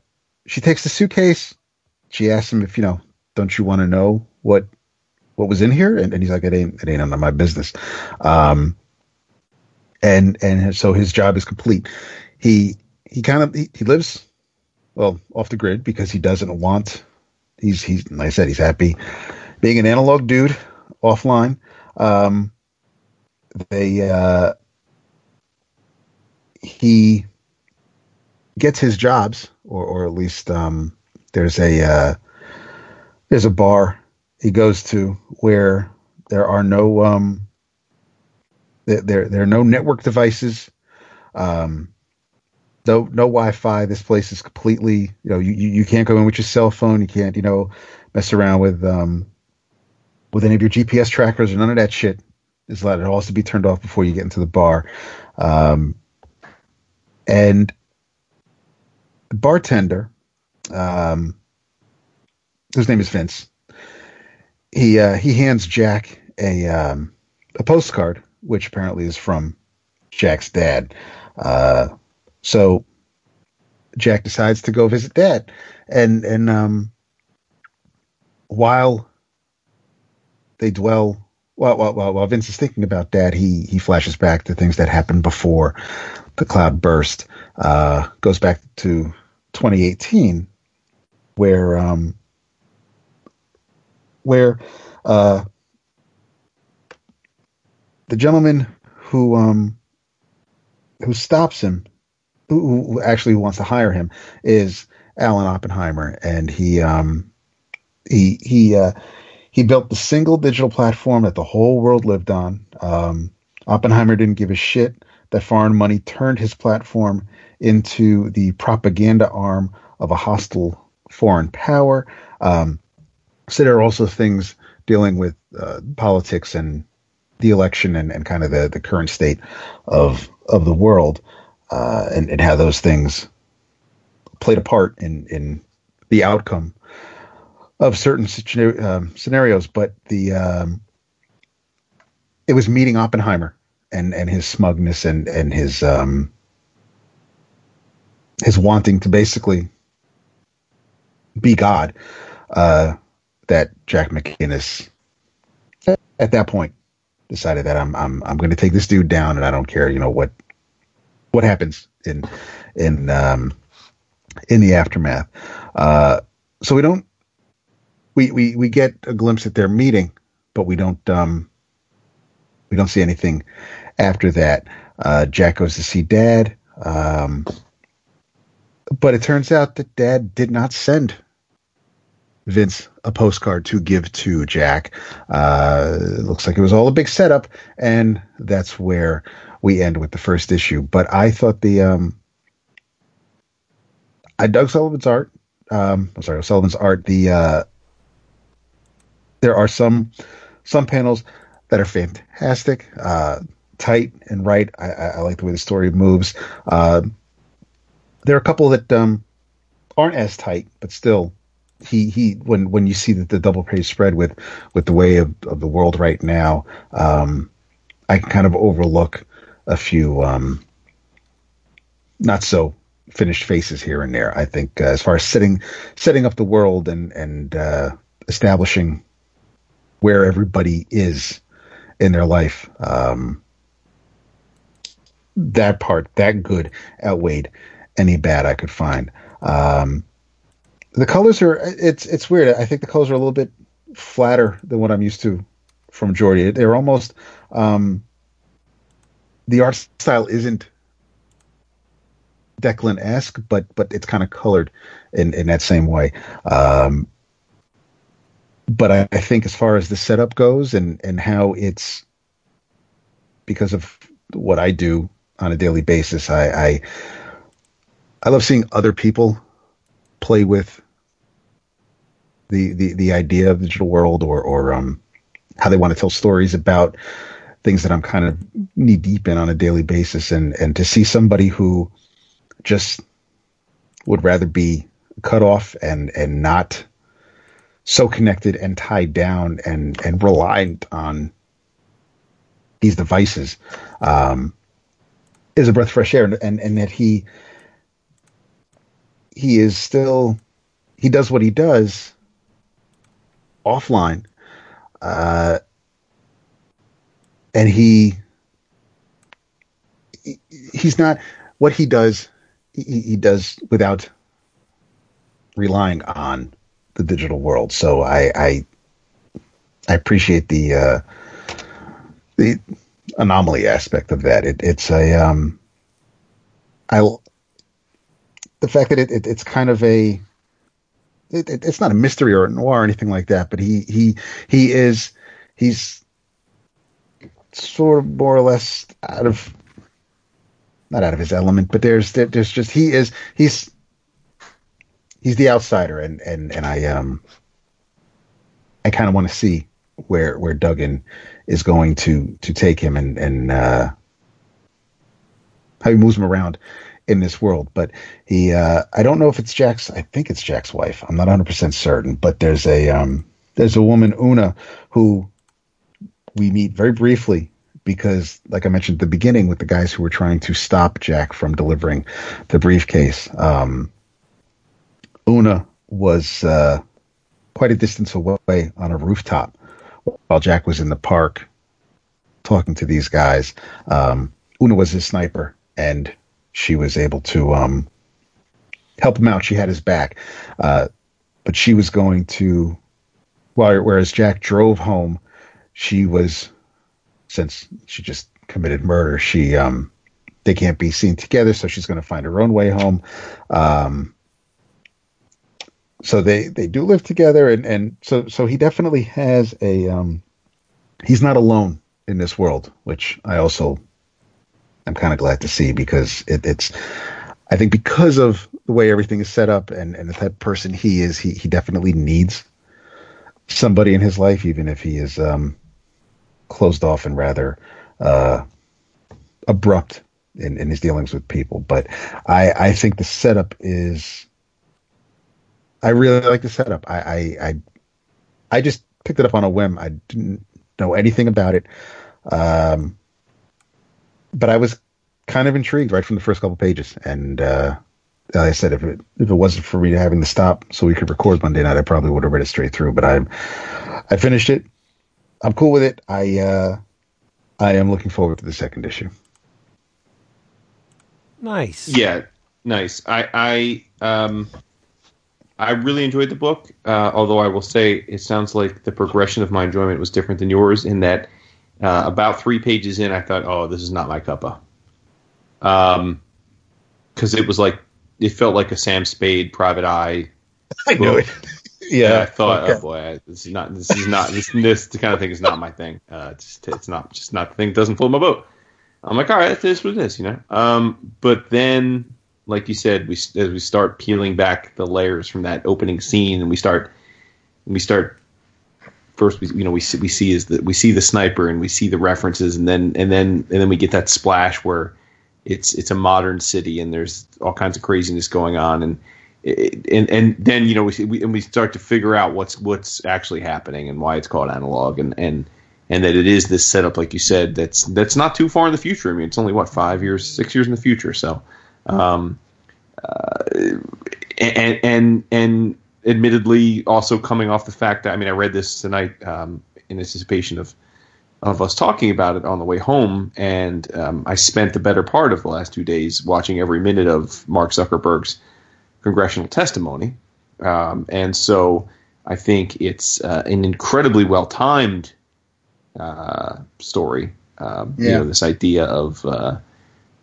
she takes the suitcase. She asks him if you know, don't you want to know what what was in here? And, and he's like, it ain't, it ain't none of my business. Um, and, and so his job is complete. He, he kind of, he, he lives, well, off the grid because he doesn't want, he's, he's, like I said, he's happy being an analog dude offline. Um, they, uh, he gets his jobs or, or at least, um, there's a, uh, there's a bar he goes to where there are no um there there, are no network devices um no no wi-fi. This place is completely you know you, you can't go in with your cell phone. You can't you know mess around with um with any of your gps trackers or none of that shit. Is allowed it all has to be turned off before you get into the bar. Um and the bartender um whose name is vince. He uh, he hands Jack a um, a postcard, which apparently is from Jack's dad. Uh, so Jack decides to go visit Dad, and and um, while they dwell, while while while Vince is thinking about Dad, he he flashes back to things that happened before the cloud burst. Uh, goes back to 2018, where um, where uh, the gentleman who um, who stops him, who, who actually wants to hire him, is Alan Oppenheimer, and he um, he he uh, he built the single digital platform that the whole world lived on. Um, Oppenheimer didn't give a shit that foreign money turned his platform into the propaganda arm of a hostile foreign power. Um, so there are also things dealing with uh, politics and the election and, and kind of the, the current state of of the world uh, and, and how those things played a part in, in the outcome of certain um, scenarios. But the um, it was meeting Oppenheimer and, and his smugness and and his um, his wanting to basically be God. Uh, that Jack McGinnis at that point decided that I'm I'm I'm going to take this dude down, and I don't care, you know what what happens in in um, in the aftermath. Uh, so we don't we, we we get a glimpse at their meeting, but we don't um, we don't see anything after that. Uh, Jack goes to see Dad, um, but it turns out that Dad did not send Vince a postcard to give to Jack. Uh, it looks like it was all a big setup, and that's where we end with the first issue. But I thought the um, I dug Sullivan's art. Um, I'm sorry, Sullivan's art. The uh, there are some some panels that are fantastic, uh, tight and right. I, I, like the way the story moves. Uh, there are a couple that um, aren't as tight, but still he he when when you see the, the double page spread with with the way of, of the world right now, um, I can kind of overlook a few um, not so finished faces here and there. I think uh, as far as setting setting up the world and and uh, establishing where everybody is in their life, um, that part that good outweighed any bad I could find. Um, the colors are it's it's weird. I think the colors are a little bit flatter than what I'm used to from Jordie. They're almost um, the art style isn't Declan esque, but but it's kind of colored in in that same way. Um, but I, I, think as far as the setup goes and and how it's because of what I do on a daily basis, I I, I love seeing other people play with the, the, the idea of the digital world or, or um, how they want to tell stories about things that I'm kind of knee deep in on a daily basis. And, and to see somebody who just would rather be cut off and, and not so connected and tied down and, and reliant on these devices um, is a breath of fresh air. And, and, and that he, he is still he does what he does offline uh, and he, he, he's not what he does he, he, does without relying on the digital world so i i, I appreciate the uh, the anomaly aspect of that. It, it's a um i the fact that it, it, it's kind of a it, it, it's not a mystery or a noir or anything like that, but he he he is he's sort of more or less out of not out of his element, but there's there's just he is he's he's the outsider, and and and I um I kind of want to see where where Duggan is going to to take him and and uh, how he moves him around in this world. But he, uh, I don't know if it's Jack's. I think it's Jack's wife. I'm not 100 percent certain. But there's a um, there's a woman Una who we meet very briefly because, like I mentioned at the beginning, with the guys who were trying to stop Jack from delivering the briefcase, um, Una was uh, quite a distance away on a rooftop while Jack was in the park talking to these guys. Um, Una was his sniper, and she was able to um, help him out. She had his back, uh, but she was going to. Whereas Jack drove home, she was, since she just committed murder, she um, they can't be seen together, so she's going to find her own way home. Um, so they they do live together, and and so so he definitely has a um, he's not alone in this world, which I also I'm kind of glad to see because it, it's, I think because of the way everything is set up and, and the type of person he is, he, he definitely needs somebody in his life, even if he is um, closed off and rather uh, abrupt in, in his dealings with people. But I, I think the setup is, I really like the setup. I, I, I, I just picked it up on a whim. I didn't know anything about it. Um, but I was kind of intrigued right from the first couple pages. And uh, like I said, if it if it wasn't for me having to stop so we could record Monday night, I probably would have read it straight through. But I'm, I finished it. I'm cool with it. I uh, I am looking forward to the second issue. Nice. Yeah, nice. I I um I really enjoyed the book. Uh, although I will say it sounds like the progression of my enjoyment was different than yours in that Uh, about three pages in, I thought, "Oh, this is not my cuppa," um, because it was like it felt like a Sam Spade Private Eye. I knew it. Yeah, yeah, I thought, okay. oh boy, this is not this is not this this kind of thing is not my thing. Uh, it's it's not just not the thing. that Doesn't float my boat. I'm like, all right, it is what it is, you know. Um, but then, like you said, we as we start peeling back the layers from that opening scene, and we start we start first we you know we see, we see is that we see the sniper and we see the references and then and then and then we get that splash where it's it's a modern city and there's all kinds of craziness going on and and and then you know we, we and we start to figure out what's what's actually happening and why it's called analog and and and that it is this setup like you said that's that's not too far in the future. I mean it's only what five years six years in the future. So um uh, and and and admittedly also coming off the fact that I mean I read this tonight um, in anticipation of of us talking about it on the way home, and um, I spent the better part of the last two days watching every minute of Mark Zuckerberg's congressional testimony, um, and so I think it's uh, an incredibly well timed uh, story. Um, You Yeah. know, this idea of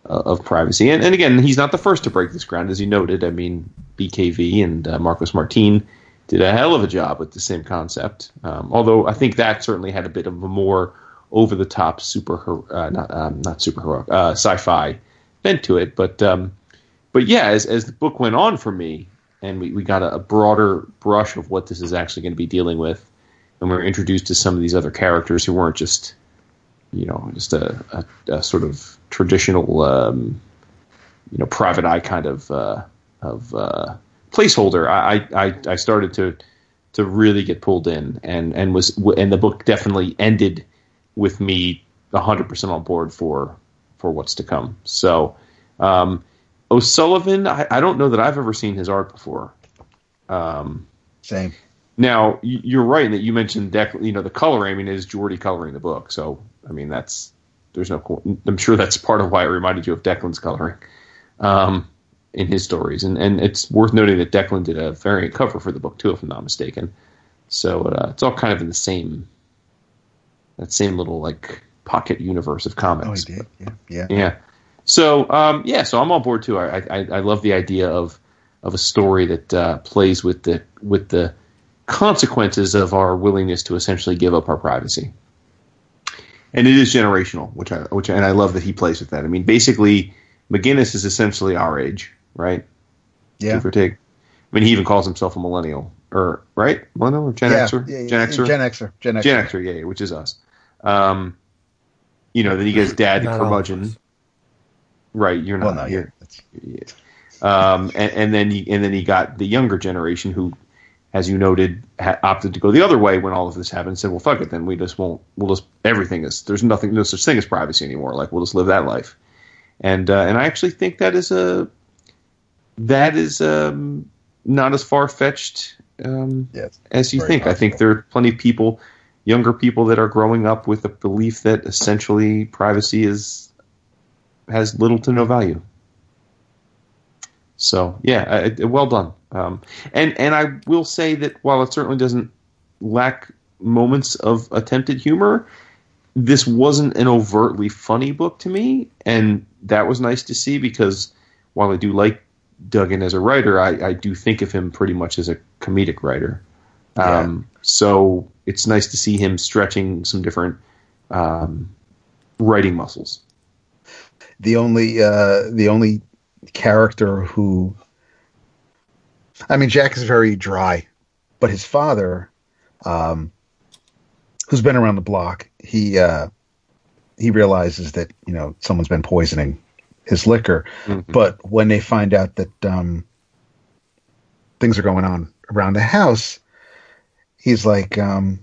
uh, of privacy, and, and again, he's not the first to break this ground, as you noted. I mean, BKV and uh, Marcos Martin did a hell of a job with the same concept. Um, although I think that certainly had a bit of a more over the top super uh, not um, not superhero uh, sci-fi bent to it. But um, but yeah, as as the book went on for me, and we, we got a, a broader brush of what this is actually going to be dealing with, and we were introduced to some of these other characters who weren't just you know just a, a, a sort of traditional um, you know private eye kind of uh, of uh, placeholder. I, I I started to to really get pulled in, and and was and the book definitely ended with me 100% on board for for what's to come. So um, O'Sullivan, I, I don't know that I've ever seen his art before. Um, Same. now you're right that you mentioned Dec- you know the coloring. I mean, is Jordie coloring the book, so I mean that's there's no. I'm sure that's part of why it reminded you of Declan's coloring um, in his stories, and and it's worth noting that Declan did a variant cover for the book too, if I'm not mistaken. So uh, it's all kind of in the same that same little like pocket universe of Oh, comics. he did. Yeah. Yeah. Yeah. So um, yeah, so I'm on board too. I, I I love the idea of of a story that uh, plays with the with the consequences of our willingness to essentially give up our privacy. And it is generational, which I which and I love that he plays with that. I mean, basically, McGinnis is essentially our age, right? Yeah. Give or take. I mean, he even calls himself a millennial, or right, millennial or Gen yeah. Xer, yeah, yeah, Gen Xer, Gen Xer. Gen Xer. Gen Xer, yeah, yeah, which is us. Um, you know, then he gets dad the Not all of curmudgeon. Right, you're not. Well, no, yeah. you're- yeah. Um, and, and then he, and then he got the younger generation who, as you noted, ha- opted to go the other way when all of this happened. and Said, "Well, fuck it, then we just won't. We'll just everything is there's nothing, no such thing as privacy anymore. Like we'll just live that life." And uh, and I actually think that is a that is um, not as far fetched um, it's as you think. I think there are plenty of people, younger people, that are growing up with the belief that essentially privacy is has little to no value. So yeah, I- well done. Um, and and I will say that while it certainly doesn't lack moments of attempted humor, this wasn't an overtly funny book to me, and that was nice to see because while I do like Duggan as a writer, I, I do think of him pretty much as a comedic writer. Um, So it's nice to see him stretching some different um, writing muscles. the only uh, the only character who I mean Jack is very dry, but his father, um, who's been around the block, he uh, he realizes that you know someone's been poisoning his liquor, Mhm. but when they find out that um, things are going on around the house, he's like, um,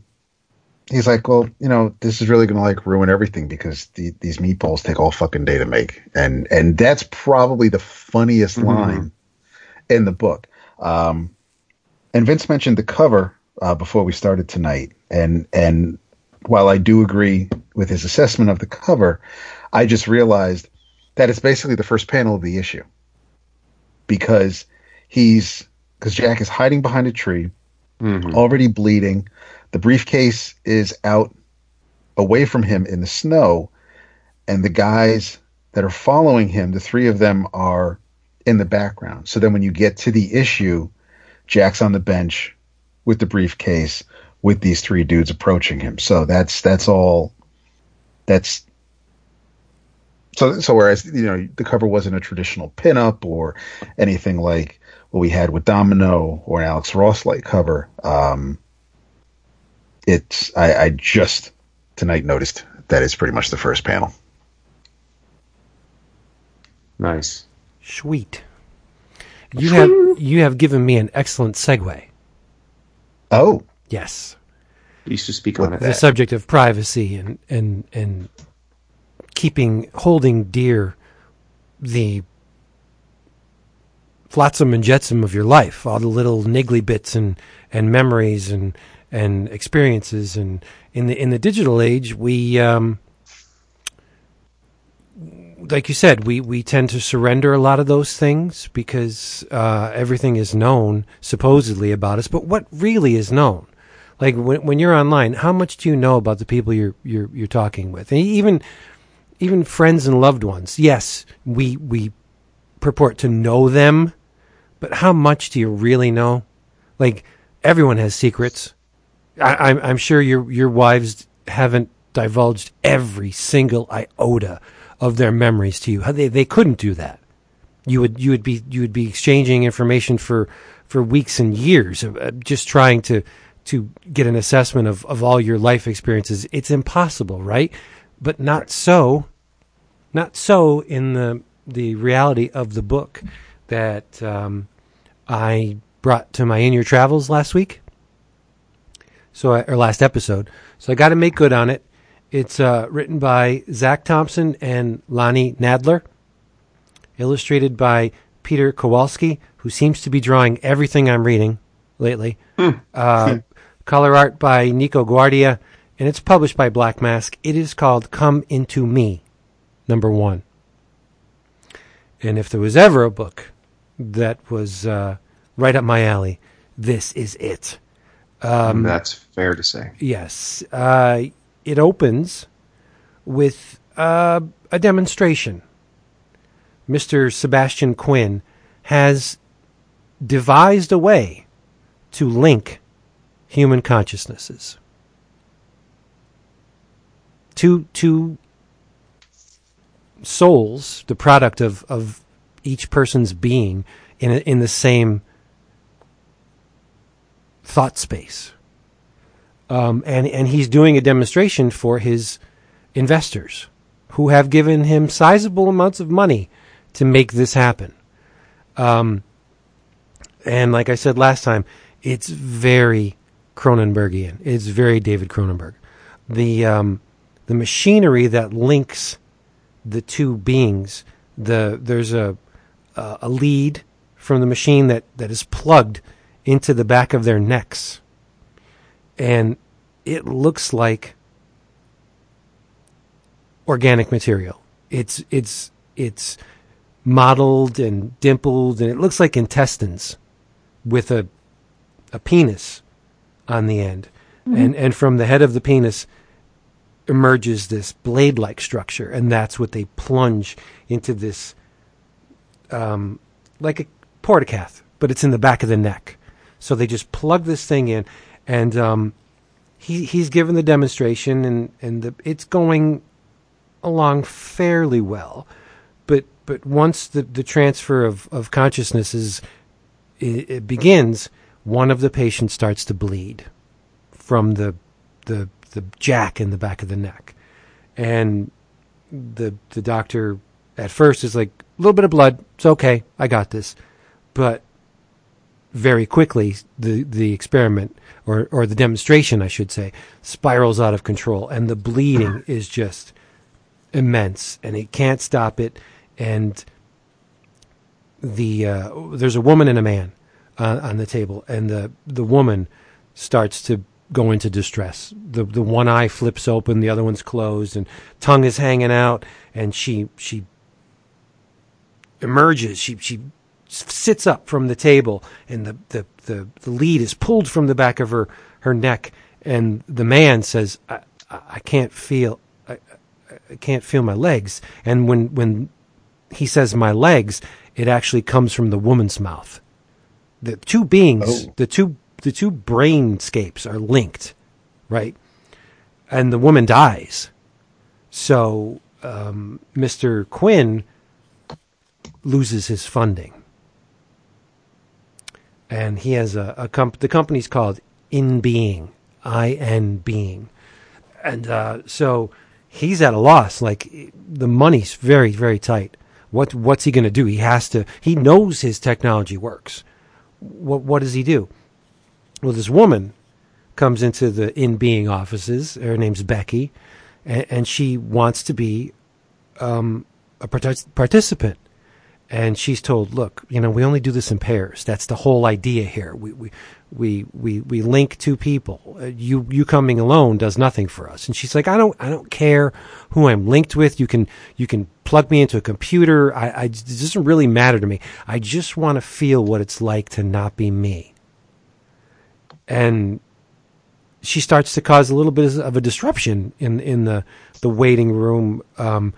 he's like, well, you know, this is really going to like ruin everything because the, these meatballs take all fucking day to make, and and that's probably the funniest Mhm. line in the book. Um, and Vince mentioned the cover uh, before we started tonight, and and while I do agree with his assessment of the cover, I just realized that it's basically the first panel of the issue because he's because Jack is hiding behind a tree, Mhm. already bleeding. The briefcase is out away from him in the snow, and the guys that are following him, the three of them are in the background. So then when you get to the issue, Jack's on the bench with the briefcase with these three dudes approaching him. So that's that's all that's so so whereas you know the cover wasn't a traditional pinup or anything like what we had with Domino or an Alex Ross like cover, um, it's I, I just tonight noticed that it's pretty much the first panel. Nice. Sweet. You have you have given me an excellent segue. Oh, Yes. Please to speak on it. the subject of privacy and and and keeping holding dear the flotsam and jetsam of your life, all the little niggly bits and and memories and and experiences and in the in the digital age we um like you said, we, we tend to surrender a lot of those things because uh, everything is known supposedly about us. But what really is known? Like when when you're online, how much do you know about the people you're you're you're talking with? And even even friends and loved ones. Yes, we we purport to know them, but how much do you really know? Like everyone has secrets. I, I'm I'm sure your your wives haven't divulged every single iota of their memories to you. They they couldn't do that. You would you would be you would be exchanging information for for weeks and years of uh, just trying to to get an assessment of, of all your life experiences. It's impossible, right? But not so not so in the the reality of the book that um, I brought to my in your travels last week. So I, or last episode. So I got to make good on it. It's uh, written by Zac Thompson and Lonnie Nadler, illustrated by Peter Kowalski, who seems to be drawing everything I'm reading lately. Uh, color art by Nico Guardia, and it's published by Black Mask. It is called Come Into Me, number one. And if there was ever a book that was uh, right up my alley, this is it. Um, That's fair to say. Yes. Uh, it opens with uh, a demonstration. Mr. Sebastian Quinn has devised a way to link human consciousnesses. Two, two souls, the product of, of each person's being in, a, in the same thought space um, and and he's doing a demonstration for his investors who have given him sizable amounts of money to make this happen. Um, and like I said last time, it's very Cronenbergian. It's very David Cronenberg. The um, the machinery that links the two beings. The there's a a lead from the machine that, that is plugged into the back of their necks and it looks like organic material. It's it's it's modeled and dimpled, and it looks like intestines with a a penis on the end, and and from the head of the penis emerges this blade-like structure, and that's what they plunge into this, um, like a portacath, but it's in the back of the neck. So they just plug this thing in, and um, he he's given the demonstration, and and the, it's going along fairly well, but but once the the transfer of of consciousness is it, it begins, one of the patients starts to bleed from the the the jack in the back of the neck, and the the doctor at first is like a little bit of blood, it's okay, I got this, but very quickly the the experiment or or the demonstration I should say spirals out of control and the bleeding is just immense and it can't stop it and the uh, there's a woman and a man uh, on the table and the the woman starts to go into distress. The the one eye flips open the other one's closed and tongue is hanging out and she she emerges. She she sits up from the table and the, the, the, the lead is pulled from the back of her, her neck and the man says I, I, can't feel I, I can't feel my legs. And when when he says my legs, it actually comes from the woman's mouth. The two beings, Oh. the two the two brainscapes are linked, right? And the woman dies. So um, Mr. Quinn loses his funding, and he has a, a comp- the company's called In Being, I N Being, and uh, so he's at a loss. Like the money's very very tight. What what's he going to do? He has to. He knows his technology works. What what does he do? Well, this woman comes into the In Being offices. Her name's Becky, and, and she wants to be um, a partic- participant. And she's told, "Look, you know, we only do this in pairs. That's the whole idea here. We we we we, we link two people. Uh, you you coming alone does nothing for us." And she's like, "I don't I don't care who I'm linked with. You can you can plug me into a computer. I, I it doesn't really matter to me. I just want to feel what it's like to not be me." And she starts to cause a little bit of a disruption in in the the waiting room um,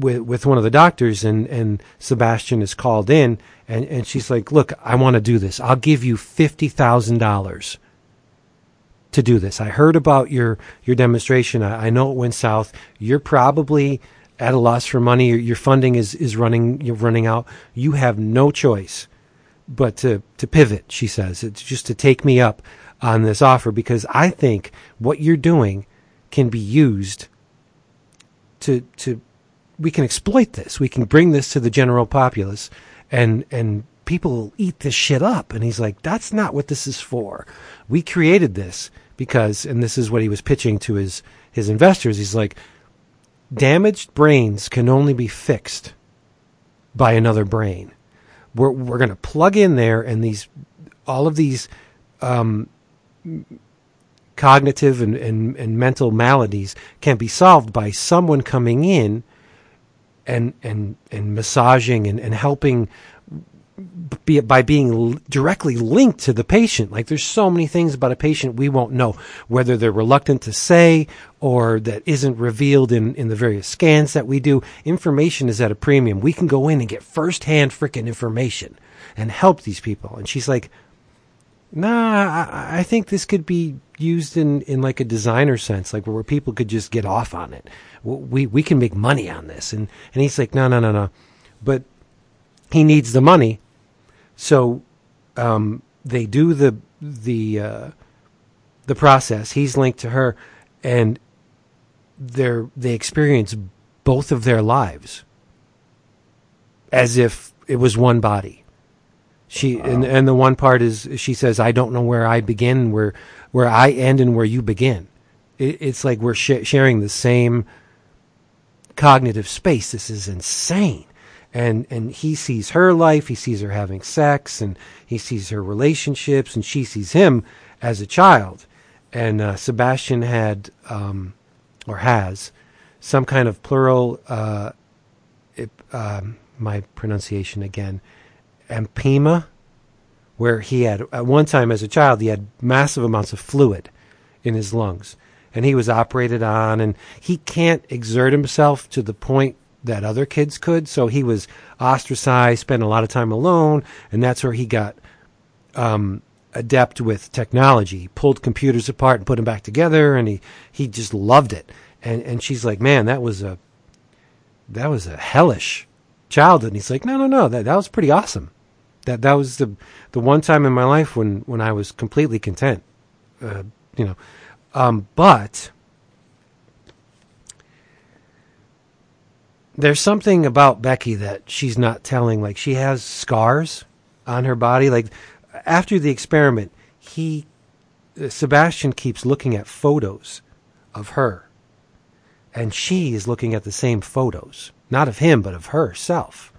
with with one of the doctors, and and Sebastian is called in, and and she's like, "Look, I want to do this. I'll give you fifty thousand dollars." To do this, I heard about your your demonstration. I, I know it went south. You're probably at a loss for money. Your, your funding is is running. You're running out. You have no choice but to to pivot. She says it's just to take me up on this offer because I think what you're doing can be used to to we can exploit this. We can bring this to the general populace and and people will eat this shit up. And he's like, that's not what this is for. We created this because and this is what he was pitching to his his investors. He's like, damaged brains can only be fixed by another brain. We're we're going to plug in there and these all of these um, cognitive and, and, and mental maladies can be solved by someone coming in and and and massaging and, and helping be, by being directly linked to the patient. Like there's so many things about a patient we won't know, whether they're reluctant to say or that isn't revealed in, in the various scans that we do. Information is at a premium. We can go in and get firsthand freaking information and help these people. And she's like, Nah, I, I think this could be used in, in like a designer sense, like where people could just get off on it. We we can make money on this, and and he's like, no, no, no, no, but he needs the money, so um, they do the the uh, the process. He's linked to her, and they're they experience both of their lives as if it was one body. She and and the one part is she says I don't know where I begin, where where I end, and where you begin. It, it's like we're sh- sharing the same cognitive space. This is insane. And and he sees her life, he sees her having sex, and he sees her relationships, and she sees him as a child. And uh, Sebastian had um, or has some kind of pleural. Uh, it, um, my pronunciation again, empyema, where he had at one time as a child he had massive amounts of fluid in his lungs, and he was operated on, and he can't exert himself to the point that other kids could. So he was ostracized, spent a lot of time alone, and that's where he got um, adept with technology. He pulled computers apart and put them back together, and he he just loved it. And and she's like, man, that was a that was a hellish childhood. And he's like, no, no, no, that that was pretty awesome. That that was the the one time in my life when when I was completely content. Uh, you know, um, but there's something about Becky that she's not telling. Like she has scars on her body. Like after the experiment, he uh, Sebastian keeps looking at photos of her, and she is looking at the same photos, not of him but of herself.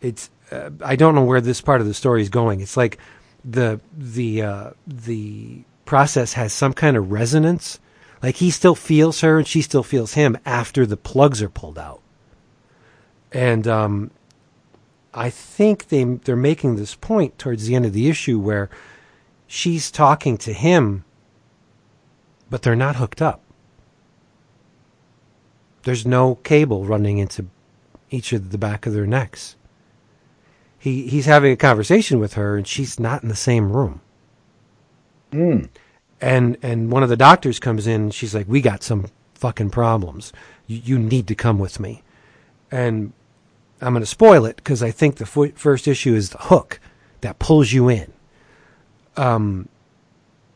It's uh, I don't know where this part of the story is going. It's like the the uh, the process has some kind of resonance. Like he still feels her and she still feels him after the plugs are pulled out. And um, I think they they're making this point towards the end of the issue where she's talking to him, but they're not hooked up. There's no cable running into each of the back of their necks. He he's having a conversation with her, and she's not in the same room. Mm. And and one of the doctors comes in, and she's like, "We got some fucking problems. You, you need to come with me." And I'm going to spoil it because I think the f- first issue is the hook that pulls you in. Um,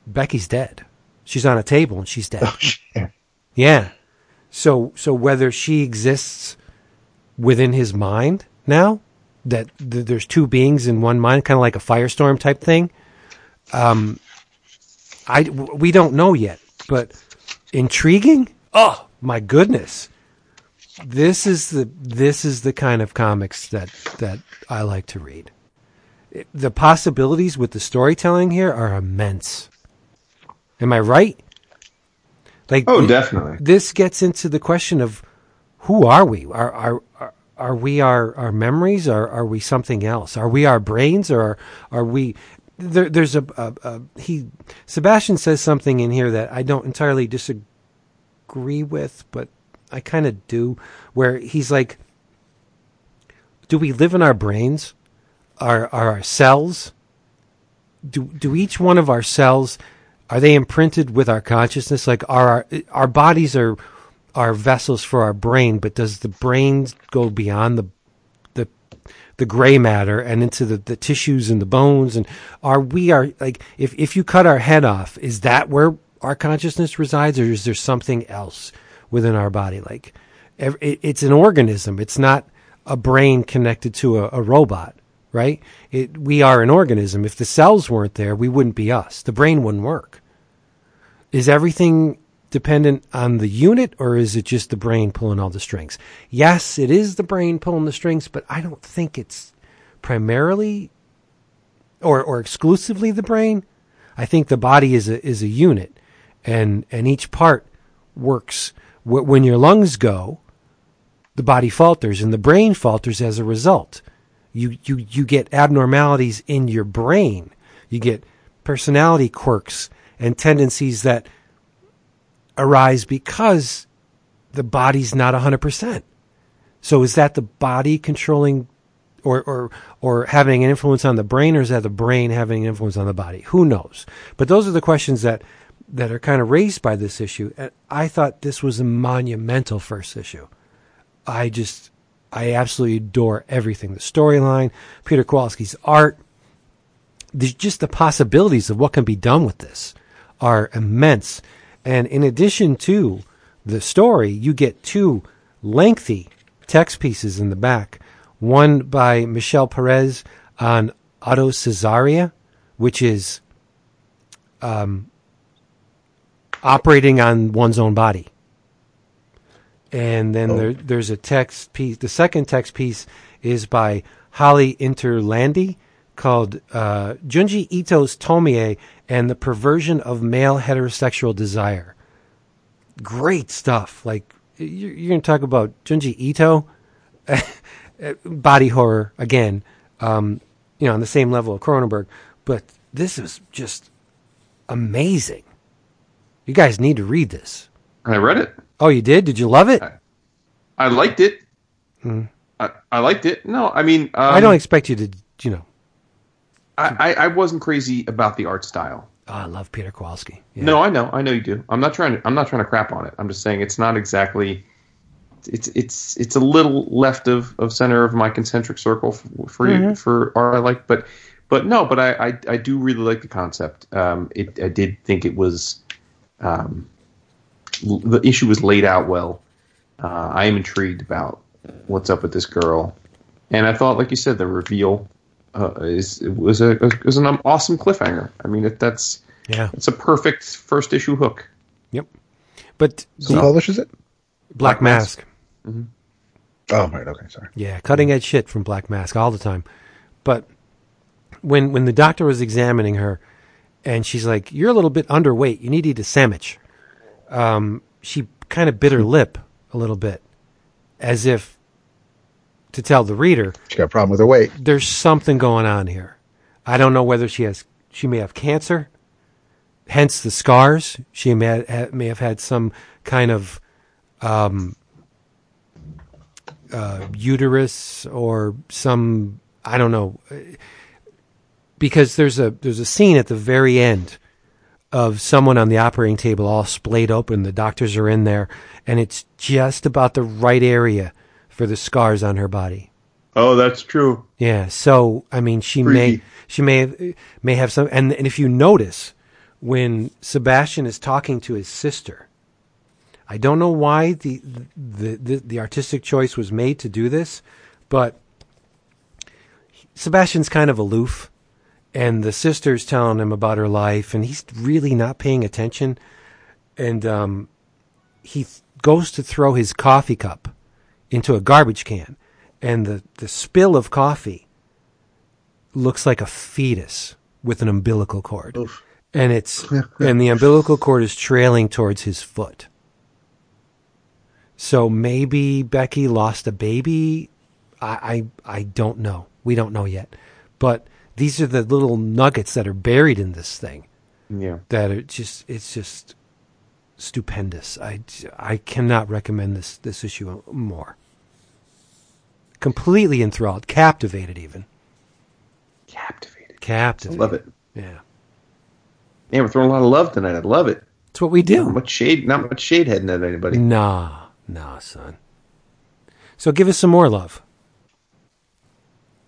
Becky's dead. She's on a table and she's dead. Oh, shit. Yeah. So so whether she exists within his mind now, that th- there's two beings in one mind, kind of like a firestorm type thing. Um, I w- we don't know yet, but intriguing. Oh my goodness, this is the this is the kind of comics that that I like to read. It- the possibilities with the storytelling here are immense. Am I right? Like Oh, definitely. this gets into the question of who are we? Are are are, we our, our memories? Or are we something else? Are we our brains? Or are, are we? There, there's a, a, a he. Sebastian says something in here that I don't entirely disagree with, but I kind of do. Where he's like, "Do we live in our brains? Are are our cells? Do do each one of our cells?" are they imprinted with our consciousness like are our our bodies are are vessels for our brain but does the brain go beyond the the the gray matter and into the, the tissues and the bones and are we are like if if you cut our head off is that where our consciousness resides or is there something else within our body like it, it's an organism it's not a brain connected to a, a robot right? It, we are an organism. If the cells weren't there, we wouldn't be us. The brain wouldn't work. Is everything dependent on the unit or is it just the brain pulling all the strings? Yes, it is the brain pulling the strings, but I don't think it's primarily or, or exclusively the brain. I think the body is a, is a unit and, and each part works. When your lungs go, the body falters and the brain falters as a result you, you, you get abnormalities in your brain. You get personality quirks and tendencies that arise because the body's not 100%. So is that the body controlling or, or, or having an influence on the brain or is that the brain having an influence on the body? Who knows? But those are the questions that, that are kind of raised by this issue. And I thought this was a monumental first issue. I just, I absolutely adore everything. The storyline, Peter Kowalski's art, there's just the possibilities of what can be done with this are immense. And in addition to the story, you get two lengthy text pieces in the back. One by Michelle Perez on Auto Cesaria, which is um, operating on one's own body and then Oh. there, there's a text piece. The second text piece is by Holly Interlandi called uh, Junji Ito's Tomie and the Perversion of Male Heterosexual Desire. Great stuff. Like you're, you're going to talk about Junji Ito, body horror again. Um, you know, on the same level of Cronenberg, but this is just amazing. You guys need to read this. I read it. Oh, you did? Did you love it? I liked it. Hmm. I, I liked it. No, I mean, um, I don't expect you to, you know. I, I, I wasn't crazy about the art style. Oh, I love Peter Kowalski. Yeah. No, I know, I know you do. I'm not trying to. I'm not trying to crap on it. I'm just saying it's not exactly. It's it's it's a little left of, of center of my concentric circle for for, Mm-hmm. for art I like, but but no, but I, I, I do really like the concept. Um, it I did think it was, um, l- the issue was laid out well. Uh, I am intrigued about what's up with this girl, and I thought, like you said, the reveal uh, is it was a was an awesome cliffhanger. I mean, it, that's Yeah. it's a perfect first issue hook. Yep. But Who publishes it? Black Black Mask. Mask. Oh, right. Okay, sorry. Yeah, cutting edge shit from Black Mask all the time. But when when the doctor was examining her, and she's like, "You're a little bit underweight. You need to eat a sandwich." Um, she kind of bit her lip a little bit, as if to tell the reader, She got a problem with her weight. "There's something going on here." I don't know whether she has she may have cancer, hence the scars. She may ha- may have had some kind of um, uh, uterus or some I don't know because there's a there's a scene at the very end of someone on the operating table all splayed open. The doctors are in there, and it's just about the right area for the scars on her body. Oh, that's true. Yeah. So I mean, she may she may have, may have some, and and if you notice when Sebastian is talking to his sister, I don't know why the the the, the artistic choice was made to do this, but Sebastian's kind of aloof, and the sister's telling him about her life, and he's really not paying attention, and um, he th- goes to throw his coffee cup into a garbage can, and the, the spill of coffee looks like a fetus with an umbilical cord. And it's and the umbilical cord is trailing towards his foot. So maybe Becky lost a baby. I, I I don't know. We don't know yet. But these are the little nuggets that are buried in this thing Yeah. that are just it's just stupendous. I, I cannot recommend this this issue more. Completely enthralled, captivated, even Captivated. I captivated. love it. Yeah, Man, we're throwing a lot of love tonight. I love it. it's what we Not do. much shade. Not much shade heading at anybody. Nah, nah, son. So give us some more love.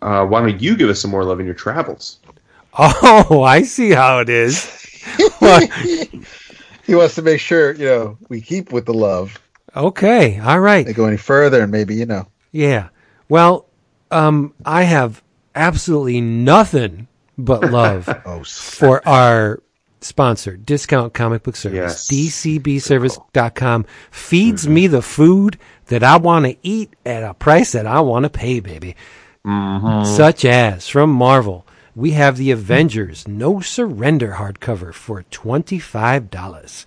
Uh, why don't you give us some more love in your travels? Oh, I see how it is. He wants to make sure you know we keep with the love. okay, all right. They go any further, and maybe you know. Yeah. Well, um, I have absolutely nothing but love Oh, for our sponsor, Discount Comic Book Service. Yes. DCBService.com feeds me the food that I want to eat at a price that I want to pay, baby. Such as from Marvel, we have the Avengers No Surrender hardcover for $25.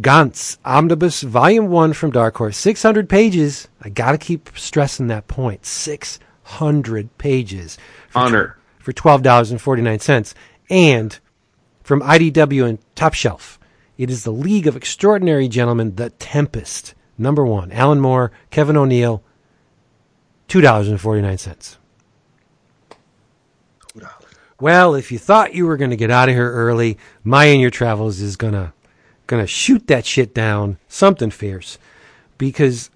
Gantz Omnibus Volume 1 from Dark Horse, 600 pages. I got to keep stressing that point. 600 pages for, Honor. for $12.49. And from IDW and Top Shelf, it is the League of Extraordinary Gentlemen, The Tempest. Number one, Alan Moore, Kevin O'Neill, $2.49. Well, if you thought you were going to get out of here early, My in Your Travels is going to going to shoot that shit down something fierce because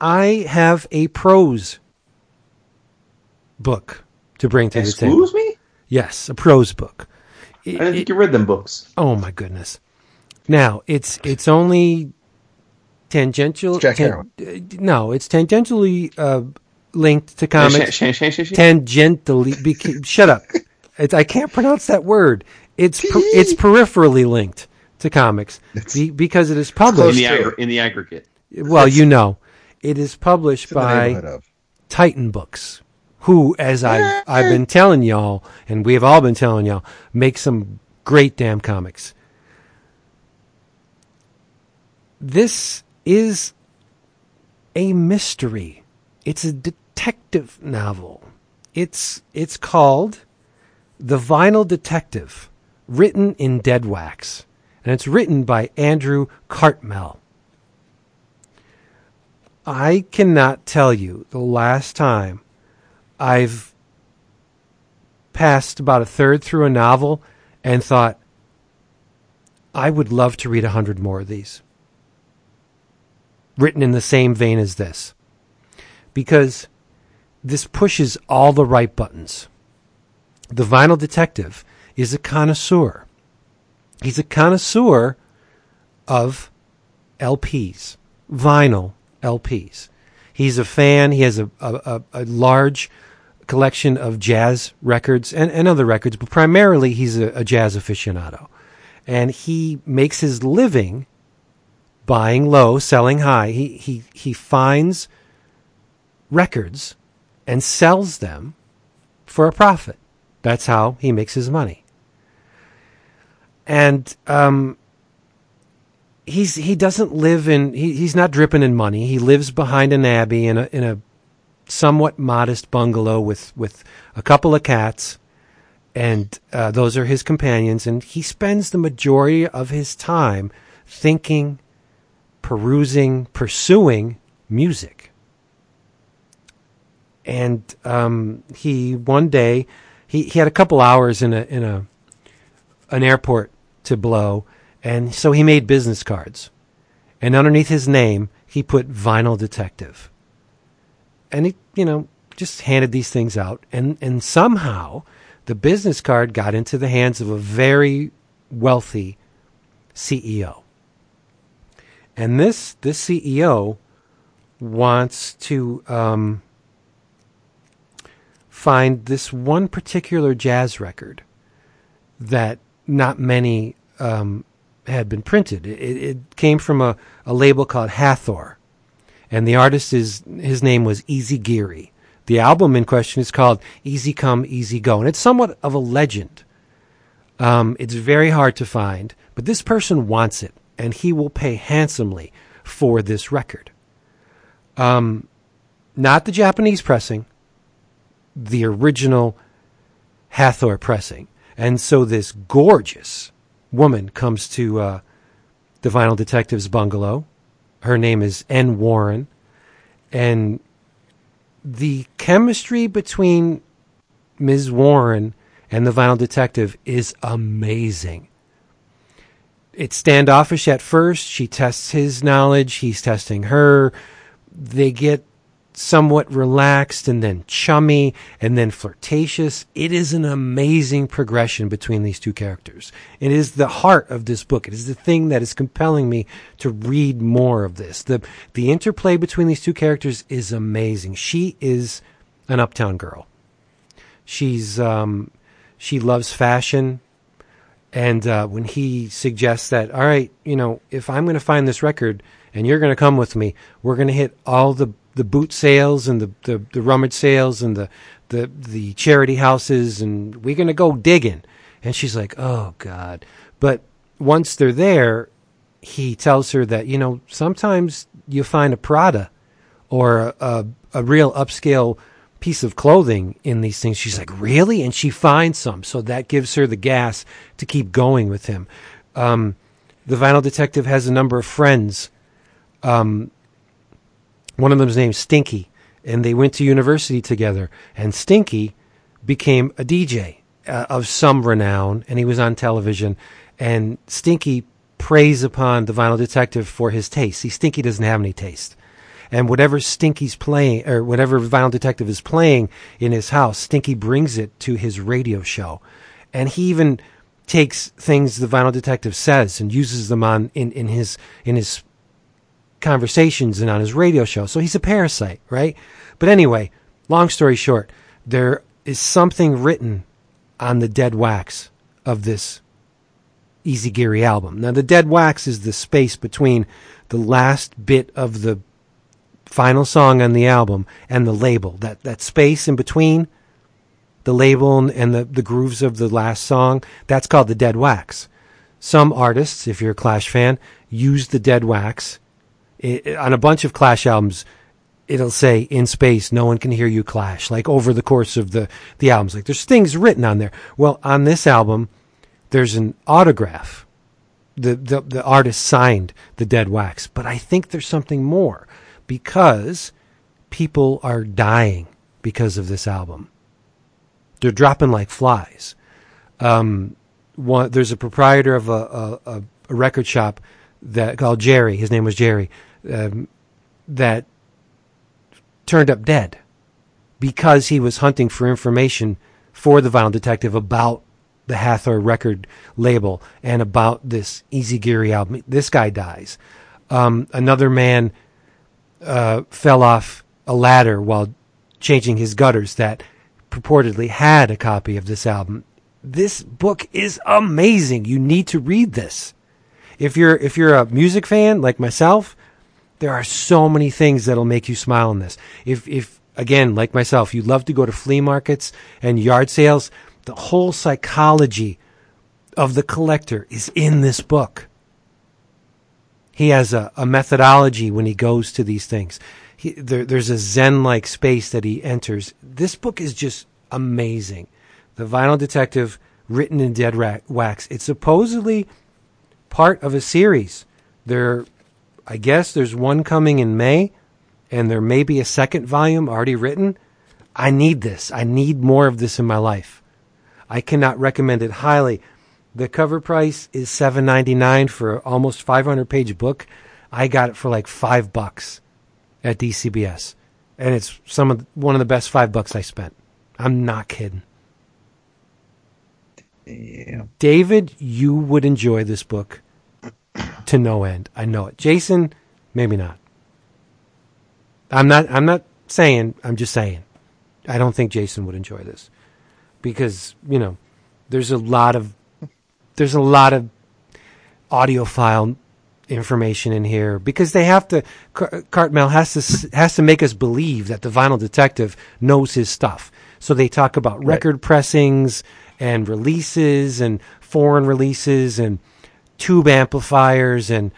I have a prose book to bring to the table. Excuse me? Yes, a prose book. I didn't think you read them books. Oh my goodness! Now it's it's only tangential. It's Jack tan- uh, no, it's tangentially uh, linked to comics. Tangentially, beca- shut up! It's, I can't pronounce that word. It's per, it's peripherally linked to comics be, because it is in, published. the aggr- in the aggregate. Well, you know, it is published in by. Titan Books, who, as I've, I've been telling y'all, and we have all been telling y'all, make some great damn comics. This is a mystery. It's a detective novel. It's it's called The Vinyl Detective, written in dead wax, and it's written by Andrew Cartmel. I cannot tell you the last time I've passed about a third through a novel and thought, I would love to read a hundred more of these. Written in the same vein as this. Because this pushes all the right buttons. The vinyl detective is a connoisseur. He's a connoisseur of LPs, vinyl LPs. He's a fan. He has a, a, a, large collection of jazz records and, and other records, but primarily he's a, a jazz aficionado. And he makes his living buying low, selling high. He, he, he finds records and sells them for a profit. That's how he makes his money. And um, he's he doesn't live in he, he's not dripping in money. He lives behind an abbey in a in a somewhat modest bungalow with with a couple of cats, and uh, those are his companions. And he spends the majority of his time thinking, perusing, pursuing music. And um, he one day he, he had a couple hours in a in a an airport to blow, and so he made business cards, and underneath his name he put Vinyl Detective, and he you know just handed these things out, and and somehow the business card got into the hands of a very wealthy CEO. And this this CEO wants to um, find this one particular jazz record that not many um, had been printed. It, it came from a, a label called Hathor, and the artist is his name was Easy Geary. The album in question is called Easy Come, Easy Go, and it's somewhat of a legend. Um, it's very hard to find, but this person wants it, and he will pay handsomely for this record. Um, not the Japanese pressing, the original Hathor pressing. And so this gorgeous woman comes to uh, the Vinyl Detective's bungalow. Her name is N. Warren. And the chemistry between Ms. Warren and the Vinyl Detective is amazing. It's standoffish at first. She tests his knowledge, he's testing her. They get somewhat relaxed and then chummy and then flirtatious. It is an amazing progression between these two characters. It is the heart of this book. It is the thing that is compelling me to read more of this. The the interplay between these two characters is amazing. She is an uptown girl. She's um, she loves fashion. And uh, when he suggests that, all right, you know, if I'm going to find this record and you're going to come with me, we're going to hit all the the boot sales and the, the, the rummage sales and the, the, the charity houses and we're going to go digging. And she's like, oh, God. But once they're there, he tells her that, you know, sometimes you find a Prada or a, a, a real upscale piece of clothing in these things. She's like, really? And she finds some. So that gives her the gas to keep going with him. Um, the vinyl detective has a number of friends um, one of them's named Stinky, and they went to university together. And Stinky became a DJ uh, of some renown, and he was on television. And Stinky preys upon the Vinyl Detective for his taste. See, Stinky doesn't have any taste. And whatever Stinky's playing, or whatever Vinyl Detective is playing in his house, Stinky brings it to his radio show. And he even takes things the Vinyl Detective says and uses them on in, in his in his conversations and on his radio show. So he's a parasite, right? But anyway, long story short, there is something written on the dead wax of this Easy Geary album. Now, the dead wax is the space between the last bit of the final song on the album and the label. That that space in between the label and the, the grooves of the last song, that's called the dead wax. Some artists, if you're a Clash fan, use the dead wax it, on a bunch of Clash albums, it'll say in space, no one can hear you clash, like over the course of the, the albums. Like there's things written on there. Well, on this album, there's an autograph. The, the, the artist signed the dead wax, but I think there's something more because people are dying because of this album. They're dropping like flies. Um, one, there's a proprietor of a, a, a record shop that called Jerry. His name was Jerry um, that turned up dead because he was hunting for information for the vinyl detective about the Hathor record label and about this Easy Geary album. This guy dies. Um, another man uh, fell off a ladder while changing his gutters that purportedly had a copy of this album. This book is amazing. You need to read this. If you're if you're a music fan like myself, there are so many things that'll make you smile in this. If, if, again, like myself, you love to go to flea markets and yard sales, the whole psychology of the collector is in this book. He has a, a methodology when he goes to these things. He, there, there's a Zen like space that he enters. This book is just amazing. The Vinyl Detective, written in dead wax. It's supposedly part of a series. There I guess there's one coming in May, and there may be a second volume already written. I need this. I need more of this in my life. I cannot recommend it highly. The cover price is seven ninety nine for almost five hundred page book. I got it for like five bucks at DCBS, and it's some of one of the best five bucks I spent. I'm not kidding. Yeah. David, you would enjoy this book to no end. I know it. Jason, maybe not. I'm not. I'm not saying. I'm just saying. I don't think Jason would enjoy this because you know there's a lot of there's a lot of audiophile information in here because they have to Car- Cartmel has to has to make us believe that the vinyl detective knows his stuff. So they talk about Right. record pressings and releases and foreign releases and tube amplifiers and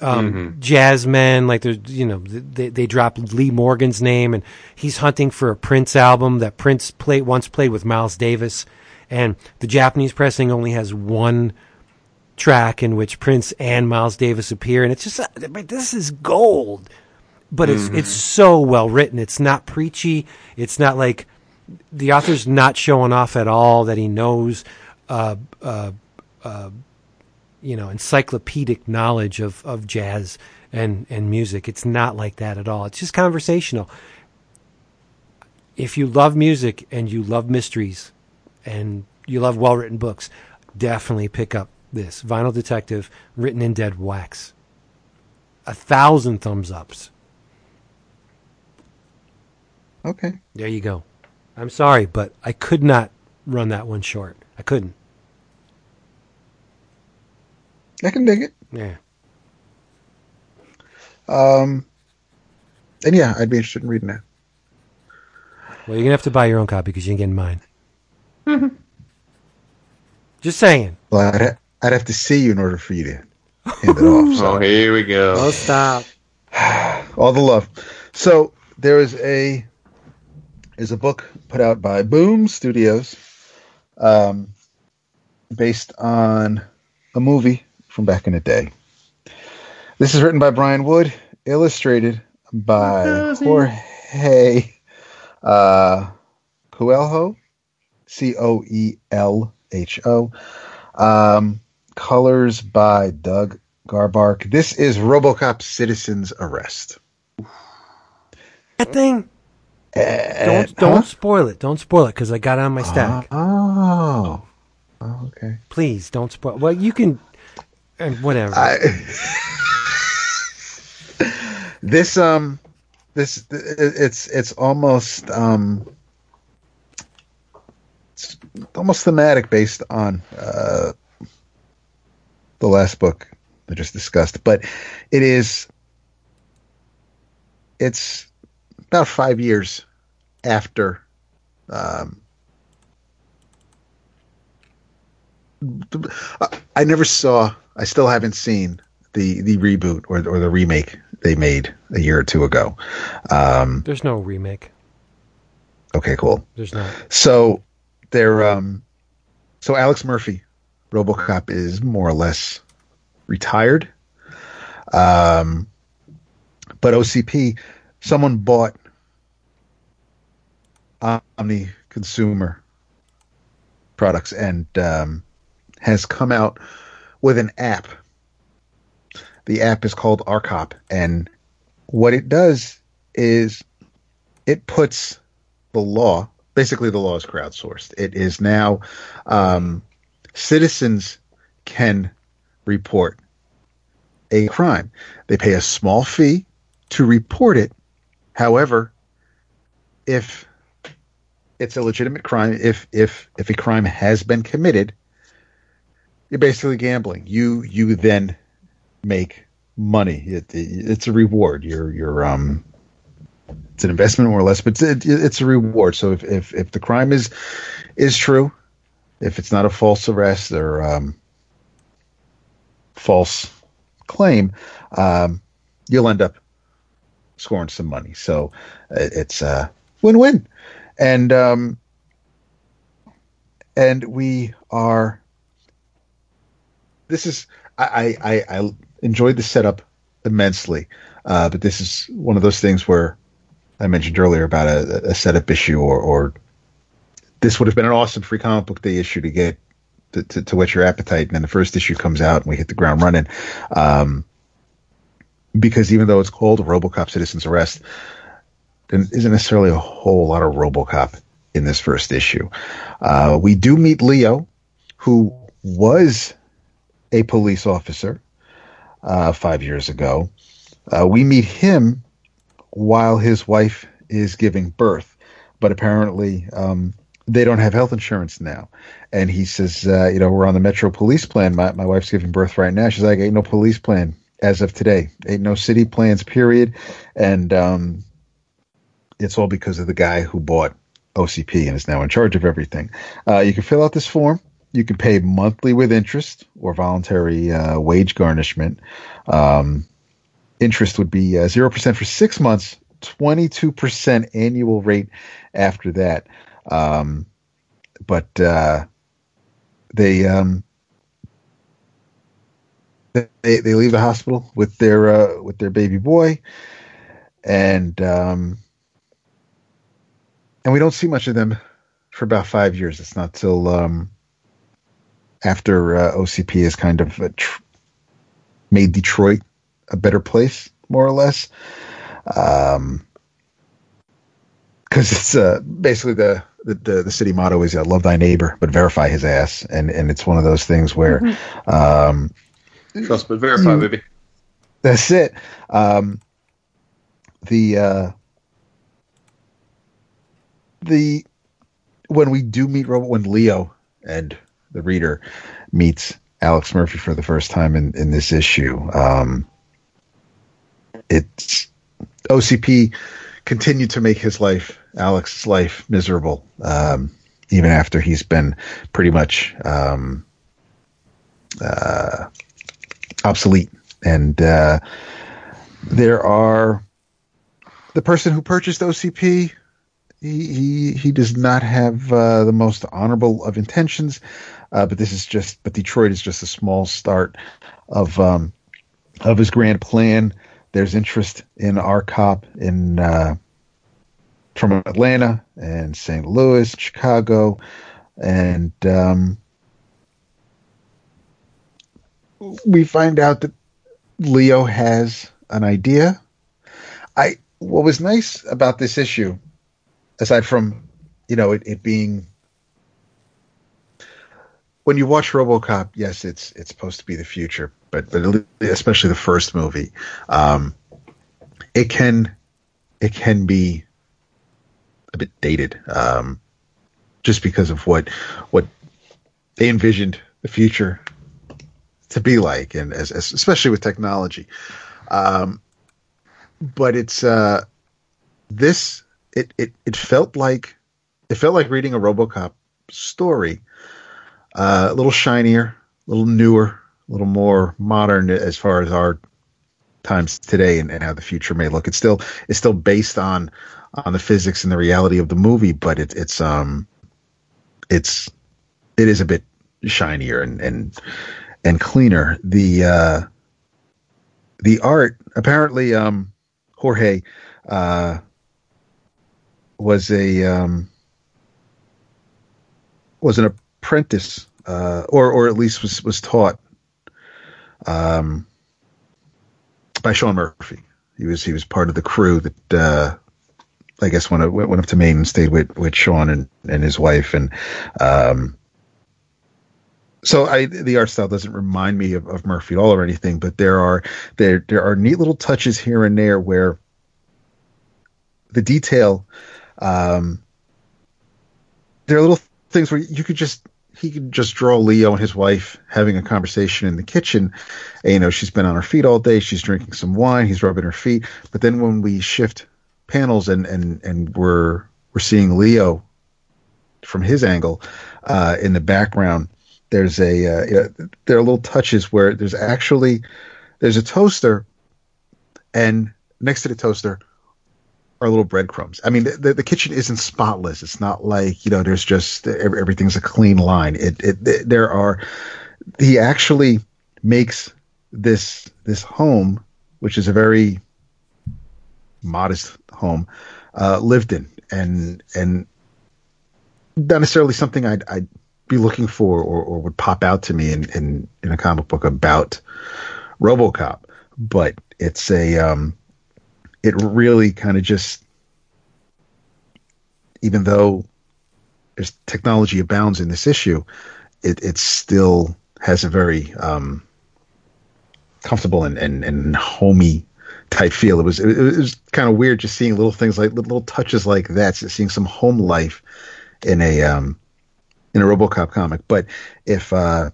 um, jazzmen. Like there's, you know, they they drop Lee Morgan's name, and he's hunting for a Prince album that Prince played once played with Miles Davis, and the Japanese pressing only has one track in which Prince and Miles Davis appear, and it's just uh, but this is gold. But it's it's so well written. It's not preachy. It's not like the author's not showing off at all that he knows, uh, uh, uh, you know, encyclopedic knowledge of, of jazz and, and music. It's not like that at all. It's just conversational. If you love music and you love mysteries and you love well written books, definitely pick up this Vinyl Detective written in dead wax. A thousand thumbs ups. Okay. There you go. I'm sorry, but I could not run that one short. I couldn't. I can dig it. Yeah. Um, and yeah, I'd be interested in reading that. Well, you're gonna have to buy your own copy because you ain't getting mine. Just saying. Well, I'd, ha- I'd have to see you in order for you to hand it off. So. Oh, here we go. Oh, stop. all the love. So there is a is a book put out by Boom Studios, um, based on a movie from back in the day. This is written by Brian Wood, illustrated by Jorge uh, Coelho, C O E L H O. Um, colors by Doug Garbark. This is RoboCop Citizen's Arrest. That thing. Don't don't spoil it. Don't spoil it because I got it on my stack. Oh. Oh, okay. Please don't spoil. Well, you can. And whatever. I, this um this it's it's almost um it's almost thematic based on uh the last book I just discussed, but it is it's about five years after um I- I never saw. I still haven't seen the the reboot or or the remake they made a year or two ago. Um, There's no remake. okay, cool. There's not. So they're um, so Alex Murphy, RoboCop is more or less retired. Um, but OCP, someone bought Omni Consumer products and um, has come out with an app. The app is called Arcop, and what it does is it puts the law. Basically, the law is crowdsourced. It is now um, citizens can report a crime. They pay a small fee to report it. However, if it's a legitimate crime, if if if a crime has been committed, you're basically gambling. You you then make money. It, it, it's a reward. You're you're um it's an investment more or less, but it's, it, it's a reward. So if, if if the crime is is true, if it's not a false arrest or um, false claim, um, you'll end up scoring some money. So it, it's a win-win, and um, and we are. This is I I, I, enjoyed the setup immensely, uh, but this is one of those things where I mentioned earlier about a, a setup issue, or, or this would have been an awesome free comic book day issue to get to, to, to whet your appetite. And then the first issue comes out and we hit the ground running. Um, because even though it's called RoboCop Citizen's Arrest, there isn't necessarily a whole lot of RoboCop in this first issue. Uh, we do meet Leo, who was a police officer uh, five years ago. Uh, we meet him while his wife is giving birth, but apparently um, they don't have health insurance now. And he says, uh, you know, we're on the Metro Police plan. My, my wife's giving birth right now. She's like, ain't no police plan as of today. Ain't no city plans, period. And um, it's all because of the guy who bought OCP and is now in charge of everything. Uh, you can fill out this form. You can pay monthly with interest or voluntary uh, wage garnishment. Um, interest would be uh, 0% for six months, 22% annual rate after that. Um, but uh, they, um, they they leave the hospital with their uh, with their baby boy, and um, and we don't see much of them for about five years. It's not till um, after uh, OCP has kind of uh, tr- made Detroit a better place, more or less. Um, because it's uh, basically the, the the city motto is uh, "Love thy neighbor, but verify his ass," and and it's one of those things where, Mm-hmm. um, Trust but verify, Mm. baby. that's it. Um, the uh, the when we do meet Robo, when Leo and the reader meets Alex Murphy for the first time in in this issue, um, it's OCP continued to make his life, Alex's life, miserable. Um, even after he's been pretty much um, uh, obsolete, and uh, there are the person who purchased OCP. He he, he does not have uh, the most honorable of intentions, uh, but this is just. But Detroit is just a small start of um, of his grand plan. There's interest in our cop in uh, from Atlanta and St. Louis, Chicago, and um, we find out that Leo has an idea. I what was nice about this issue, aside from you know it, it being when you watch RoboCop, yes, it's it's supposed to be the future, but but especially the first movie, um, it can it can be a bit dated, um, just because of what what they envisioned the future to be like, and as, as especially with technology. Um, but it's uh, this it, it it felt like it felt like reading a RoboCop story, uh, a little shinier, a little newer, a little more modern as far as our times today and, and how the future may look. It's still it's still based on on the physics and the reality of the movie, but it, it's um it's it is a bit shinier and and and cleaner. The uh, the art apparently um, Jorge uh, was a um, was an apprentice uh, or or at least was was taught um, by Sean Murphy. He was he was part of the crew that uh, I guess went went up to Maine and stayed with with Sean and and his wife and um, so I the art style doesn't remind me of, of Murphy at all or anything, but there are there there are neat little touches here and there where the detail um, there are little things where you could just he could just draw Leo and his wife having a conversation in the kitchen. And, you know, she's been on her feet all day. She's drinking some wine. He's rubbing her feet. But then when we shift panels and and and we're we're seeing Leo from his angle uh, in the background, there's a uh, there are little touches where there's actually there's a toaster, and next to the toaster are little breadcrumbs. I mean, the, the, kitchen isn't spotless. It's not like you know there's just everything's a clean line. It, it, it there are he actually makes this this home, which is a very modest home, uh, lived in, and and not necessarily something I'd, I'd be looking for or, or would pop out to me in, in, in a comic book about RoboCop, but it's a um, it really kind of just even though there's technology abounds in this issue, it it still has a very um, comfortable and, and, and homey type feel. It was it, it was kind of weird just seeing little things like little touches like that, seeing some home life in a um, in a RoboCop comic. But if uh,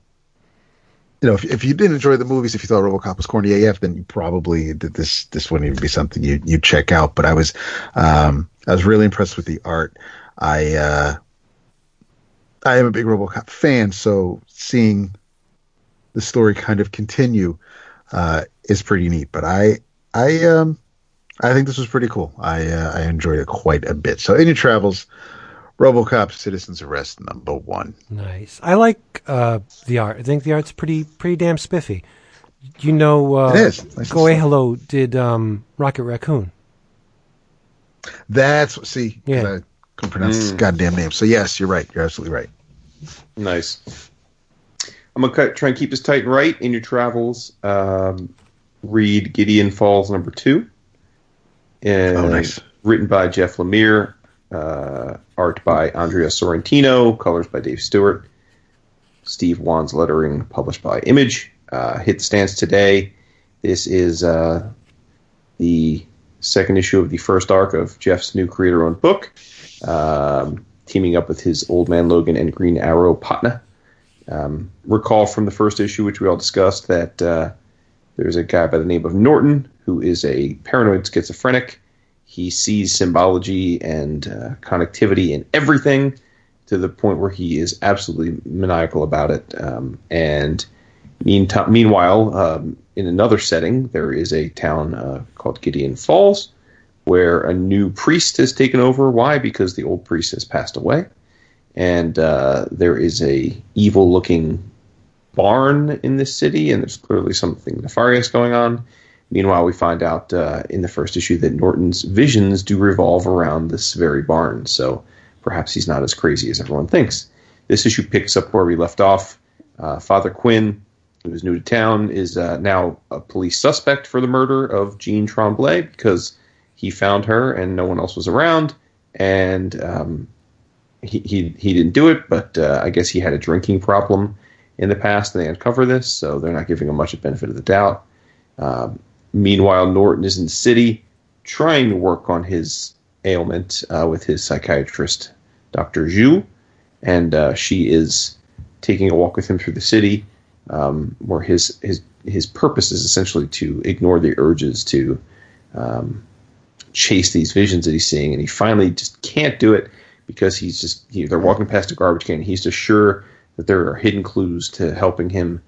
you know, if, if you didn't enjoy the movies, if you thought RoboCop was corny AF, then you probably this this wouldn't even be something you you check out. But I was um, I was really impressed with the art. I uh, I am a big RoboCop fan, so seeing the story kind of continue uh, is pretty neat. But I I um I think this was pretty cool. I uh, I enjoyed it quite a bit. So in your travels, RoboCop Citizen's Arrest number one. Nice. I like uh, the art. I think the art's pretty pretty damn spiffy. You know, uh, it is. Nice Coelho did um, Rocket Raccoon. That's see. Yeah. I couldn't pronounce this goddamn name. So yes, you're right. You're absolutely right. Nice. I'm gonna cut, try and keep this tight and right in your travels. Um, read Gideon Falls number two. And Oh, nice. Written by Jeff Lemire, uh, art by Andrea Sorrentino, colors by Dave Stewart, Steve Wands lettering, published by Image. Uh, hit stands today. This is uh, the second issue of the first arc of Jeff's new creator-owned book, um, teaming up with his Old Man Logan and Green Arrow Patna. Um, recall from the first issue, which we all discussed, that uh, there's a guy by the name of Norton who is a paranoid schizophrenic. He sees symbology and uh, connectivity in everything to the point where he is absolutely maniacal about it. Um, and mean meanwhile, um, in another setting, there is a town uh, called Gideon Falls where a new priest has taken over. Why? Because the old priest has passed away, and uh, there is a evil-looking barn in this city, and there's clearly something nefarious going on. Meanwhile, we find out uh, in the first issue that Norton's visions do revolve around this very barn, so perhaps he's not as crazy as everyone thinks. This issue picks up where we left off. Uh, Father Quinn, who is new to town, is uh, now a police suspect for the murder of Jean Tremblay because he found her and no one else was around, and um, he, he he didn't do it, but uh, I guess he had a drinking problem in the past, and they uncover this, so they're not giving him much of benefit of the doubt. Um, meanwhile, Norton is in the city trying to work on his ailment uh, with his psychiatrist, Dr. Xu, and uh, she is taking a walk with him through the city, um, where his his his purpose is essentially to ignore the urges to um, chase these visions that he's seeing, and he finally just can't do it because he's just he, they're walking past a garbage can. and He's just sure that there are hidden clues to helping him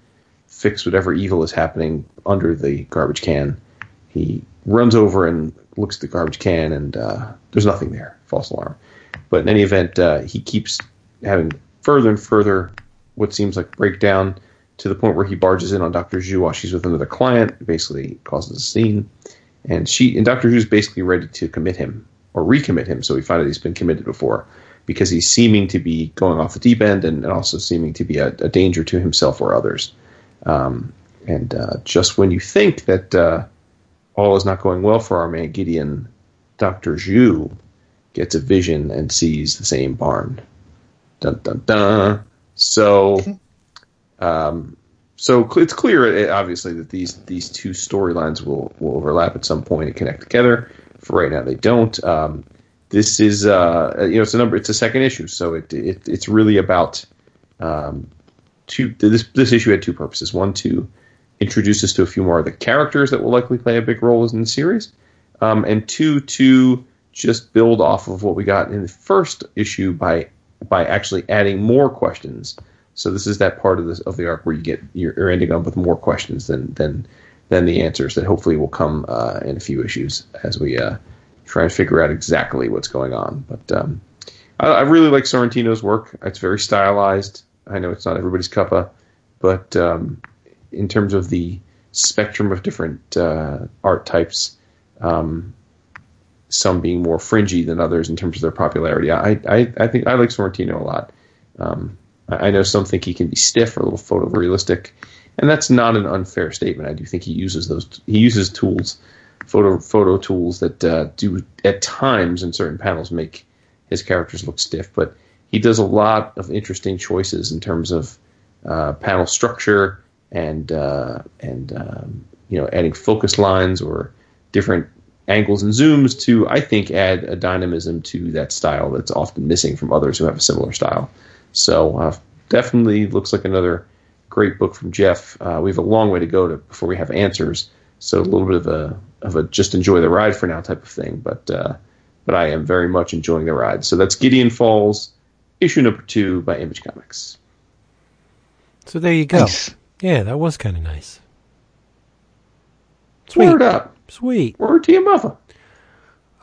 fix whatever evil is happening under the garbage can. He runs over and looks at the garbage can, and uh, there's nothing there. False alarm. But in any event, uh, he keeps having further and further what seems like breakdown to the point where he barges in on Dr. Xu while she's with another client, basically causes a scene. And she and Dr. Xu's basically ready to commit him or recommit him, so we find that he's been committed before because he's seeming to be going off the deep end and, and also seeming to be a, a, danger to himself or others. Um, and uh, just when you think that uh, all is not going well for our man Gideon, Dr. Xu gets a vision and sees the same barn. Dun dun dun. So, um, so it's clear, obviously, that these these two storylines will will overlap at some point and connect together. For right now, they don't. Um, this is uh, you know it's a number it's a second issue so it, it it's really about um, two this this issue had two purposes one to introduce us to a few more of the characters that will likely play a big role in the series um, and two to just build off of what we got in the first issue by by actually adding more questions so this is that part of this of the arc where you get you're, you're ending up with more questions than than than the answers that hopefully will come uh, in a few issues as we uh, try and figure out exactly what's going on. But um, I, I, really like Sorrentino's work. It's very stylized. I know it's not everybody's cuppa, but um, in terms of the spectrum of different uh, art types, um, some being more fringy than others in terms of their popularity. I I, I think I like Sorrentino a lot. Um, I I know some think he can be stiff or a little photorealistic, and that's not an unfair statement. I do think he uses those he uses tools, photo photo tools that uh, do at times in certain panels make his characters look stiff, but he does a lot of interesting choices in terms of uh, panel structure and uh, and um, you know adding focus lines or different angles and zooms to I think add a dynamism to that style that's often missing from others who have a similar style. So uh, definitely looks like another great book from Jeff. Uh, we have a long way to go to before we have answers, so a little bit of a of a just enjoy the ride for now type of thing. But uh, but I am very much enjoying the ride. So that's Gideon Falls, issue number two by Image Comics. So there you go. Nice. Yeah, that was kind of nice. Sweet. Word up, Sweet. word to your mother.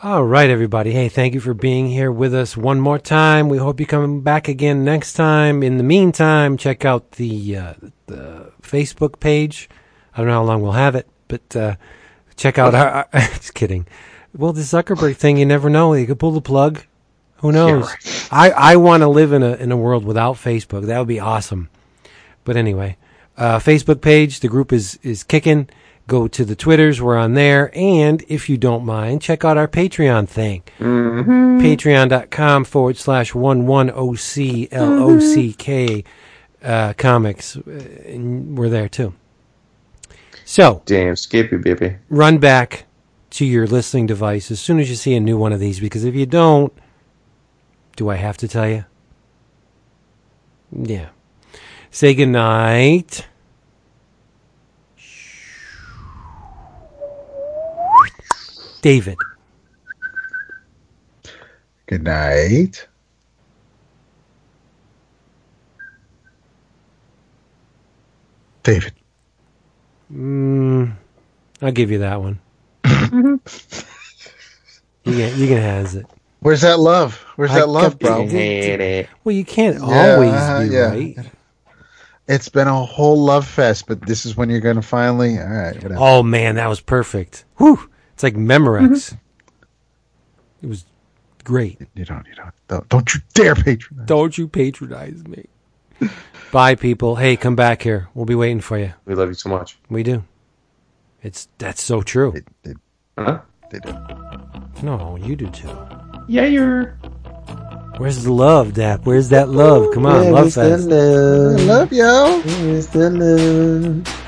All right, everybody. Hey, thank you for being here with us one more time. We hope you come back again next time. In the meantime, check out the uh, the Facebook page. I don't know how long we'll have it, but uh, check out our. just kidding. Well, the Zuckerberg thing, you never know. You could pull the plug. Who knows? right. I I want to live in a in a world without Facebook. That would be awesome. But anyway, uh, Facebook page. The group is is kicking. Go to the Twitters. We're on there. And if you don't mind, check out our Patreon thing. Patreon.com forward slash one one O C L O C K uh, comics. Uh, and we're there too. So Damn, Skippy baby. run back to your listening device as soon as you see a new one of these because if you don't, do I have to tell you? Yeah. Say goodnight. David. Good night. David. Mm, I'll give you that one. you can you can has it. Where's that love? Where's I that love, kept- bro? Hate Well, you can't Yeah, always uh, be yeah. right. It's been a whole love fest, but this is when you're going to finally. All right, whatever. Oh man, that was perfect. Whew. It's like Memorex. It was great. You don't. You don't. Don't, don't you dare patronize. Don't you patronize me. Bye, people. Hey, come back here. We'll be waiting for you. We love you so much. We do. It's that's so true. They, they, Huh? they do. No, you do too. Yeah, you're. Where's the love, Dap? Where's that love? Come on, love fest. I love yo. I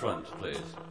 front, please.